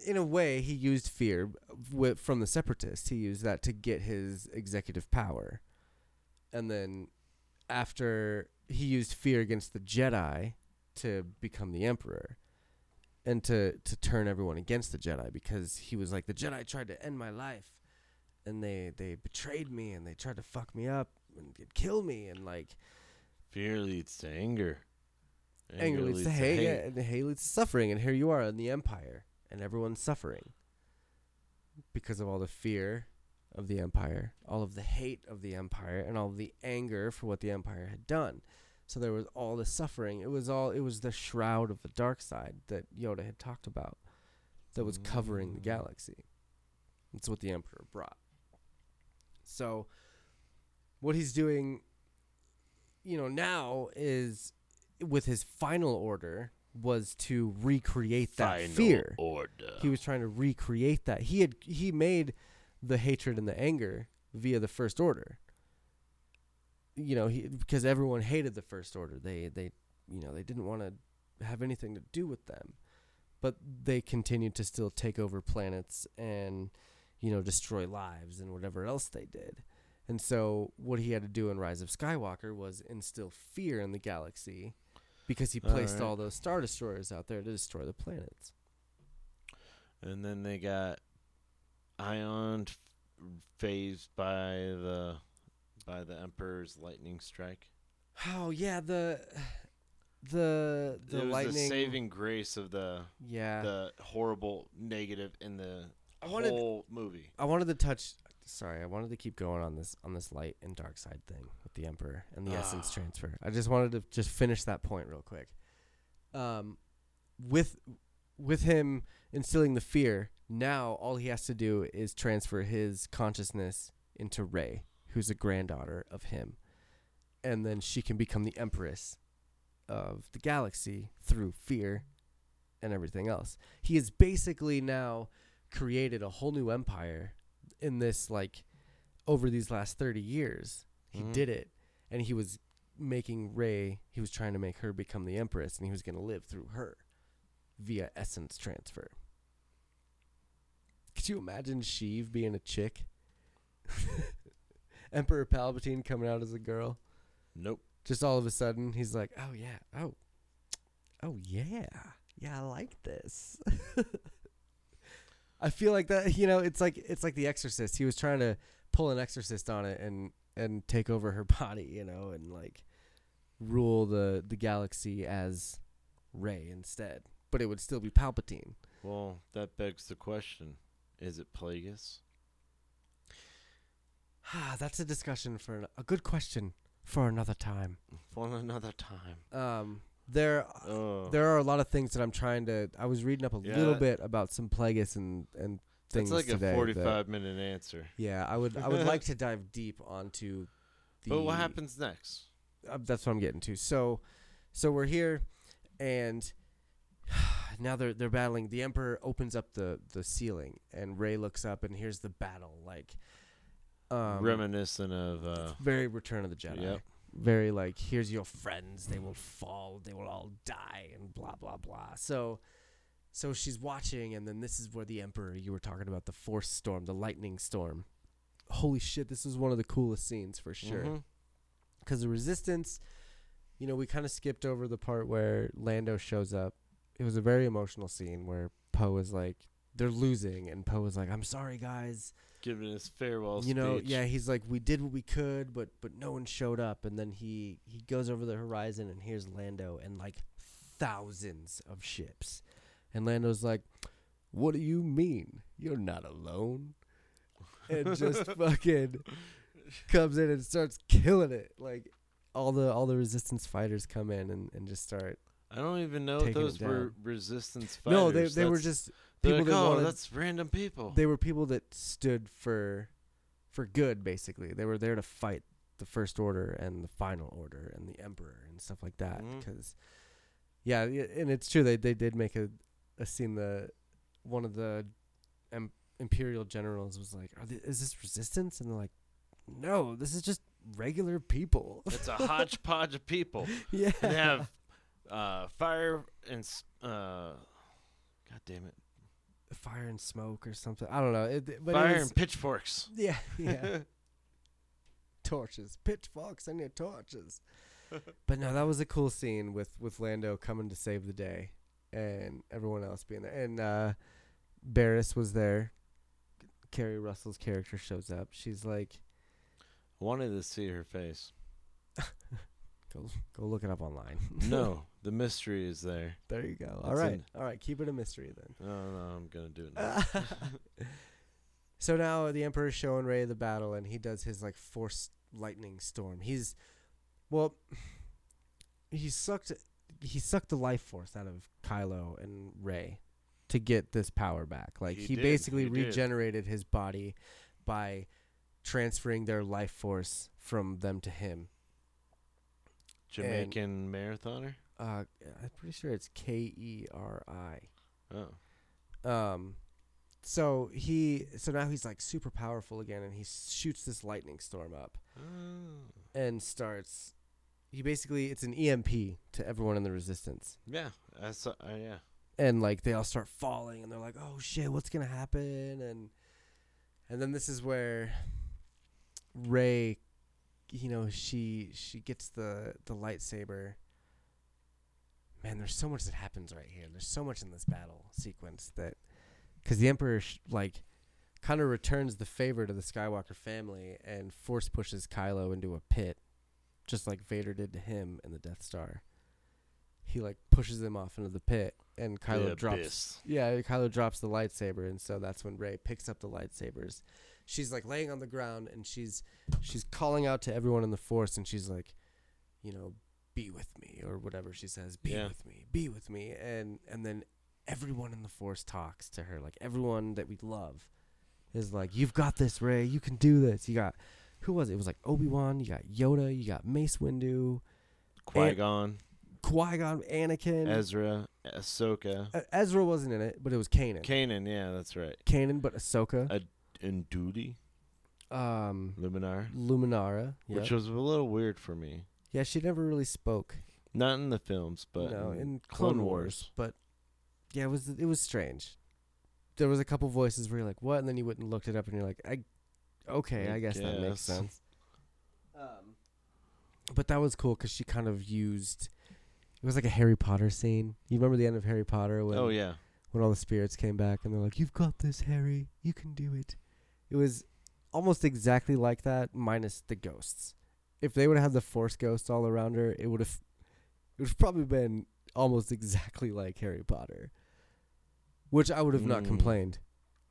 In a way, he used fear wi- from the separatists. He used that to get his executive power, and then after he used fear against the Jedi to become the emperor, and to to turn everyone against the Jedi because he was like the Jedi tried to end my life, and they they betrayed me and they tried to fuck me up and kill me and like Fear leads to anger. anger leads to hate, yeah, and hate leads to suffering. And here you are in the empire, and everyone's suffering because of all the fear of the empire, all of the hate of the empire, and all of the anger for what the empire had done. So there was all the suffering. It was all. It was the shroud of the dark side that Yoda had talked about, that was covering the Mm. galaxy. That's what the emperor brought. So, what he's doing, you know, now is with his final order was to recreate that Final fear. order. He was trying to recreate that. He had he made the hatred and the anger via the first order. You know, he because everyone hated the first order. They they you know, they didn't want to have anything to do with them. But they continued to still take over planets and you know, destroy lives and whatever else they did. And so what he had to do in Rise of Skywalker was instill fear in the galaxy because he placed Alright. all those star destroyers out there to destroy the planets. and then they got Ion phased by the by the Emperor's lightning strike. Oh yeah, the the the it was lightning the saving grace of the Yeah. the horrible negative in the I wanted whole movie. I wanted to touch sorry, I wanted to keep going on this on this light and dark side thing with the emperor and the essence Ah. transfer. I just wanted to just finish that point real quick. Um with with him instilling the fear, now all he has to do is transfer his consciousness into Rey, who's a granddaughter of him. And then she can become the empress of the galaxy through fear and everything else. He has basically now created a whole new empire in this like over these last 30 years. He Mhm. did it and he was making Rey, he was trying to make her become the empress and he was going to live through her via essence transfer. Could you imagine Sheev being a chick? [laughs] Emperor Palpatine coming out as a girl? Nope. Just all of a sudden, he's like, "Oh yeah, oh, oh yeah, yeah, I like this." [laughs] I feel like that. You know, it's like it's like The Exorcist. He was trying to pull an exorcist on it and and take over her [laughs] body, you know, and like rule the the galaxy as Rey instead. But it would still be Palpatine. Well, that begs the question: Is it Plagueis? Ah, that's a discussion for an, a good question for another time. For another time. Um, there Oh, there are a lot of things that I'm trying to. I was reading up a little bit about some Plagueis and and things that's like today. a that- forty-five minute answer. yeah, I would I would like to [laughs] dive deep onto. The, But what happens next? Uh, that's what I'm getting to. So, so we're here, and [sighs] now they're they're battling. The Emperor opens up the the ceiling, and Rey looks up, and here's the battle. Like, um, Reminiscent of uh, very Return of the Jedi. Yep. Very like, here's your friends. They will fall. They will all die, and blah blah blah. So, so she's watching, and then this is where the Emperor you were talking about the Force storm, the lightning storm. Holy shit! This is one of the coolest scenes for sure mm-hmm. because the resistance you know we kind of skipped over the part where lando shows up it was a very emotional scene where poe is like they're losing and poe is like i'm sorry guys giving his farewell you know speech. yeah he's like we did what we could but but no one showed up and then he he goes over the horizon and here's lando and like thousands of ships and lando's like what do you mean you're not alone and [laughs] just fucking comes in and starts killing it like all the all the resistance fighters come in and, and just start. I don't even know if those were resistance fighters. no, they they were just they're people like, that oh, wanted- that's random people. they were people that stood for for good basically they were there to fight the first order and the final order and the emperor and stuff like that Mhm. because yeah and it's true they they did make a, a scene the one of the em- imperial generals was like Are is this resistance and they're like no this is just regular people it's a [laughs] hodgepodge of people. yeah They have uh, fire and uh, god damn it, fire and smoke or something i don't know it, but fire was- and pitchforks. [laughs] yeah yeah [laughs] torches, pitchforks, and your torches. but no, that was a cool scene with with Lando coming to save the day, and everyone else being there. And uh, Barris was there. Keri Russell's character shows up. She's like, I Wanted to see her face. [laughs] "Go go look it up online." [laughs] No, the mystery is there. there you go. All It's right, in- all right. Keep it a mystery then. No, no, I'm gonna do it. Now. [laughs] so now the Emperor's showing Rey the battle, and he does his like force lightning storm. He's, well, he sucked he sucked the life force out of Kylo and Rey to get this power back. Like He he, did, basically he did. regenerated his body by transferring their life force from them to him. Jamaican marathoner. Uh, I'm pretty sure it's K E R I. Oh, Um, so he, so now he's like super powerful again, and he shoots this lightning storm up Oh. and starts. He basically, it's an EMP to everyone in the resistance, yeah. Saw. Uh, yeah. and like they all start falling, and they're like, "Oh shit, what's gonna happen?" And and then this is where Rey, you know, she she gets the the lightsaber. Man, there's so much that happens right here. There's so much in this battle sequence that, because the Emperor sh- like, kind of returns the favor to the Skywalker family and force pushes Kylo into a pit, just like Vader did to him in the Death Star. He like pushes him off into the pit, and Kylo drops. Yeah, Kylo drops the lightsaber, and so that's when Rey picks up the lightsabers. She's like laying on the ground, and she's she's calling out to everyone in the Force, and she's like, you know, be with me or whatever she says, be Yeah. with me, be with me, and and then everyone in the Force talks to her, like everyone that we love, is like, you've got this, Rey, you can do this. You got who was it? It was like Obi Wan, you got Yoda, you got Mace Windu, Qui Gon, Qui Gon, Anakin. Ezra, Ahsoka, Uh, Ezra wasn't in it, but it was Kanan. Kanan. Yeah, that's right. Kanan, but Ahsoka. Uh, And Duty, um, Luminar, Luminara. Yep. which was a little weird for me. yeah, she never really spoke. Not in the films, but no, in, in Clone, Wars. But yeah, it was it was strange. There was a couple voices where you're like, "What?" and then you went and looked it up, and you're like, "I, okay, I I, guess, that makes [laughs] sense." Um, but that was cool because she kind of used. It was like a Harry Potter scene. You remember the end of Harry Potter when Oh yeah, when all the spirits came back and they're like, "You've got this, Harry. You can do it." It was almost exactly like that, minus the ghosts. If they would have had the Force ghosts all around her, it would have, it would have probably been almost [laughs] exactly like Harry Potter. Which I would have not Mm. complained.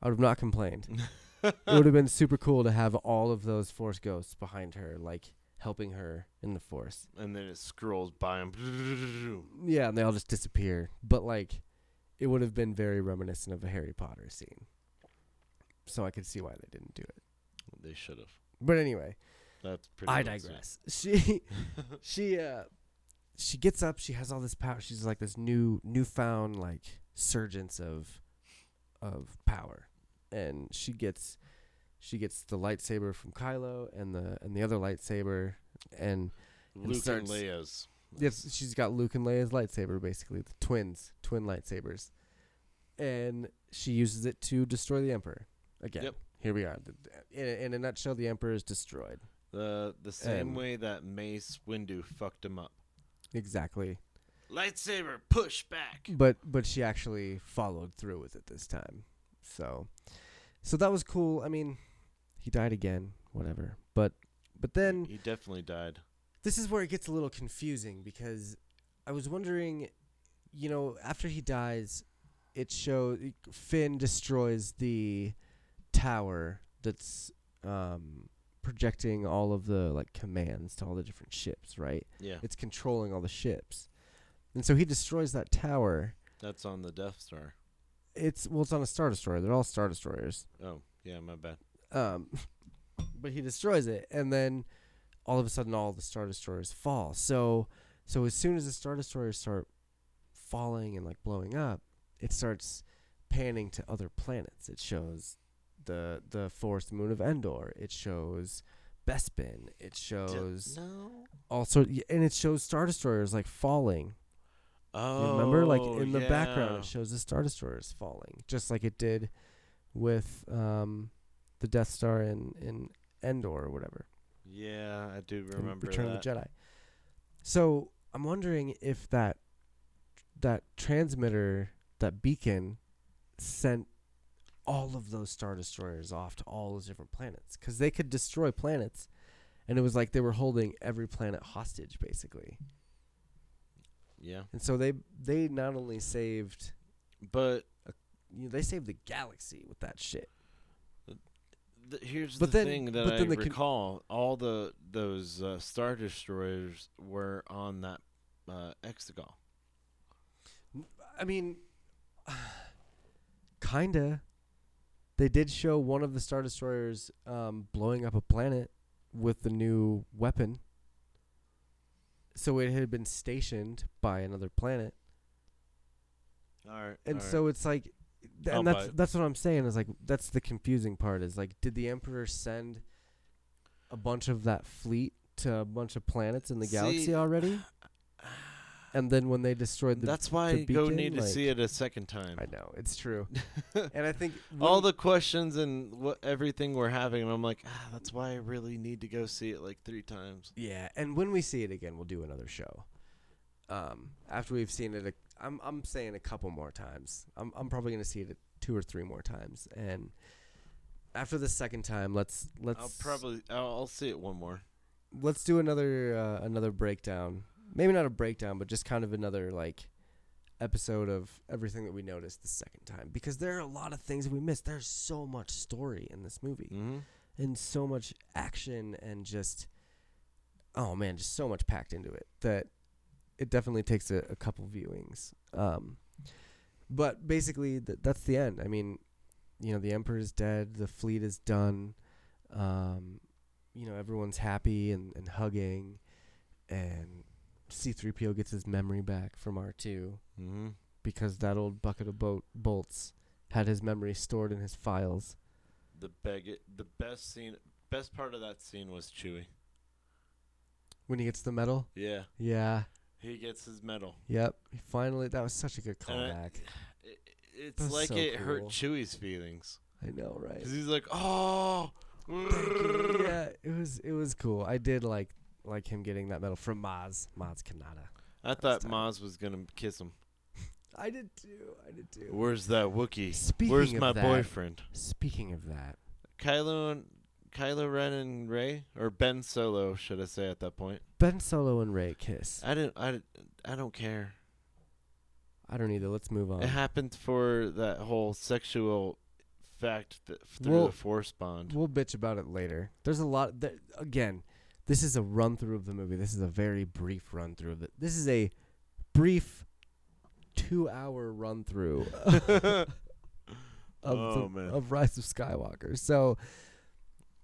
I would have not complained. [laughs] it would have been super cool to have all of those Force ghosts behind her, like helping her in the Force. and then it scrolls by him. Yeah, and they all just disappear. But like, it would have been very reminiscent of a Harry Potter scene. So I could see why they didn't do it. They should have. But anyway, That's pretty. I digress. [laughs] She, she, uh, she gets up. She has all this power. She's like this new, newfound like surgence of, of power, and she gets, she gets the lightsaber from Kylo and the and the other lightsaber, and Luke starts- and Leia's. Yes, she's got Luke and Leia's lightsaber, basically the twins, twin lightsabers, and she uses it to destroy the Emperor again. Yep. Here we are. In a, in a nutshell, the Emperor is destroyed. The the same And- way that Mace Windu fucked him up. Exactly. Lightsaber, push back. But but she actually followed through with it this time. So so that was cool. I mean, he died again, whatever. But but then he definitely died. this is where it gets a little confusing because I was wondering, you know, after he dies, it shows Finn destroys the tower that's um, projecting all of the like commands to all the different ships, right? Yeah, It's controlling all the ships. And so he destroys that tower. that's on the Death Star. It's well, it's on a star destroyer. They're all star destroyers. Oh, yeah, my bad. Um, [laughs] but he destroys it, and then all of a sudden, all the star destroyers fall. So, so as soon as the star destroyers start falling and like blowing up, it starts panning to other planets. It shows the the forest moon of Endor. It shows Bespin. It shows no. also, and it shows star destroyers like falling. Oh, remember, like in the background, it shows the star destroyers falling, just like it did with um, the Death Star in in Endor or whatever. Yeah, I do remember Return that. of the Jedi. So I'm wondering if that that transmitter, that beacon, sent all of those star destroyers off to all those different planets because they could destroy planets, and it was like they were holding every planet hostage, basically. Yeah, And so they they not only saved but you know, they saved the galaxy with that shit. here's But the then- thing that I the con- recall: all the those uh, star destroyers were on that uh, Exegol. I mean, [sighs] kinda. They did show one of the star destroyers um, blowing up a planet with the new weapon. So it had been stationed by another planet, All right, and so it's like, th- I'll and that's that's what I'm saying is like that's the confusing part is like, did the Emperor send a bunch of that fleet to a bunch of planets in the galaxy already? [sighs] [laughs] And then when they destroyed the that's why the I go need to see it a second time. I know it's true, [laughs] and I think all the questions and what everything we're having, I'm like, ah, that's why I really need to go see it like three times. yeah, and when we see it again, we'll do another show. Um, after we've seen it, a, I'm I'm saying a couple more times. I'm I'm probably gonna see it two or three more times, and after the second time, let's let's I'll probably I'll, I'll see it one more. let's do another uh, another breakdown. Maybe not a breakdown, but just kind of another like episode of everything that we noticed the second time because there are a lot of things that we missed. There's so much story in this movie. Mm-hmm. and so much action and just oh man just so much packed into it that it definitely takes a, a couple viewings um but basically th- that's the end i mean you know the emperor is dead the fleet is done um you know everyone's happy and, and hugging and c3po gets his memory back from r2 Mm-hmm. because that old bucket of boat bolts had his memory stored in his files The beg the best scene, best part of that scene was Chewie. when he gets the medal Yeah, yeah he gets his medal. Yep. He finally that was such a good callback. It, it's like so it hurt. Chewie's feelings I know, right? because he's like, oh. yeah, it was it was cool. I did like like him getting that medal from Maz, Maz Kanata. I thought time. Maz was gonna kiss him. [laughs] I did too. I did too. Where's that Wookie? Speaking Where's of my that- boyfriend? Speaking of that, Kylo and Kylo Ren and Rey, or Ben Solo, should I say at that point? Ben Solo and Rey kiss. I didn't. I, I don't care. I don't either. Let's move on. It happened for that whole sexual fact that through Well, the Force bond. We'll bitch about it later. There's a lot. There, again, this is a run through of the movie. This is a very brief run through of it. This is a brief two hour run through of [laughs] Oh, the, of Rise of Skywalker. So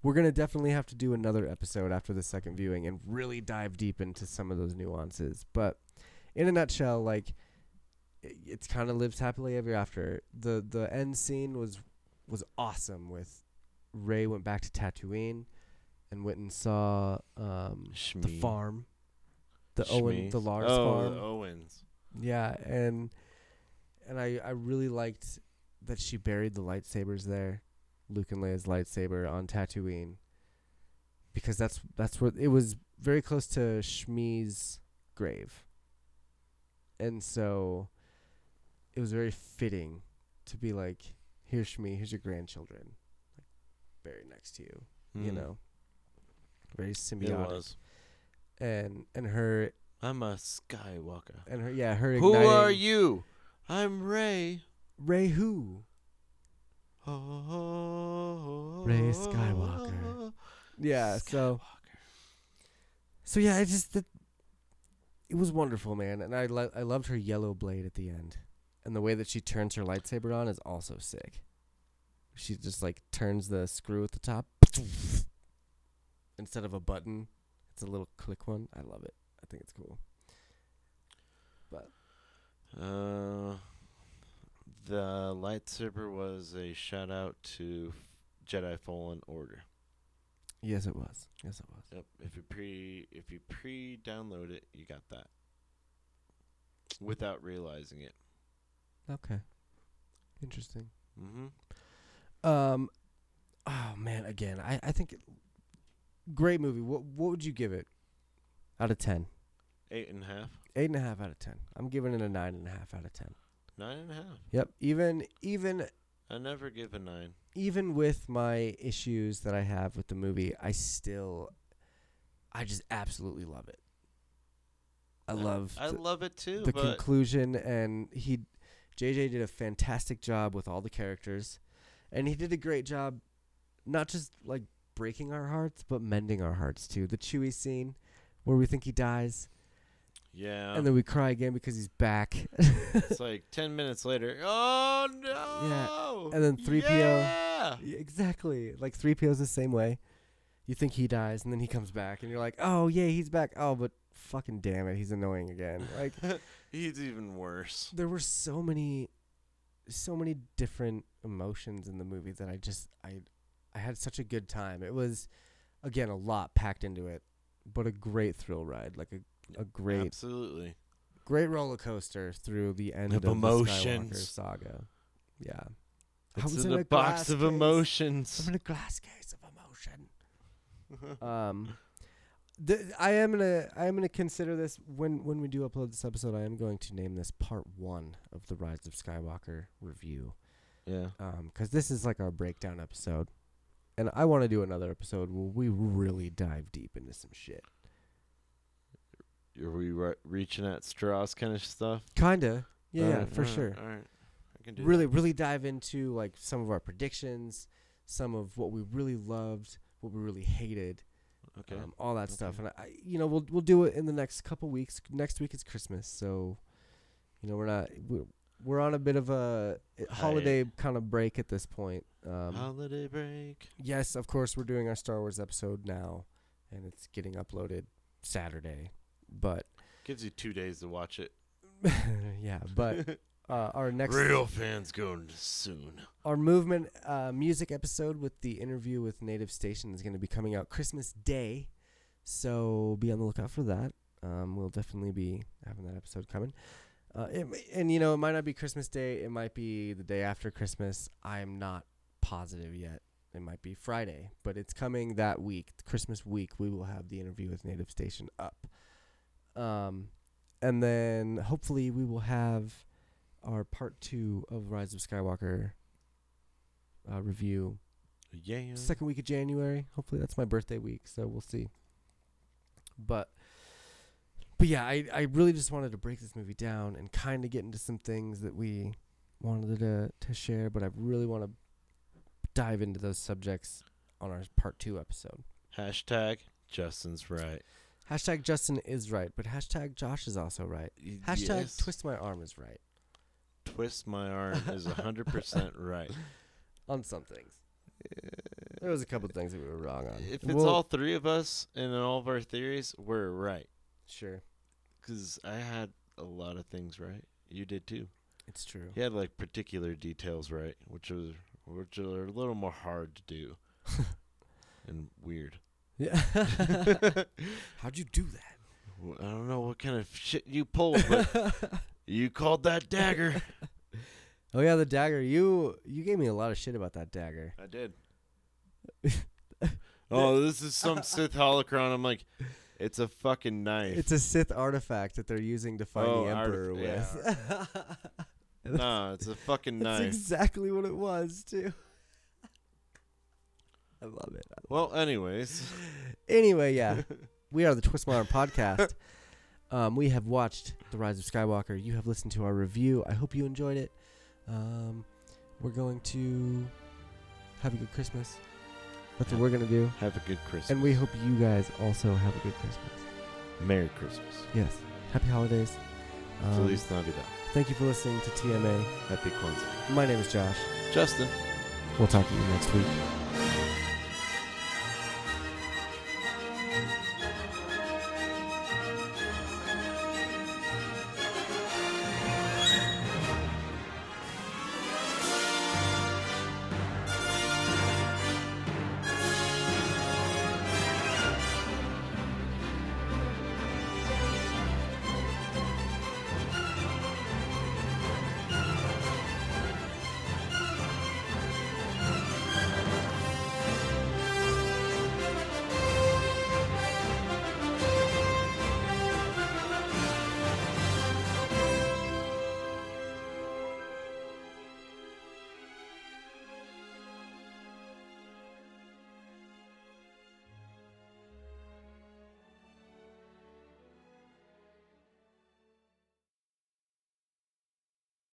we're gonna definitely have to do another episode after the second viewing and really dive deep into some of those nuances. But in a nutshell, like it, it's kind of lives happily ever after. The the end scene was was awesome with Rey went back to Tatooine and went and saw um, the farm, the Owen, the Lars oh, farm. the Owens. Yeah, and and I I really liked that she buried the lightsabers there, Luke and Leia's lightsaber on Tatooine, because that's that's where it was very close to Shmi's grave, and so it was very fitting to be like, here's Shmi, here's your grandchildren, like buried next to you, you Mm. know, very It symbiotic, was. and and her I'm a Skywalker. and her yeah her Who are you? I'm Rey. Rey who? Oh, oh, oh, Rey Rey Skywalker. Yeah, so so yeah, I just it, it was wonderful, man, and I lo- I loved her yellow blade at the end, and the way that she turns her lightsaber on is also sick. She just like turns the screw at the top instead of a button. It's a little click one. I love it. I think it's cool. But uh, the lightsaber was a shout out to Jedi Fallen Order. Yes, it was. Yes, it was. Yep. If you pre if you pre download it, you got that. Without realizing it. Okay. Interesting. Mm-hmm. Um, oh man, again, I I think great movie. What what would you give it out of ten? Eight and a half. Eight and a half out of ten. I'm giving it a nine and a half out of ten. Nine and a half. Yep. Even even I never give a nine. even with my issues that I have with the movie, I still, I just absolutely love it. I love I the, love it too. the conclusion, and he, JJ did a fantastic job with all the characters, and he did a great job, not just like breaking our hearts, but mending our hearts too. The Chewie scene, where we think he dies, yeah. and then we cry again because he's back. it's like ten minutes later. Oh no! Yeah. And then 3PO Yeah. Yeah, exactly. Like 3PO's the same way. You think he dies, and then he comes back, and you're like, oh, yeah, he's back. Oh, but fucking damn it, he's annoying again. Like, [laughs] He's even worse. there were so many, so many different emotions in the movie that I just, I, I had such a good time. It was, again, a lot packed into it, but a great thrill ride. Like a, a great, Absolutely. great roller coaster through the end Of of, the Skywalker saga. Yeah. I was in in a a box of case. emotions. I'm in a glass case of emotion. [laughs] um, th- I am gonna I am gonna consider this when when we do upload this episode. I am going to name this part one of the Rise of Skywalker review. yeah. Um, because this is like our breakdown episode, and I want to do another episode where we really dive deep into some shit. Are we re- reaching at Strauss kind of stuff? Kinda, yeah, yeah, for sure. All right. I can do Really, really dive into like some of our predictions, some of what we really loved, what we really hated. Okay. um, all that stuff. And I, you know, we'll we'll do it in the next couple weeks. Next week is Christmas, so you know we're not we're, we're on a bit of a uh, holiday kind of break at this point. Um, Holiday break. yes, of course, we're doing our Star Wars episode now, and it's getting uploaded Saturday. But Gives you two days to watch it. [laughs] yeah, but [laughs] uh, our next Real fans going soon. our movement uh, music episode with the interview with Native Station is going to be coming out Christmas Day, so be on the lookout for that. Um, we'll definitely be having that episode coming. Uh, it, and you know, it might not be Christmas Day. It might be the day after Christmas. I'm not positive yet. It might be Friday, but it's coming that week, Christmas week. We will have the interview with Native Station up, um, and then hopefully we will have our part two of Rise of Skywalker uh, review Yeah. second week of January. Hopefully that's my birthday week, so we'll see. But but yeah, I I really just wanted to break this movie down and kind of get into some things that we wanted to to share, but I really want to dive into those subjects on our part 2 episode. Hashtag Justin's right. Hashtag Justin is right, but hashtag Josh is also right. Hashtag yes. twist my arm is right Twist my arm is 100% [laughs] right. on some things. There was a couple things that we were wrong on. If it's We'll- all three of us and all of our theories, we're right. Sure, Because I had a lot of things right. You did too. it's true. He had like particular details right, which was which are a little more hard to do [laughs] and weird. Yeah. [laughs] How'd you do that? Well, I don't know what kind of shit you pulled, but [laughs] you called that dagger. Oh yeah, the dagger. You you gave me a lot of shit about that dagger. I did. oh, this is some Sith holocron. I'm like, it's a fucking knife. It's a Sith artifact that they're using to fight Oh, the artif- Emperor with. [laughs] nah, it's a fucking That's knife. exactly what it was too. [laughs] I love it. well, anyways, Anyway, yeah, [laughs] we are the Twist My Arm podcast. Um, we have watched The Rise of Skywalker. You have listened to our review. I hope you enjoyed it. Um, we're going to have a good Christmas. That's what we're gonna do. Have a good Christmas. And we hope you guys also have a good Christmas. Merry Christmas. Yes. Happy holidays. Um, Feliz Navidad. thank you for listening to TMA. Happy Kwanzaa. My name is Josh. Justin. We'll talk to you next week.